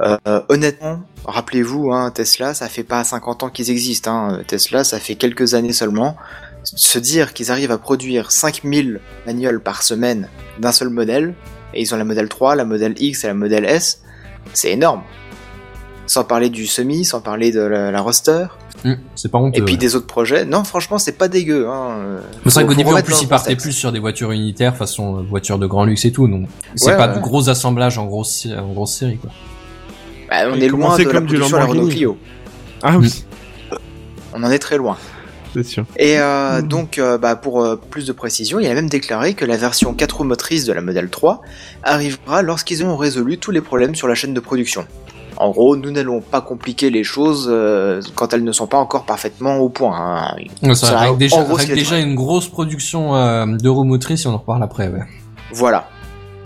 Euh, honnêtement, rappelez-vous, hein, Tesla, ça fait pas 50 ans qu'ils existent. Hein. Tesla, ça fait quelques années seulement. Se dire qu'ils arrivent à produire 5000 manuels par semaine d'un seul modèle, et ils ont la modèle 3, la modèle X et la modèle S, c'est énorme. Sans parler du semi, sans parler de la roster, Hum, c'est pas honteux. et puis ouais. des autres projets. Non, franchement, c'est pas dégueu. Hein. Mais C'est vrai qu'au début, en plus, ils partaient plus sur des voitures unitaires, façon euh, voiture de grand luxe et tout, donc c'est Ouais, pas ouais. de gros assemblages en grosse, en grosse série, quoi. Bah, on est loin de la production à la Renault. Clio. Ah oui, On en est très loin. c'est sûr. Et euh, donc, euh, bah, pour euh, plus de précision, il a même déclaré que la version 4 roues motrices de la modèle 3 arrivera lorsqu'ils auront résolu tous les problèmes sur la chaîne de production. En gros, nous n'allons pas compliquer les choses euh, quand elles ne sont pas encore parfaitement au point. hein. Ouais, ça, avec déjà, gros, avec c'est déjà vrai. une grosse production euh, de roues motrices, et on en reparle après, ouais. Voilà.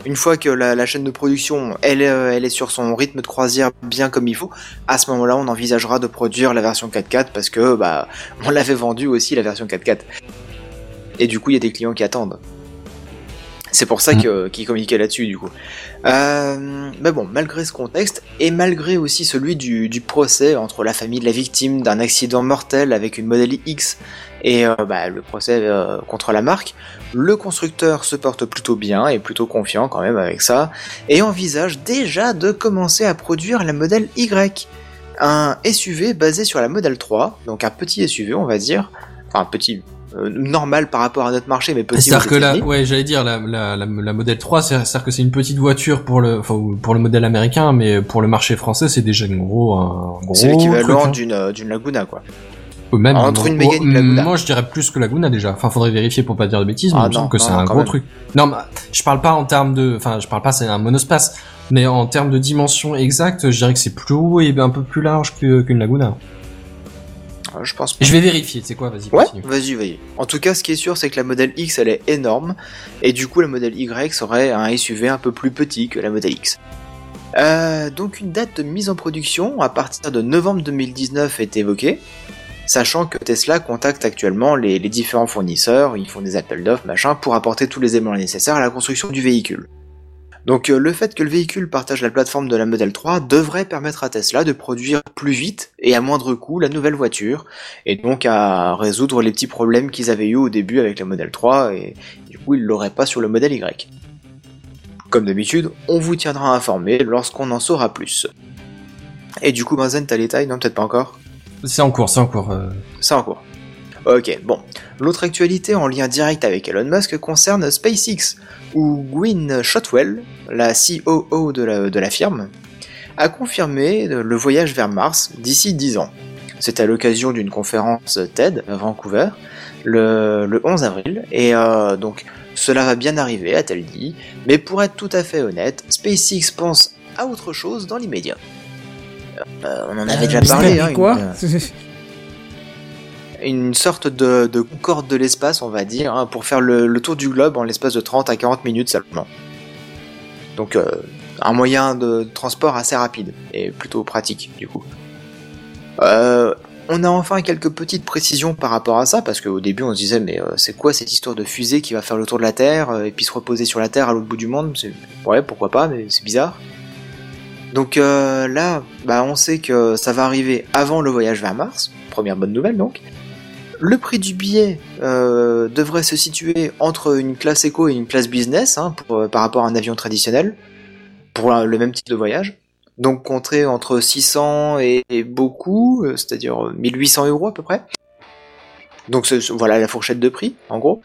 Une fois que la, la chaîne de production, elle, est, euh, elle est sur son rythme de croisière bien comme il faut, à ce moment-là, on envisagera de produire la version 4x4 parce que bah on l'avait vendu aussi la version 4x4. Et du coup, il y a des clients qui attendent. C'est pour ça Mm. que- qu'ils communiquaient là-dessus, du coup. Euh, mais bon, malgré ce contexte, et malgré aussi celui du, du procès entre la famille de la victime d'un accident mortel avec une modèle X et euh, bah, le procès euh, contre la marque, le constructeur se porte plutôt bien et plutôt confiant quand même avec ça, et envisage déjà de commencer à produire la modèle Y, un SUV basé sur la modèle 3, donc un petit SUV on va dire, enfin un petit euh, normal par rapport à notre marché, mais petit. C'est-à-dire que là, ouais, j'allais dire la, la, la, la modèle 3, c'est- c'est-à-dire que c'est une petite voiture pour le, enfin, pour le modèle américain, mais pour le marché français, c'est déjà une gros, un gros. c'est l'équivalent hein. d'une euh, d'une Laguna quoi. Même entre une oh, Mégane et une Laguna. Moi, je dirais plus que Laguna déjà. Enfin, faudrait vérifier pour pas dire de bêtises, mais Ah me semble non, que c'est un gros même. truc. Non, mais je parle pas en termes de, enfin, je parle pas c'est un monospace, mais en termes de dimension exacte, je dirais que c'est plus haut et un peu plus large qu'une Laguna. Je pense pas. Je vais vérifier. C'est quoi Vas-y. Ouais, vas-y, vas-y. En tout cas, ce qui est sûr, c'est que la modèle X, elle est énorme, et du coup, la modèle Y serait un SUV un peu plus petit que la modèle X. Euh, donc, une date de mise en production à partir de novembre 2019 est évoquée, sachant que Tesla contacte actuellement les, les différents fournisseurs, ils font des appels d'offres, machin, pour apporter tous les éléments nécessaires à la construction du véhicule. Donc euh, le fait que le véhicule partage la plateforme de la Model 3 devrait permettre à Tesla de produire plus vite et à moindre coût la nouvelle voiture, et donc à résoudre les petits problèmes qu'ils avaient eu au début avec la Model 3, et du coup ils l'auraient pas sur le modèle Y. Comme d'habitude, on vous tiendra informé lorsqu'on en saura plus. Et du coup, Benzen, t'as les tailles? Non, peut-être pas encore? C'est en cours, c'est en cours. euh. C'est en cours. Ok, bon. L'autre actualité en lien direct avec Elon Musk concerne SpaceX, où Gwynne Shotwell, la COO de la, de la firme, a confirmé le voyage vers Mars d'ici 10 ans. C'est à l'occasion d'une conférence TED à Vancouver, le, le 11 avril, et euh, donc cela va bien arriver, a-t-elle dit, mais pour être tout à fait honnête, SpaceX pense à autre chose dans l'immédiat. Euh, on en avait déjà Mystère, parlé, hein, quoi une- une sorte de, de concorde de l'espace, on va dire, hein, pour faire le, tour du globe en l'espace de 30 à 40 minutes seulement. Donc euh, un moyen de transport assez rapide et plutôt pratique du coup. Euh, on a enfin quelques petites précisions par rapport à ça, parce qu'au début on se disait mais euh, c'est quoi cette histoire de fusée qui va faire le tour de la Terre et puis se reposer sur la Terre à l'autre bout du monde? Ouais pourquoi pas, mais c'est bizarre. Donc là, bah, on sait que ça va arriver avant le voyage vers Mars, première bonne nouvelle donc. Le prix du billet euh, devrait se situer entre une classe éco et une classe business hein, euh, par rapport à un avion traditionnel, pour le même type de voyage. donc compter entre 600 et, beaucoup, euh, c'est-à-dire 1800 euros à peu près. Donc voilà la fourchette de prix, en gros.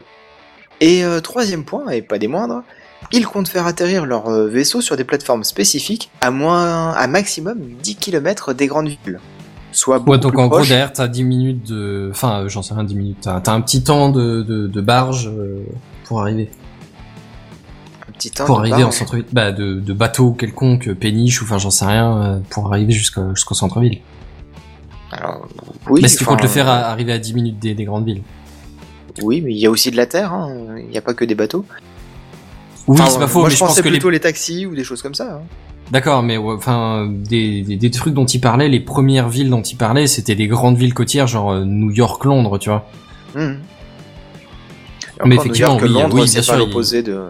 Et troisième point, et pas des moindres, ils comptent faire atterrir leur vaisseau sur des plateformes spécifiques à moins, à maximum 10 km des grandes villes. Soit beaucoup Ouais, donc plus en gros, proche. derrière, t'as 10 minutes de... Enfin, euh, j'en sais rien, 10 minutes. T'as t'as un petit temps de, de, de barge euh, pour arriver. un petit temps pour de arriver barge. en centre-ville. Bah, de, de bateau quelconque, péniche, ou enfin, j'en sais rien, euh, pour arriver jusqu'au jusqu'au centre-ville. Alors, oui, mais si tu comptes le faire à- arriver à 10 minutes des, des grandes villes. Oui, mais il y a aussi de la terre, hein. il n'y a pas que des bateaux. Oui, Enfin, c'est pas faux, moi, mais je je pense pensais que les... plutôt les... taxis ou des choses comme ça. hein. D'accord, mais ouais, enfin, des, des, des trucs dont il parlait, les premières villes dont il parlait, c'était des grandes villes côtières, genre euh, New York, Londres, tu vois. Et Mais encore, New effectivement, York, oui, Londres, oui, c'est bien sûr, pas il- l'opposé de.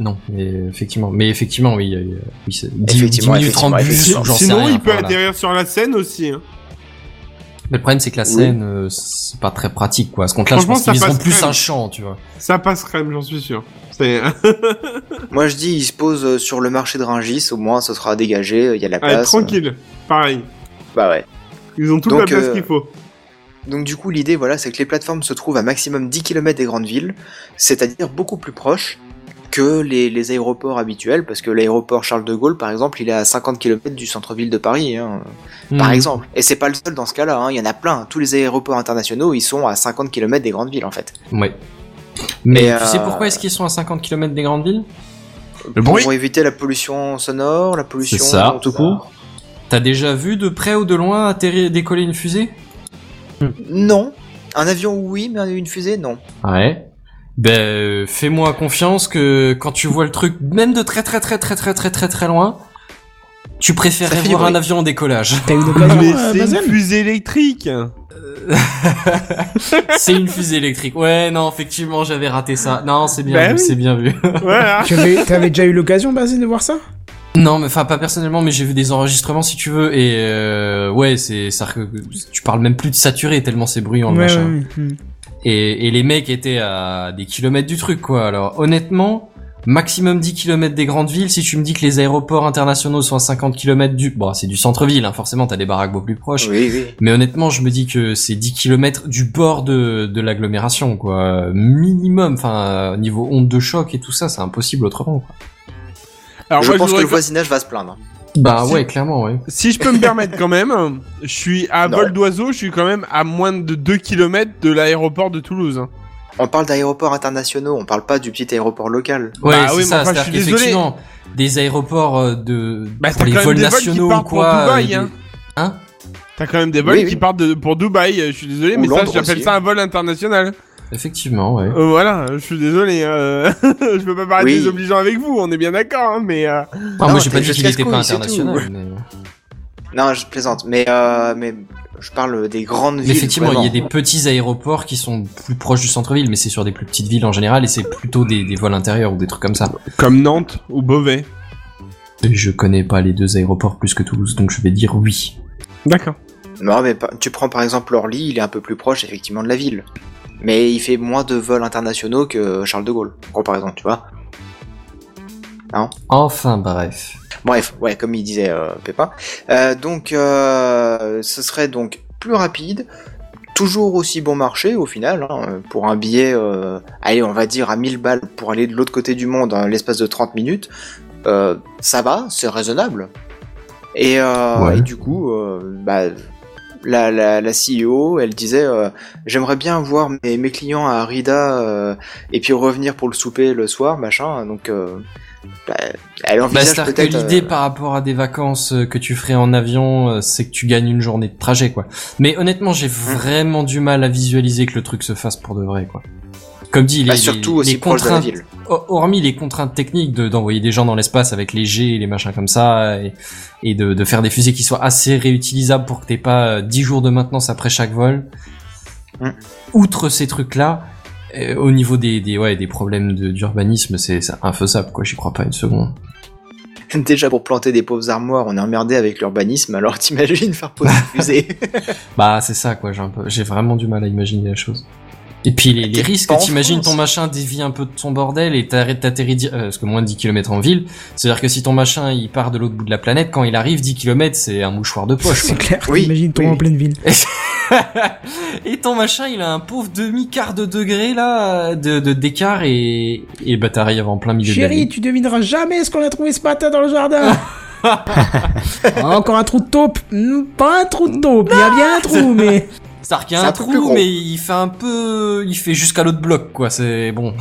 Non, mais effectivement, mais effectivement, oui, euh, oui c'est 10, Effectivement, 10 minutes 30 effectivement, bus, Sinon, rien. il peut voilà. atterrir sur la scène aussi. Hein. Mais le problème, c'est que la Oui. scène, euh, c'est pas très pratique, quoi. À ce compte-là, je pense ça qu'ils viseront plus crème. un champ, tu vois. Ça passe crème, j'en suis sûr. Moi, je dis, il se pose euh, sur le marché de Rungis, au moins, ce sera dégagé, il y a la Allez, place. tranquille. Pareil. Bah ouais. Ils ont toute Donc, la place euh, qu'il faut. Donc du coup, l'idée, voilà, c'est que les plateformes se trouvent à maximum 10 km des grandes villes, c'est-à-dire beaucoup plus proches que les, les aéroports habituels, parce que l'aéroport Charles de Gaulle, par exemple, il est à 50 km du centre-ville de Paris, hein, par Mhm. exemple. Et c'est pas le seul dans ce cas-là, hein, il y en a plein. Tous les aéroports internationaux, ils sont à 50 km des grandes villes, en fait. Ouais. Mais Et, tu sais euh, pourquoi est-ce qu'ils sont à 50 km des grandes villes? Le Pour bruit. éviter la pollution sonore, la pollution ça. tout court. T'as déjà vu de près ou de loin atterrir, décoller une fusée? Non. Un avion, oui, mais une fusée, non. Ouais. Ben, euh, fais-moi confiance que quand tu vois le truc, même de très très très très très très très très loin, tu préférerais voir un avion en décollage. T'as Mais euh, c'est une fusée électrique. c'est une fusée électrique. Ouais, non, effectivement, j'avais raté ça. Non, c'est bien Ben vu, oui. c'est bien vu. Voilà. Tu avais, déjà eu l'occasion, de voir ça? Non, mais enfin pas personnellement, mais j'ai vu des enregistrements si tu veux et euh, ouais, c'est ça. Tu parles même plus de saturé tellement c'est bruyant le Ouais, machin. ouais, ouais. Et, et les mecs étaient à des kilomètres du truc, quoi. Alors, honnêtement, maximum 10 kilomètres des grandes villes. Si tu me dis que les aéroports internationaux sont à 50 kilomètres du... Bon, c'est du centre-ville, hein, forcément, t'as des baraques beaucoup plus proches. Oui, oui. Mais honnêtement, je me dis que c'est 10 kilomètres du bord de, de l'agglomération, quoi. Minimum, enfin, niveau onde de choc et tout ça, c'est impossible autrement, quoi. Alors je moi, pense que le voisinage va se plaindre. Bah Si- ouais, clairement, ouais. Si je peux me permettre quand même, je suis à Non. vol d'oiseau, je suis quand même à moins de 2 km de l'aéroport de Toulouse. hein. On parle d'aéroports internationaux, on parle pas du petit aéroport local. Ouais, Bah c'est oui, mais ça, enfin, je suis désolé. des aéroports euh, de... Bah, pour t'as les quand même vols des vols qui nationaux ou partent pour. Dubaï, des- hein. Hein? T'as quand même des vols Oui, qui partent de- pour Dubaï, je suis désolé, Ou mais ça j'appelle ça un vol international. Effectivement, ouais. Euh, voilà, je suis désolé, hein, je peux pas paraître Oui. désobligeant avec vous, on est bien d'accord, hein, mais... euh, Ah, Non, moi j'ai pas dit qu'il était pas international. Mais... Non, je plaisante, mais euh, mais je parle des grandes villes. effectivement, il y a des petits aéroports qui sont plus proches du centre-ville, mais c'est sur des plus petites villes en général et c'est plutôt des, des vols intérieurs ou des trucs comme ça. Comme Nantes ou Beauvais. Et je connais pas les deux aéroports plus que Toulouse, donc je vais dire oui. D'accord. Non, mais tu prends par exemple Orly, il est un peu plus proche effectivement de la ville, mais il fait moins de vols internationaux que Charles de Gaulle, en comparaison, tu vois. Enfin bref. Bref, ouais, comme il disait euh, Pépin. Euh, donc, euh, ce serait donc plus rapide, toujours aussi bon marché au final, hein, pour un billet, euh, allez, on va dire à 1000 balles pour aller de l'autre côté du monde en l'espace de 30 minutes. Ça va, c'est raisonnable. Et, Ouais. et du coup, bah, la, la, la CEO, elle disait, euh, j'aimerais bien voir mes, mes clients à Rida euh, et puis revenir pour le souper le soir, machin. Donc, euh, bah, elle Bah, envisage peut-être. l'idée euh, par rapport à des vacances euh, que tu ferais en avion, euh, c'est que tu gagnes une journée de trajet, quoi. Mais honnêtement, j'ai Mmh. vraiment du mal à visualiser que le truc se fasse pour de vrai, quoi. Comme dit, les, bah, surtout les- aussi les proche de la contraintes ville. Ho- hormis les contraintes techniques de d'envoyer des gens dans l'espace avec les G et les machins comme ça et, et de, de faire des fusées qui soient assez réutilisables pour que t'aies pas euh, 10 jours de maintenance après chaque vol. Mm. Outre ces trucs-là, euh, au niveau des, des ouais des problèmes de- d'urbanisme, c'est c'est infaisable quoi. J'y crois pas une seconde. Déjà pour planter des pauvres armoires, on est emmerdé avec l'urbanisme, alors t'imagines faire poser une fusée. Bah c'est ça quoi. J'ai vraiment du mal à imaginer la chose. Et puis les, risques, t'imagines ton machin dévie un peu de ton bordel et t'arrêtes t'atterris, euh, parce que moins de 10 km en ville, c'est-à-dire que si ton machin il part de l'autre bout de la planète, quand il arrive 10 km c'est un mouchoir de poche. C'est clair, Oui, t'imagines oui, en pleine ville. et ton machin il a un pauvre demi-quart de degré là de de- d'écart et et bah t'arrives en plein milieu de la Chérie, tu devineras jamais ce qu'on a trouvé ce matin dans le jardin. Ah, encore un trou de taupe. Hmm, Pas un trou de taupe, il y a bien un trou, mais... C'est-à-dire qu'il y C'est a un trou mais il fait un peu, il fait jusqu'à l'autre bloc quoi, c'est bon.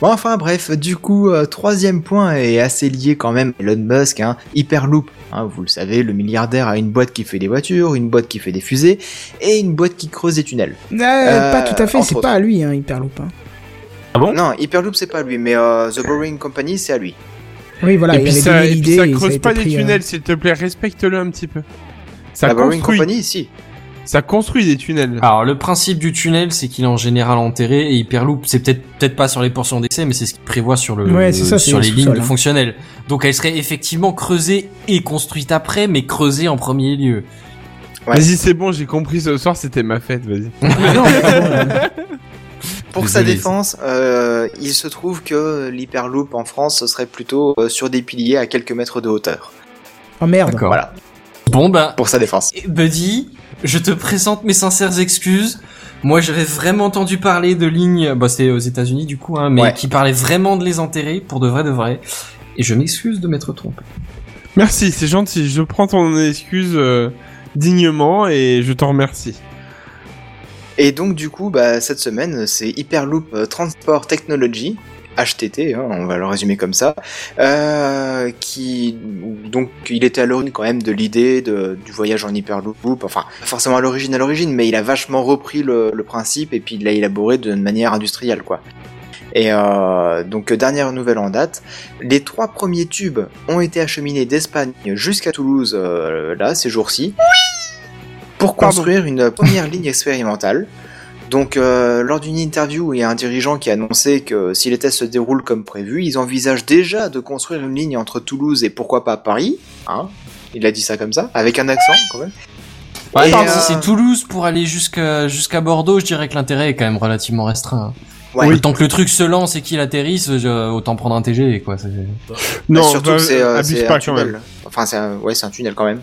Bon, enfin bref, du coup, euh, troisième point est assez lié quand même à Elon Musk, hein, Hyperloop. Hein, vous le savez, le milliardaire a une boîte qui fait des voitures, une boîte qui fait des fusées, et une boîte qui creuse des tunnels. Euh, pas tout à fait, entre c'est pas à lui, hein, Hyperloop. hein. Ah bon? Non, Hyperloop c'est pas lui, mais euh, The Boring Company c'est à lui. Oui, voilà, et il puis avait ça, donné et puis l'idée. ça et creuse a pas des euh, tunnels, s'il te plaît, respecte-le un petit peu. Ça La Boring construit, Company, si. Ça construit des tunnels. Alors le principe du tunnel, c'est qu'il est en général enterré et Hyperloop, c'est peut-être peut-être pas sur les portions d'essai, mais c'est ce qu'il prévoit sur le Ouais, c'est ça, c'est sur au les lignes de hein. fonctionnelles. Donc elle serait effectivement creusée et construite après, mais creusée en premier lieu. ouais. Vas-y, c'est bon, j'ai compris ce soir, c'était ma fête, vas-y. Pour sa défense, euh, il se trouve que l'Hyperloop en France ce serait plutôt euh, sur des piliers à quelques mètres de hauteur. Oh merde. D'accord. Voilà, Bon ben, pour sa défense. eh, Buddy, je te présente mes sincères excuses. Moi, j'avais vraiment entendu parler de lignes, bah c'était aux États-Unis du coup, hein, mais Ouais. qui parlaient vraiment de les enterrer pour de vrai de vrai. Et je m'excuse de m'être trompé. Merci, c'est gentil, je prends ton excuse euh, dignement et je t'en remercie. Et donc du coup, bah, cette semaine, c'est Hyperloop euh, Transport Technology, HTT, hein, on va le résumer comme ça, euh, qui donc il était à l'origine quand même de l'idée de- du voyage en Hyperloop, enfin forcément à l'origine à l'origine, mais il a vachement repris le, le principe et puis il l'a élaboré d'une manière industrielle quoi. Et euh, donc dernière nouvelle en date, les trois premiers tubes ont été acheminés d'Espagne jusqu'à Toulouse euh, là ces jours-ci pour Pardon. construire une première ligne expérimentale. Donc, euh, lors d'une interview, il y a un dirigeant qui a annoncé que si les tests se déroulent comme prévu, ils envisagent déjà de construire une ligne entre Toulouse et pourquoi pas Paris. Hein il a dit ça comme ça, avec un accent quand même. Ouais, euh, si c'est Toulouse pour aller jusqu'à jusqu'à Bordeaux, je dirais que l'intérêt est quand même relativement restreint. Ouais. Le temps que le truc se lance et qu'il atterrisse, autant prendre un TG, quoi. c'est- Bah, Non, surtout bah, c'est euh, un tunnel. Enfin, c'est un... ouais, c'est un tunnel quand même.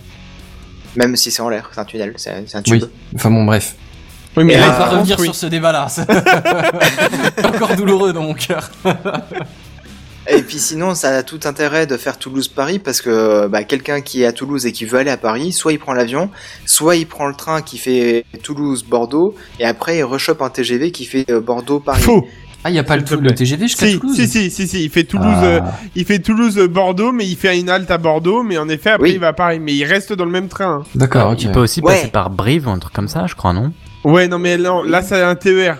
Même si c'est en l'air, c'est un tunnel, c'est c'est un tube. Oui. Enfin bon, bref. Oui, mais Et Et on là, va revenir oui. sur ce débat-là. c'est encore douloureux dans mon cœur. Et puis sinon, ça a tout intérêt de faire Toulouse-Paris parce que bah, quelqu'un qui est à Toulouse et qui veut aller à Paris, soit il prend l'avion, soit il prend le train qui fait Toulouse-Bordeaux et après il rechoppe un TGV qui fait euh, Bordeaux-Paris. Faux. Ah, y a pas le, le TGV jusqu'à Si, Toulouse si, si, si, si, il fait Toulouse, Ah. euh, il fait Toulouse euh, Bordeaux, mais il fait une halte à Bordeaux, mais en effet après Oui. il va à Paris, mais il reste dans le même train. D'accord, ok. Il peut aussi Ouais. passer par Brive ou un truc comme ça, je crois, non? Ouais, non mais là, là c'est un TER.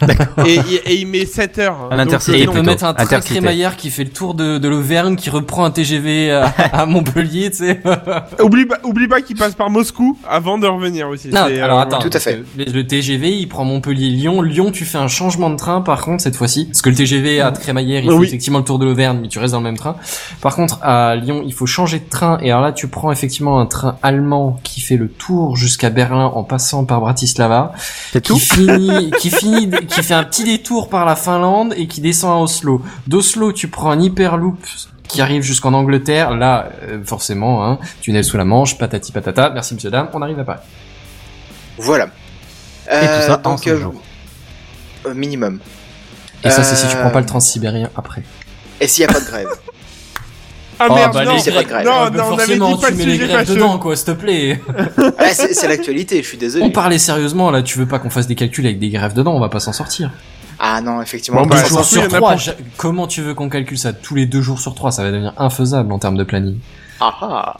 D'accord. et, et, et il met 7 heures. Un intercité. euh, Et il non. peut mettre un train crémaillère qui fait le tour de, de l'Auvergne, qui reprend un TGV à, à Montpellier, tu sais. Oublie pas, oublie pas qu'il passe par Moscou avant de revenir aussi. Non, alors euh, attends. tout à fait. Le, le TGV, il prend Montpellier-Lyon. Lyon, tu fais un changement de train, par contre, cette fois-ci. Parce que le TGV à Crémaillère, il Oui. fait effectivement le tour de l'Auvergne, mais tu restes dans le même train. Par contre, à Lyon, il faut changer de train. Et alors là, tu prends effectivement un train allemand qui fait le tour jusqu'à Berlin en passant par Bratislava. C'est tout qui finit, qui finit, qui fait un petit détour par la Finlande et qui descend à Oslo. D'Oslo, tu prends un hyperloop qui arrive jusqu'en Angleterre. Là, euh, forcément, hein, tunnel sous la Manche, patati patata. Merci monsieur dame, on arrive à Paris. Voilà. Et tout ça en donc, euh, jours. euh, minimum. Et ça, c'est si tu Euh, prends pas le transsibérien après. Et s'il n'y a pas de grève Ah Oh, merde, bah, non. les pas de grève. Non, non, on avait forcément, dit pas tu le mets les grèves dedans, quoi, s'il te plaît. Ah, C'est l'actualité, je suis désolé. On parlait sérieusement, là, tu veux pas qu'on fasse des calculs avec des grèves dedans, on va pas s'en sortir. Ah non, effectivement. Bon, deux s'en jours sur trois, comment tu veux qu'on calcule ça? Tous les deux jours sur trois Ça va devenir infaisable en termes de planning. Ah ah.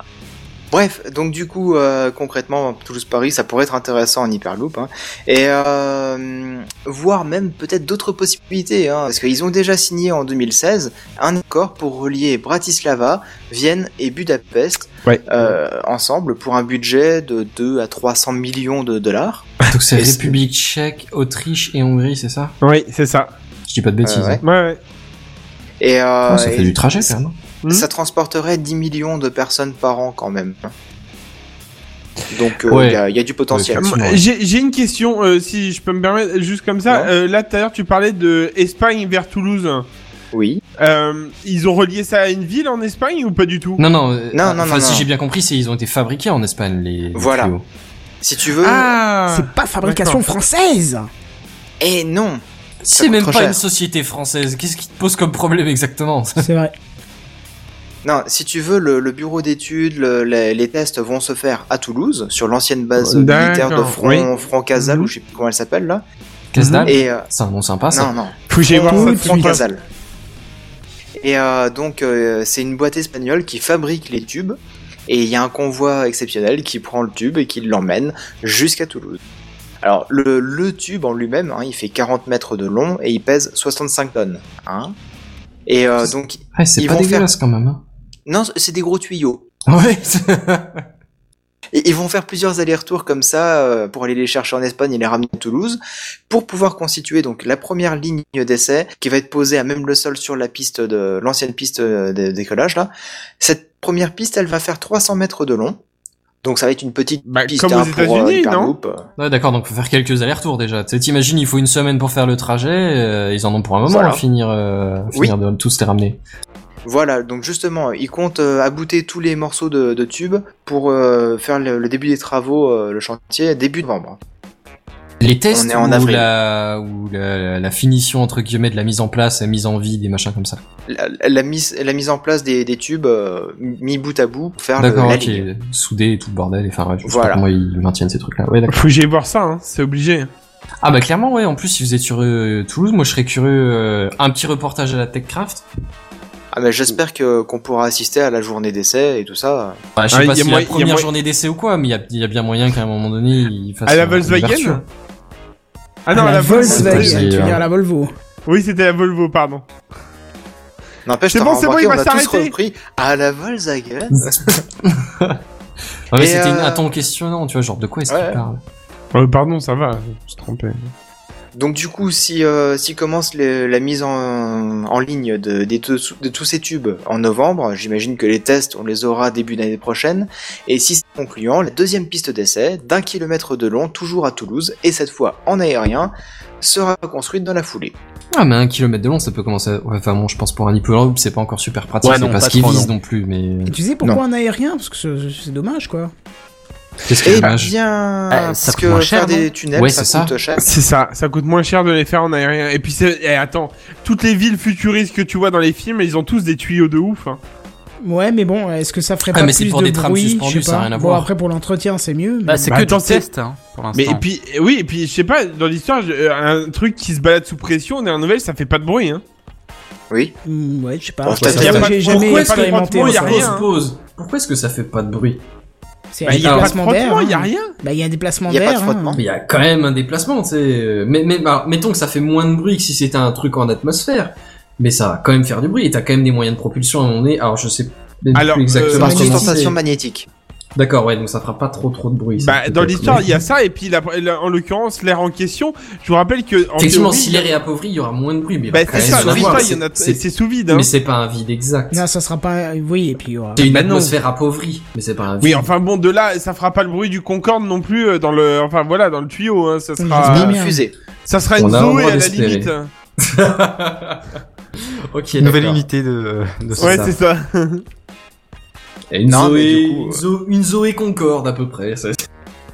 Bref, donc du coup, euh, concrètement, Toulouse-Paris, ça pourrait être intéressant en Hyperloop, hein, et euh, voir même peut-être d'autres possibilités, hein, parce qu'ils ont déjà signé en 2016 un accord pour relier Bratislava, Vienne et Budapest Ouais. euh, ensemble pour un budget de 2 à 300 millions de dollars. Donc c'est République tchèque, Autriche et Hongrie, c'est ça? Oui, c'est ça. Je dis pas de bêtises. Euh, ouais. Ouais, ouais. Et, euh, Ah, ça fait et du trajet quand même. Hmm. ça transporterait 10 millions de personnes par an quand même. Donc euh, il Ouais. y, a, il y a du potentiel. Ouais. J'ai une question, euh, si je peux me permettre, juste comme ça. Euh, là, tout à l'heure, tu parlais de Espagne vers Toulouse. Oui. Euh, ils ont relié ça à une ville en Espagne ou pas du tout? Non, non, Non, non, si j'ai bien compris, c'est ils ont été fabriqués en Espagne, les, Voilà. tuyaux. Si tu veux. Ah C'est pas fabrication française Et non. C'est même pas cher. une société française. Qu'est-ce qui te pose comme problème exactement? C'est vrai. Non, si tu veux, le, le bureau d'études, le- les, les tests vont se faire à Toulouse, sur l'ancienne base militaire de Front, oui. Front Casal, Mhm. ou je sais plus comment elle s'appelle là. Casdal Et euh, C'est un nom sympa, ça. non, non. Faut voir Front. Casal. Et euh, donc, euh, c'est une boîte espagnole qui fabrique les tubes. Et il y a un convoi exceptionnel qui prend le tube et qui l'emmène jusqu'à Toulouse. Alors, le, le tube en lui-même, hein, il fait 40 mètres de long et il pèse 65 tonnes. Hein et euh, donc, Ouais, c'est Ils pas vont dégueulasse quand même. hein. Non, c'est des gros tuyaux. Ouais? Et ils vont faire plusieurs allers-retours comme ça euh, pour aller les chercher en Espagne et les ramener à Toulouse pour pouvoir constituer donc la première ligne d'essai qui va être posée à même le sol sur la piste de l'ancienne piste euh, de décollage là. Cette première piste, elle va faire 300 mètres de long. Donc ça va être une petite Bah, piste comme hein, aux pour euh, ouais, d'accord, donc faut faire quelques allers-retours déjà. Tu sais, T'imagines, il faut une semaine pour faire le trajet, euh, ils en ont pour un moment Voilà. à finir, euh, à Oui. finir de tous les ramener. Voilà, donc justement, ils comptent euh, abouter tous les morceaux de, de tubes pour euh, faire le, le début des travaux, euh, le chantier début novembre. Les tests On est en ou, avril. la, ou la, la finition entre guillemets de la mise en place, la mise en vie, des machins comme ça. La, la mise, la mise en place des, des tubes euh, mis bout à bout pour faire le, D'accord, la ok, ligne. soudé et tout le bordel. et Enfin, je sais Voilà. pas comment ils maintiennent ces trucs-là. Ouais. Faut que j'aille voir ça, hein, c'est obligé. Ah bah clairement, ouais. En plus, si vous êtes sur euh, Toulouse, moi je serais curieux. euh, un petit reportage à la TechCraft. Ah mais j'espère que qu'on pourra assister à la journée d'essai et tout ça. Bah, je sais Ah, pas y a si moyen- la première moyen- journée d'essai ou quoi, mais il y a, il y a bien moyen qu'à un moment donné, ils fassent À la un- Volkswagen. Ah non, à à la, la Volkswagen, Volkswagen. c'est- tu à la Volvo. Oui, c'était la Volvo, pardon. N'empêche, C'est bon, c'est bon, il va s'arrêter. à la Volkswagen. Ouais, mais Et, c'était une- euh, un ton questionnant, tu vois, genre de quoi est-ce Ouais. qu'il parle? Euh, pardon, ça va, je me suis trompé. Donc du coup, si euh, si commence le- la mise en, en ligne de, tous- de tous ces tubes en novembre, j'imagine que les tests on les aura début d'année prochaine. Et si c'est concluant, la deuxième piste d'essai d'un kilomètre de long, toujours à Toulouse, et cette fois en aérien, sera construite dans la foulée. Ah, mais un kilomètre de long, ça peut commencer. à- Ouais, enfin bon, je pense pour un hyperloop, c'est pas encore super pratique, Ouais, c'est non, pas pas ce qu'ils visent non. non plus, mais. Et tu sais pourquoi un aérien? Parce que c'est c'est dommage, quoi. Qu'est-ce que Eh bien, Ah, ça parce coûte que moins faire des tunnels, Ouais, ça c'est coûte cher. C'est ça, ça coûte moins cher de les faire en aérien. Et puis c'est, et attends, toutes les villes futuristes que tu vois dans les films, ils ont tous des tuyaux de ouf. hein. Ouais, mais bon, est-ce que ça ferait Ah, pas mais c'est plus pour de des trams bruit? suspendus, Je sais ça a pas. rien à Bon, voir. après pour l'entretien, c'est mieux. Bah, mais- c'est Bah, que attends, du test, hein, pour l'instant. Mais et puis, oui, et puis je sais pas, dans l'histoire, euh, un truc qui se balade sous pression, dans la nouvelle, ça fait pas de bruit. Hein. Oui. Hmm, ouais, je sais pas. Bon, j'ai jamais expérimenté. hein. Pourquoi est-ce que ça fait pas de bruit? C'est Bah, un il y a pas de déplacement d'air. il y a hein. rien. Bah, il y a un déplacement Il y a pas de d'air. frottement. hein. Il y a quand même un déplacement. Mais, mais bah, mettons que ça fait moins de bruit que si c'était un truc en atmosphère. Mais ça va quand même faire du bruit. Et t'as quand même des moyens de propulsion à un moment donné. Alors je sais même Alors, plus euh, exactement magnétique, comment sensation magnétique. D'accord, ouais, donc ça fera pas trop trop de bruit. ça, Bah, dans l'histoire, il y a ça, et puis la- la- en l'occurrence, l'air en question, je vous rappelle que. En Effectivement, théorie, si l'air est appauvri, il y aura moins de bruit. Mais Bah, c'est ça, en dans avoir. l'histoire, il y en a, C'est- sous vide. Hein. Mais c'est pas un vide exact. Non, ça sera pas. Oui, et puis il y aura. C'est une Bah non. atmosphère appauvrie, mais c'est pas un vide. Oui, enfin bon, de là, ça fera pas le bruit du Concorde non plus euh, dans le, enfin voilà, dans le tuyau. Hein, ça sera, bien. fusée. ça sera une Zoé à la limite. ok, Nouvelle unité de, de Ouais, c'est ça. Et une, Non, mais Zoé, du coup, une, Zo- une Zoé Concorde à peu près. ça-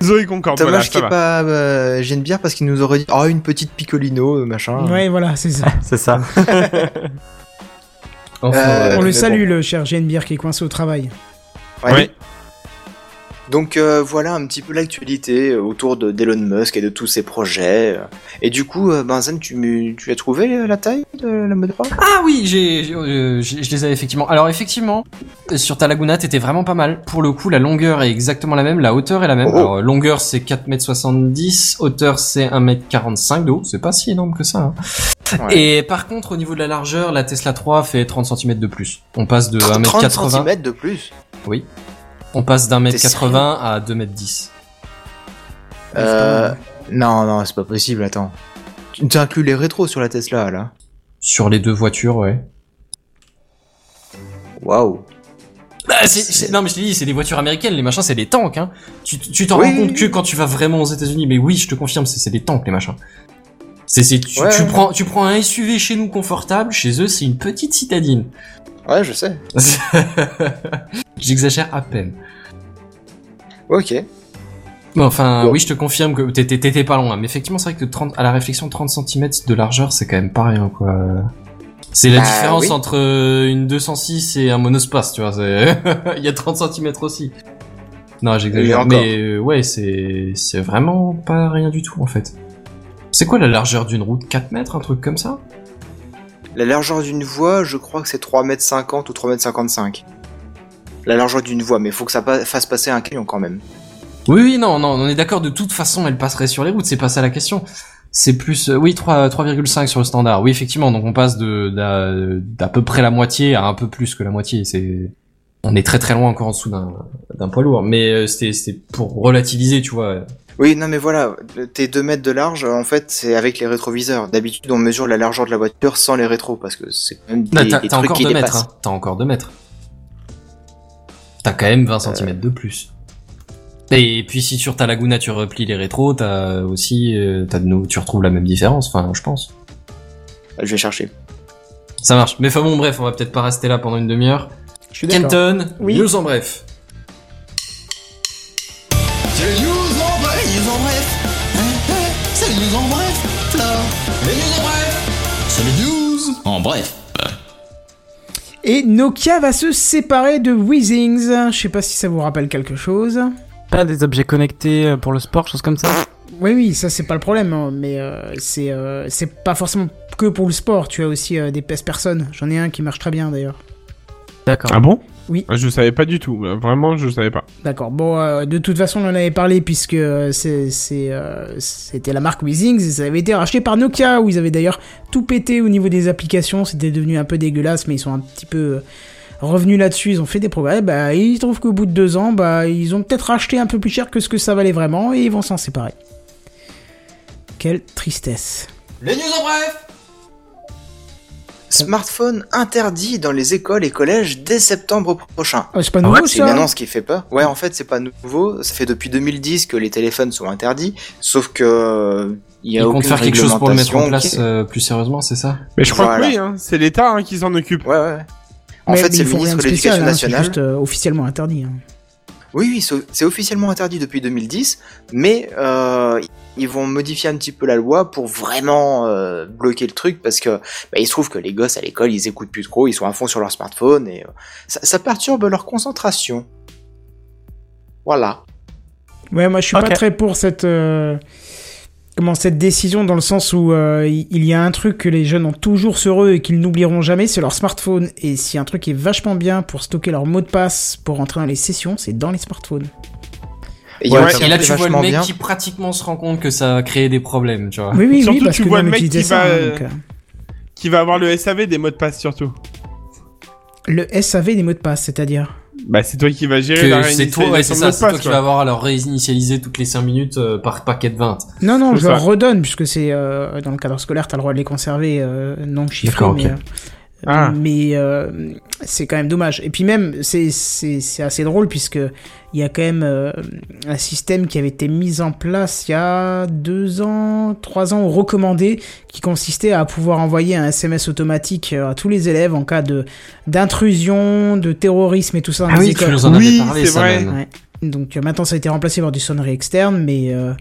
Zoé Concorde, voilà, Dommage ça qu'il n'y ait pas euh, parce qu'il nous aurait dit oh une petite picolino euh, machin. Ouais, voilà, c'est ça. C'est ça. Enfin, Euh. On le salue, le cher Genebière qui est coincé au travail. Ouais. Ouais. Donc euh, voilà un petit peu l'actualité euh, autour de d'Elon Musk et de tous ses projets. Et du coup, euh, Benzen, tu, as trouvé la taille de la mode Ah oui, j'ai, j'ai- euh, j'ai- je les avais effectivement. Alors effectivement, sur ta Laguna, t'étais vraiment pas mal. Pour le coup, la longueur est exactement la même, la hauteur est la même. Oh. Alors, longueur c'est 4m70, hauteur c'est 1m45 de haut, c'est pas si énorme que ça. hein. Ouais. Et par contre, au niveau de la largeur, la Tesla 3 fait 30 cm de plus. On passe de 30 1m80, cm de plus? oui. On passe d'un mètre T'es 80 à 2m10. Euh, non, non, c'est pas possible, attends. Tu inclus les rétros sur la Tesla, là Sur les deux voitures, ouais. Waouh. Bah, c'est- c'est- non mais je te dis, c'est des voitures américaines, les machins, c'est des tanks. Hein. Tu tu t'en Oui, rends compte que quand tu vas vraiment aux États-Unis. Mais oui, je te confirme, c'est c'est des tanks les machins. C'est c'est tu, Ouais, tu prends tu prends un SUV chez nous confortable, chez eux c'est une petite citadine. Ouais, je sais. J'exagère à peine. Ok. Enfin, Bon. oui, je te confirme que t'étais pas loin. Mais effectivement, c'est vrai que 30, à la réflexion, 30 cm de largeur, c'est quand même pas rien, quoi. C'est la Bah, différence oui. entre euh, une 206 et un monospace, tu vois. Il y a 30 cm aussi. Non, j'exagère. Mais euh, ouais, c'est c'est vraiment pas rien du tout, en fait. C'est quoi la largeur d'une route? 4 mètres, un truc comme ça? La largeur d'une voie, je crois que c'est 3m50 ou 3m55. La largeur d'une voie, mais faut que ça fasse passer un camion quand même. Oui, oui, non, non, on est d'accord. De toute façon, elle passerait sur les routes. C'est pas ça la question. C'est plus, euh, oui, 3, 3,5 sur le standard. Oui, effectivement. Donc on passe de d'à peu près la moitié à un peu plus que la moitié. C'est, on est très très loin encore en dessous d'un poids lourd. Mais euh, c'était pour relativiser, tu vois. Oui, non mais voilà, tes 2 mètres de large, en fait, c'est avec les rétroviseurs. D'habitude, on mesure la largeur de la voiture sans les rétros, parce que c'est quand même Non, des, t'as des t'as trucs encore qui 2 mètres. dépassent. Hein. T'as encore 2 mètres. T'as quand même 20 cm de plus. Et puis si sur ta Laguna tu replies les rétros, t'as aussi, euh, t'as de nou- tu retrouves la même différence. Enfin, je pense. Je vais chercher. Ça marche. Mais enfin bon, bref, on va peut-être pas rester là pendant une demi-heure. Je suis d'accord. Kenton, Oui. news en bref. C'est les news en bref, news en bref. C'est les news en bref, là. Les news en bref. C'est les news en bref. Et Nokia va se séparer de Weezings. Je sais pas si ça vous rappelle quelque chose. Pas des objets connectés euh, pour le sport, choses comme ça Oui, oui, ça c'est pas le problème, hein, mais euh, c'est euh, c'est pas forcément que pour le sport. Tu as aussi euh, des pèse personnes. J'en ai un qui marche très bien d'ailleurs. D'accord. Ah bon? Oui. Je savais pas du tout. Vraiment, je savais pas. D'accord. Bon, euh, de toute façon, on en avait parlé puisque euh, c'est euh, c'était la marque Weezings et ça avait été racheté par Nokia où ils avaient d'ailleurs tout pété au niveau des applications. C'était devenu un peu dégueulasse, mais ils sont un petit peu revenus là-dessus. Ils ont fait des progrès. Bah, ils trouvent qu'au bout de deux ans, bah, ils ont peut-être racheté un peu plus cher que ce que ça valait vraiment et ils vont s'en séparer. Quelle tristesse. Les news en bref. Smartphone interdit dans les écoles et collèges dès septembre prochain. Ah, c'est pas Ah nouveau ouais, C'est une? annonce qui fait peur. Ouais, en fait, c'est pas nouveau. Ça fait depuis 2010 que les téléphones sont interdits, sauf que euh, il y a Ils comptent faire quelque chose pour le mettre en place euh, plus sérieusement, c'est ça? Mais je crois Voilà. que oui, hein. c'est l'État hein, qui s'en occupe. Ouais, ouais. En Mais- fait, mais c'est le ministre de l'Éducation hein, c'est nationale. juste euh, officiellement interdit. hein. Oui, oui, c'est c'est officiellement interdit depuis 2010, mais euh, ils vont modifier un petit peu la loi pour vraiment euh, bloquer le truc parce que bah, il se trouve que les gosses à l'école ils écoutent plus trop, ils sont à fond sur leur smartphone et euh, ça, ça perturbe leur concentration. Voilà. Ouais, moi je suis pas très pour cette euh, comment cette décision dans le sens où euh, il il y a un truc que les jeunes ont toujours sur eux et qu'ils n'oublieront jamais, c'est leur smartphone. Et si un truc est vachement bien pour stocker leur mot de passe pour entrer dans les sessions, c'est dans les smartphones. Et il y a Ouais, Et là, tu vois le mec bien. qui pratiquement se rend compte que ça a créé des problèmes, tu vois. Oui, oui, Surtout, oui, parce tu que vois le mec qui ça, va, hein, euh, donc, Qui va avoir le SAV des mots de passe surtout. Le SAV des mots de passe, c'est-à-dire. Bah c'est toi qui vas gérer la c'est toi, ouais, c'est ça, toi qui vas avoir à leur réinitialiser toutes les 5 minutes euh, par paquet de 20. Non, non, je leur redonne, puisque c'est euh, dans le cadre scolaire, t'as le droit de les conserver euh, non chiffrés, mais. Ah. mais euh, c'est quand même dommage. Et puis même, c'est c'est c'est assez drôle puisque il y a quand même euh, un système qui avait été mis en place il y a deux ans, trois ans, recommandé, qui consistait à pouvoir envoyer un SMS automatique euh, à tous les élèves en cas de d'intrusion, de terrorisme et tout ça dans Ah les oui, tu écoles. nous en avais Oui, parlé, c'est ça, vrai. même. Ouais. Donc euh, maintenant ça a été remplacé par du sonnerie externe, mais euh,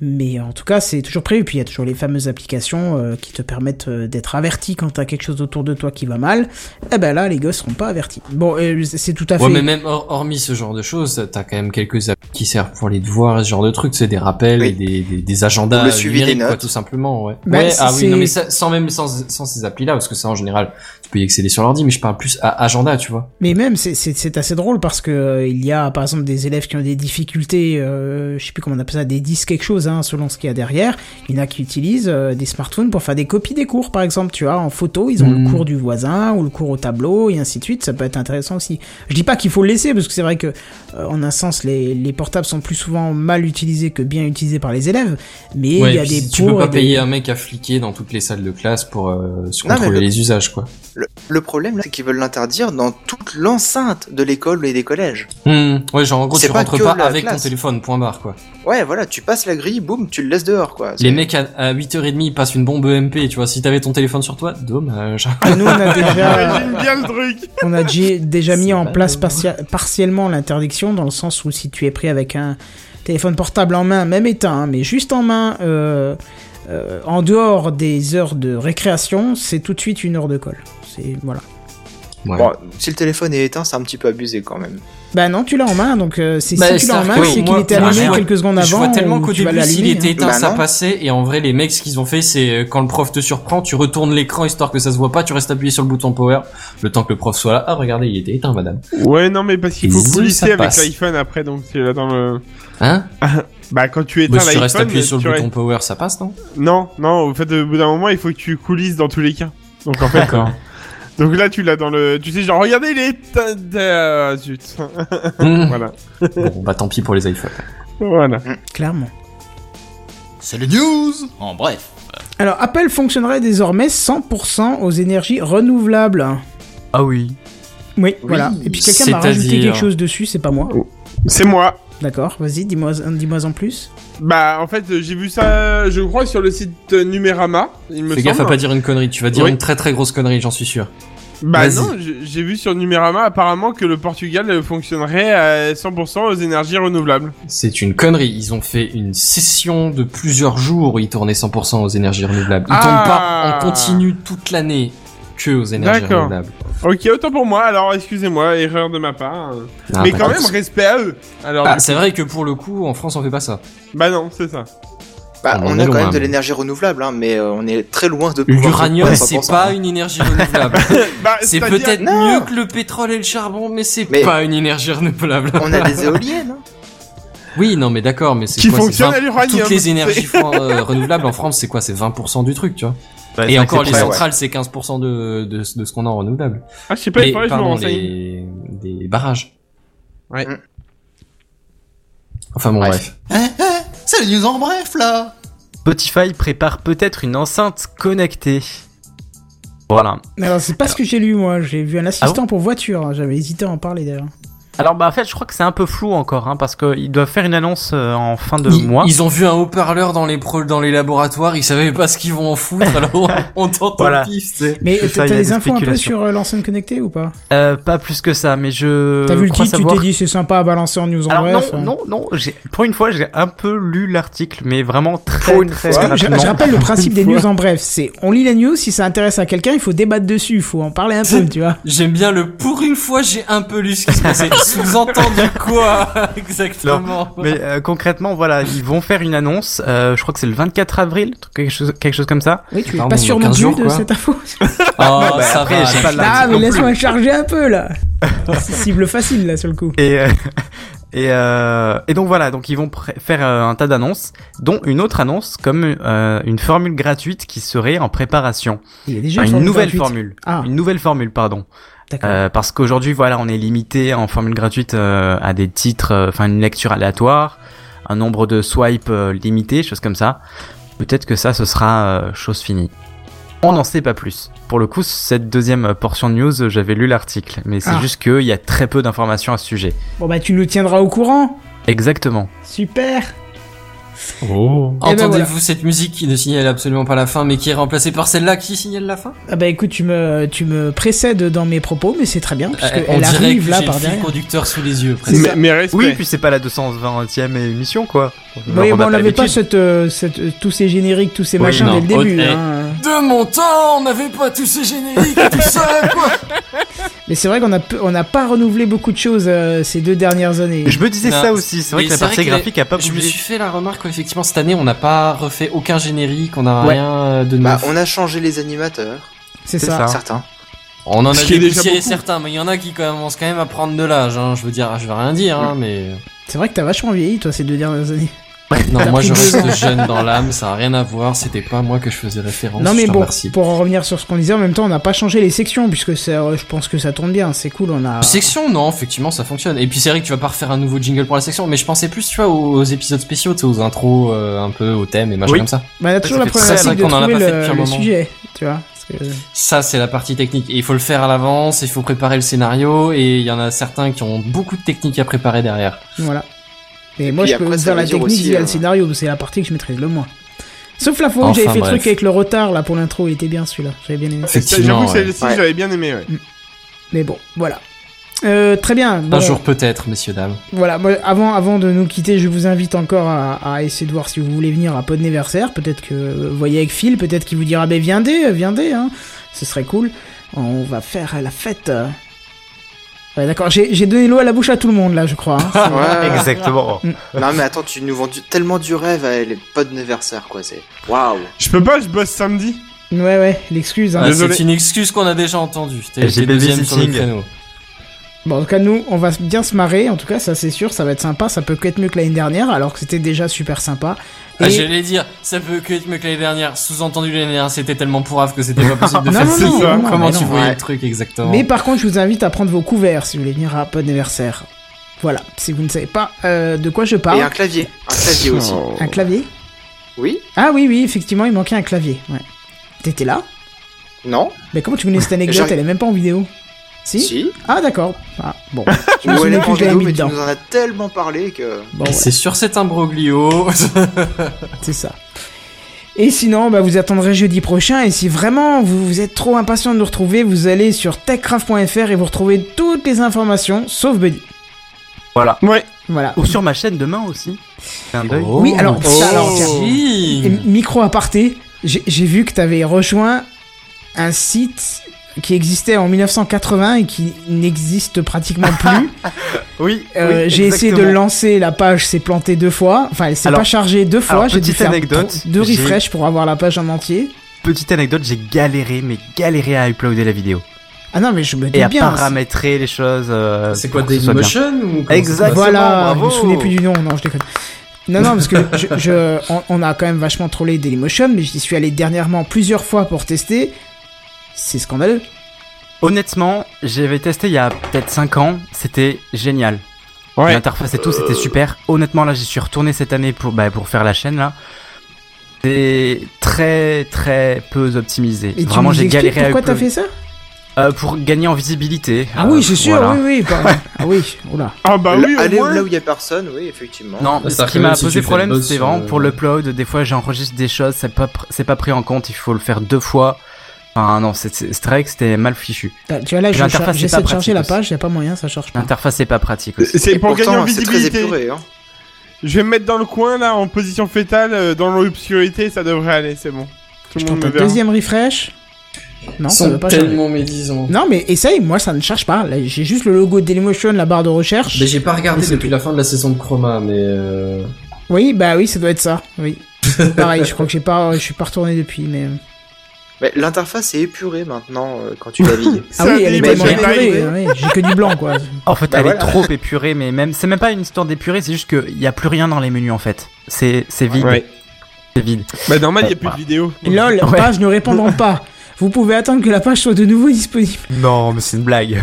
mais en tout cas c'est toujours prévu. Puis il y a toujours les fameuses applications euh, qui te permettent euh, d'être averti quand t'as quelque chose autour de toi qui va mal. Et ben là les gosses seront pas avertis. Bon, euh, c'est tout à fait. Ouais, mais même hor- hormis ce genre de choses, t'as quand même quelques apps qui servent pour les devoirs et ce genre de trucs, c'est des rappels Oui. et des, des, des agendas le suivi des numériques, quoi, notes. tout simplement, ouais. Bah, ouais, ah oui, non mais ça- sans même sans, sans ces applis-là, parce que ça en général, tu peux y accéder sur l'ordi, mais je parle plus à agenda, tu vois. Mais même c'est c'est c'est assez drôle parce que euh, il y a par exemple des élèves qui ont des difficultés, euh, je sais plus comment on appelle ça, des 10 quelque chose choses hein, selon ce qu'il y a derrière. Il y en a qui utilisent euh, des smartphones pour faire des copies des cours, par exemple, tu vois, en photo, ils ont le cours du voisin ou le cours au tableau et ainsi de suite. Ça peut être intéressant aussi. Je dis pas qu'il faut le laisser parce que c'est vrai que, euh, en un sens, les, les portables sont plus souvent mal utilisés que bien utilisés par les élèves. Mais Ouais, il y a des si tu peux pas des- payer un mec à fliquer dans toutes les salles de classe pour euh, se Non, mais contrôler le- les usages, quoi. Le, le problème, c'est qu'ils veulent l'interdire dans toute l'enceinte de l'école et des collèges. Hmm, Ouais, genre en gros, tu rentres pas avec ton téléphone, point barre, quoi. Ouais, voilà, tu passes la grille, boum, tu le laisses dehors, quoi. Les mecs à, à 8h30 ils passent une bombe EMP, tu vois, si t'avais ton téléphone sur toi, dommage. Nous, on a déjà, J'aime bien le truc. on a déjà- déjà mis en place partia- partiellement l'interdiction dans le sens où si tu es pris avec un téléphone portable en main, même éteint, hein, mais juste en main, euh, euh, en dehors des heures de récréation, c'est tout de suite une heure de colle. C'est voilà. Ouais. Bon, si le téléphone est éteint, c'est un petit peu abusé quand même. Bah non, tu l'as en main, donc euh, c'est Bah, si tu l'as en main, c'est qu'il était allumé vois- quelques secondes avant. Je vois tellement qu'au début, s'il était hein. éteint, Bah ça passait. Et en vrai, les mecs, ce qu'ils ont fait, c'est euh, quand le prof te surprend, tu retournes l'écran histoire que ça se voit pas, tu restes appuyé sur le bouton power, le temps que le prof soit là. Ah, regardez, il était éteint, madame. Ouais, non, mais parce qu'il faut ça avec l'iPhone après, donc c'est là dans le. Hein Bah, quand tu Bah, éteins Si tu restes appuyé sur le bouton power, ça passe, non Non, non, au fait, au bout d'un moment, il faut que tu coulisses dans tous les cas. Donc en fait. D'accord. donc là, tu l'as dans le. Tu sais, genre, regardez, il est. Ah, zut. Hmm. voilà. Bon, bah tant pis pour les iPhones. Voilà. Clairement. C'est le news En bref. Alors, Apple fonctionnerait désormais 100% aux énergies renouvelables. Ah oui. Oui, voilà. Et puis quelqu'un m'a rajouté quelque chose dessus, c'est pas moi. C'est moi. D'accord, vas-y, dis-moi dis en plus. Bah, en fait, j'ai vu ça, je crois, sur le site Numérama. Il me Fais gaffe à pas dire une connerie, tu vas dire Oui. une très très grosse connerie, j'en suis sûr. Bah non, j'ai vu sur Numérama apparemment que le Portugal fonctionnerait à 100% aux énergies renouvelables. C'est une connerie, ils ont fait une session de plusieurs jours où ils tournaient 100% aux énergies renouvelables. Ils Ah. tournent pas en continu toute l'année que aux énergies D'accord. renouvelables. Ok, autant pour moi, alors excusez-moi, erreur de ma part. Ah, Mais pas quand même, respect à eux. Alors, Ah, du c'est vrai que pour le coup, en France, on fait pas ça. bah non, c'est ça. Bah, On en on, a quand loin, même de l'énergie renouvelable, hein, mais euh, on est très loin de pouvoir. L'uranium, c'est 100%. pas une énergie renouvelable. Bah, c'est peut-être mieux que le pétrole et le charbon, mais c'est Mais- pas une énergie renouvelable. On a des éoliennes. hein. Oui, non, mais d'accord, mais c'est Qui quoi c'est fonctionne 20 à l'uranium, Toutes les c'est- énergies euh, renouvelables en France, c'est quoi C'est 20% du truc, tu vois? Bah, et c'est encore, les c'est ouais, centrales, c'est 15% de, de, de ce qu'on a en renouvelable. Ah, je sais pas, il Les, pardon, les, des barrages. Ouais. Enfin bon, Bref. bref. Eh, eh, c'est le news en bref, là Spotify prépare peut-être une enceinte connectée. Voilà. Alors, c'est pas ce que j'ai lu, moi. J'ai vu un assistant Ah bon pour voiture. J'avais hésité à en parler d'ailleurs. Alors bah en fait je crois que c'est un peu flou encore hein, parce qu'ils doivent faire une annonce euh, en fin de Ils, mois. ils ont vu un haut-parleur dans les pro, dans les laboratoires, ils savaient pas ce qu'ils vont en foutre, alors on, on tente Voilà. c'est. Mais t'as des des infos un peu sur euh, l'enceinte connectée ou pas? Euh, pas plus que ça mais je T'as vu le titre, tu t'es dit c'est sympa à balancer en news en Alors bref. non euh. non non j'ai pour une fois j'ai un peu lu l'article mais vraiment très Pour une très fois. Parce que je, je rappelle le principe des news en bref, c'est on lit la news, si ça intéresse à quelqu'un, il faut débattre dessus, il faut en parler un peu, tu vois. J'aime bien le pour une fois, j'ai un peu lu ce qui se passait. Sous-entendu quoi Exactement. Mais euh, concrètement, voilà, ils vont faire une annonce. euh, je crois que c'est le 24 avril, quelque chose, quelque chose comme ça. Oui, tu es pas sûr dans non 15 plus jours, de cette info. Oh, bah, ça après, va. j'ai pas Ah, mais laisse-moi charger un peu là. C'est cible facile là sur le coup. Et euh, et, euh, et donc voilà, donc ils vont faire euh, un tas d'annonces, dont une autre annonce comme euh, une formule gratuite qui serait en préparation. Il y a déjà Enfin, une formule nouvelle gratuite. formule. Ah, Une nouvelle formule, pardon. Euh, parce qu'aujourd'hui, voilà, on est limité en formule gratuite euh, à des titres, euh, enfin une lecture aléatoire, un nombre de swipes limité, choses comme ça. Peut-être que ça, ce sera chose finie. On n'en sait pas plus. Pour le coup, cette deuxième portion de news, j'avais lu l'article, mais c'est Ah. juste qu'il y a très peu d'informations à ce sujet. Bon bah tu nous tiendras au courant. Exactement. Super. Oh. Eh ben Entendez-vous voilà. cette musique qui ne signale absolument pas la fin, mais qui est remplacée par celle-là qui signale la fin? Ah bah écoute, tu me tu me précèdes dans mes propos, mais c'est très bien puisque Euh, On elle arrive que là par derrière. conducteur sous les yeux. Mais, mais respect. Oui, puis c'est pas la 220e émission, quoi. Oui, On bon, a on n'avait pas cette, euh, cette, euh, tous ces génériques, tous ces Oui, machins non. dès le début. Oh, eh. hein. De mon temps, on n'avait pas tous ces génériques et tout ça, quoi Mais c'est vrai qu'on a peu- on n'a pas renouvelé beaucoup de choses euh, ces deux dernières années. Je me disais Non, ça aussi. C'est vrai que la partie que graphique a pas Je me bougé. suis fait la remarque qu'effectivement cette année on n'a pas refait aucun générique, on n'a Ouais. rien euh, de Bah, neuf. on a changé les animateurs, c'est ça. ça. certains. On en a dépoussiéré certains, mais il y en a qui commencent quand même à prendre de l'âge. Hein. Je veux dire, je vais rien dire, hein, mais C'est vrai que t'as vachement vieilli toi ces deux dernières années. Non, moi je reste jeune dans l'âme, ça a rien à voir, c'était pas moi que je faisais référence. Non mais bon, remercie. pour en revenir sur ce qu'on disait, en même temps, on n'a pas changé les sections puisque c'est, euh, je pense que ça tourne bien, c'est cool, on a. Section, non, effectivement, ça fonctionne. Et puis c'est vrai que tu vas pas refaire un nouveau jingle pour la section, mais je pensais plus, tu vois, aux, aux épisodes spéciaux, tu sais, aux intros, euh, un peu, au thème et machin Oui. comme ça. Bah, on a toujours ça la problématique de longtemps qu'on en a trouver pas fait le, depuis un le moment. sujet, tu vois. que- Ça, c'est la partie technique. Et il faut le faire à l'avance, il faut préparer le scénario, et il y en a certains qui ont beaucoup de techniques à préparer derrière. Voilà. Et moi, je peux après, vous ça dire la dire technique aussi, via euh, le scénario, c'est la partie que je maîtrise le moins. Sauf la fois où Enfin, j'avais fait le bref. truc avec le retard là pour l'intro, il était bien celui-là, j'avais bien aimé. Effectivement, J'avoue que ouais. celle-ci, Ouais. j'avais bien aimé, ouais. Mais bon, voilà. Euh, très bien. Bon, Un jour peut-être, messieurs, dames. Voilà, moi, avant, avant de nous quitter, je vous invite encore à, à essayer de voir si vous voulez venir à Podneversaire. Peut-être que vous voyez avec Phil, peut-être qu'il vous dira, ben viendez, viendez, hein. Ce serait cool. On va faire la fête. Ouais, d'accord, j'ai j'ai donné l'eau à la bouche à tout le monde là, je crois. hein. Ouais. Exactement. Non mais attends, tu nous vends du- tellement du rêve à les pods d'anniversaire quoi, c'est waouh. Je peux pas, je bosse samedi. ouais, ouais, l'excuse. Hein. Ah, c'est une excuse qu'on a déjà entendue. T'es deuxième sur le créneau. Bon, en tout cas, nous, on va bien se marrer. En tout cas, ça c'est sûr, ça va être sympa. Ça peut que être mieux que l'année dernière, alors que c'était déjà super sympa. Ah, j'allais dire, ça peut que être mieux que l'année dernière. Sous-entendu l'année dernière, c'était tellement pourrave que c'était pas possible de Non, faire non, ça. non, non, non, Comment mais tu non. voyais Ouais. le truc exactement Mais par contre, je vous invite à prendre vos couverts si vous voulez venir à Podneversaire. Voilà, si vous ne savez pas euh, de quoi je parle. Et un clavier, un clavier aussi. Oh. Un clavier Oui Ah oui, oui, effectivement, il manquait un clavier. Ouais. T'étais là Non Mais comment tu connais cette anecdote Elle est même pas en vidéo. Si, Si. Ah d'accord. Ah, bon. Je me plus mais tu nous en as tellement parlé que. Bon, Et ouais, C'est sur cet imbroglio. c'est ça. Et sinon, bah, vous attendrez jeudi prochain. Et si vraiment vous, vous êtes trop impatient de nous retrouver, vous allez sur techcraft.fr et vous retrouvez toutes les informations, sauf Buddy. Voilà. Ouais. Voilà. Ou sur ma chaîne demain aussi. Clin d'œil. Oui, alors, ça, alors, tiens. micro aparté, j'ai j'ai vu que tu avais rejoint un site qui existait en 1980 et qui n'existe pratiquement plus. Oui. Euh, oui, j'ai essayé de exactement. le lancer, la page s'est plantée deux fois. Enfin, elle s'est pas chargée deux fois. J'ai dû petite faire anecdote, deux refresh pour avoir la page en entier. Petite anecdote, j'ai galéré, mais galéré à uploader la vidéo. Ah non, mais je me Et dis à bien. paramétrer les choses. euh, C'est quoi. Dailymotion ou comment ça Exact. se passe Voilà, je bravo. me souvenais plus du nom, non, je déconne. Non, non, parce que je, je- on, on a quand même vachement trollé Dailymotion, mais j'y suis allé dernièrement plusieurs fois pour tester. C'est scandaleux. Honnêtement, j'avais testé il y a peut-être 5 ans, c'était génial. Ouais. L'interface et tout, c'était super. Honnêtement, là, j'y suis retourné cette année pour, bah, pour faire la chaîne, là. C'est très, très peu optimisé. Et Vraiment, j'ai galéré à Pourquoi t'as fait ça Euh, pour gagner en visibilité. Ah Euh, oui, c'est sûr, voilà. oui, oui. Ah oui, oula. Ah bah oui, là où il y a personne, oui, effectivement. Non, Bah, ce qui m'a si posé problème, c'est vraiment euh, pour l'upload. Des fois, j'enregistre des choses, c'est pas, pr- c'est pas pris en compte, il faut le faire deux fois. Enfin, non, que c'était mal fichu. Ah, Tu vois, là, j'essaie de charger la page, y a pas moyen, ça charge pas. L'interface est pas pratique aussi. C'est pour gagner en visibilité. épuré, hein. Je vais me mettre dans le coin là, en position fétale, euh, dans l'obscurité, ça devrait aller, c'est bon. Tout Je tente un deuxième refresh. Non, Ils ça veut pas tellement médisants. Non, mais essaye, moi ça ne charge pas. J'ai juste le logo de Dailymotion, la barre de recherche. Mais j'ai pas regardé depuis la fin de la saison de Chroma, mais euh... Oui, bah oui, ça doit être ça. Oui. Pareil, je crois que j'ai pas, je suis pas retourné depuis, mais. Mais l'interface est épurée maintenant euh, quand tu navigues. Ah oui, elle est tellement épurée. J'ai que du blanc, quoi. En fait, Bah elle voilà. est trop épurée, mais même, c'est même pas une histoire d'épurée, c'est juste qu'il y a plus rien dans les menus en fait. C'est, c'est vide. Ouais. C'est vide. Bah normal, il y a plus Voilà. de vidéo. Lol, Ouais. page ne répondront pas. Vous pouvez attendre que la page soit de nouveau disponible. Non, mais c'est une blague.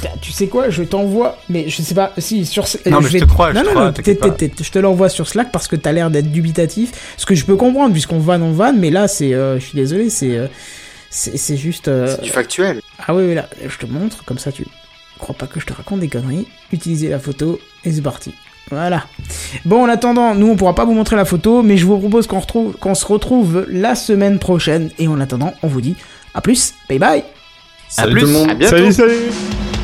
Tiens, Tu sais quoi, je t'envoie, mais je sais pas, si sur. Non, mais je te crois, je non, te non, crois, non, t'inquiète t'es- t'es- t'es- je te l'envoie sur Slack parce que t'as l'air d'être dubitatif. Ce que je peux comprendre puisqu'on vanne, on vanne, mais là, c'est, euh, je suis désolé, c'est, euh, c'est, c'est juste. euh, C'est du factuel. Ah oui, oui, là, je te montre, comme ça tu crois pas que je te raconte des conneries. Utilisez la photo et c'est parti. Voilà. Bon, en attendant, nous on pourra pas vous montrer la photo, mais je vous propose qu'on retrouve, qu'on se retrouve la semaine prochaine. Et en attendant, on vous dit à plus, bye bye. À Salut plus. tout le monde. À bientôt. Salut, salut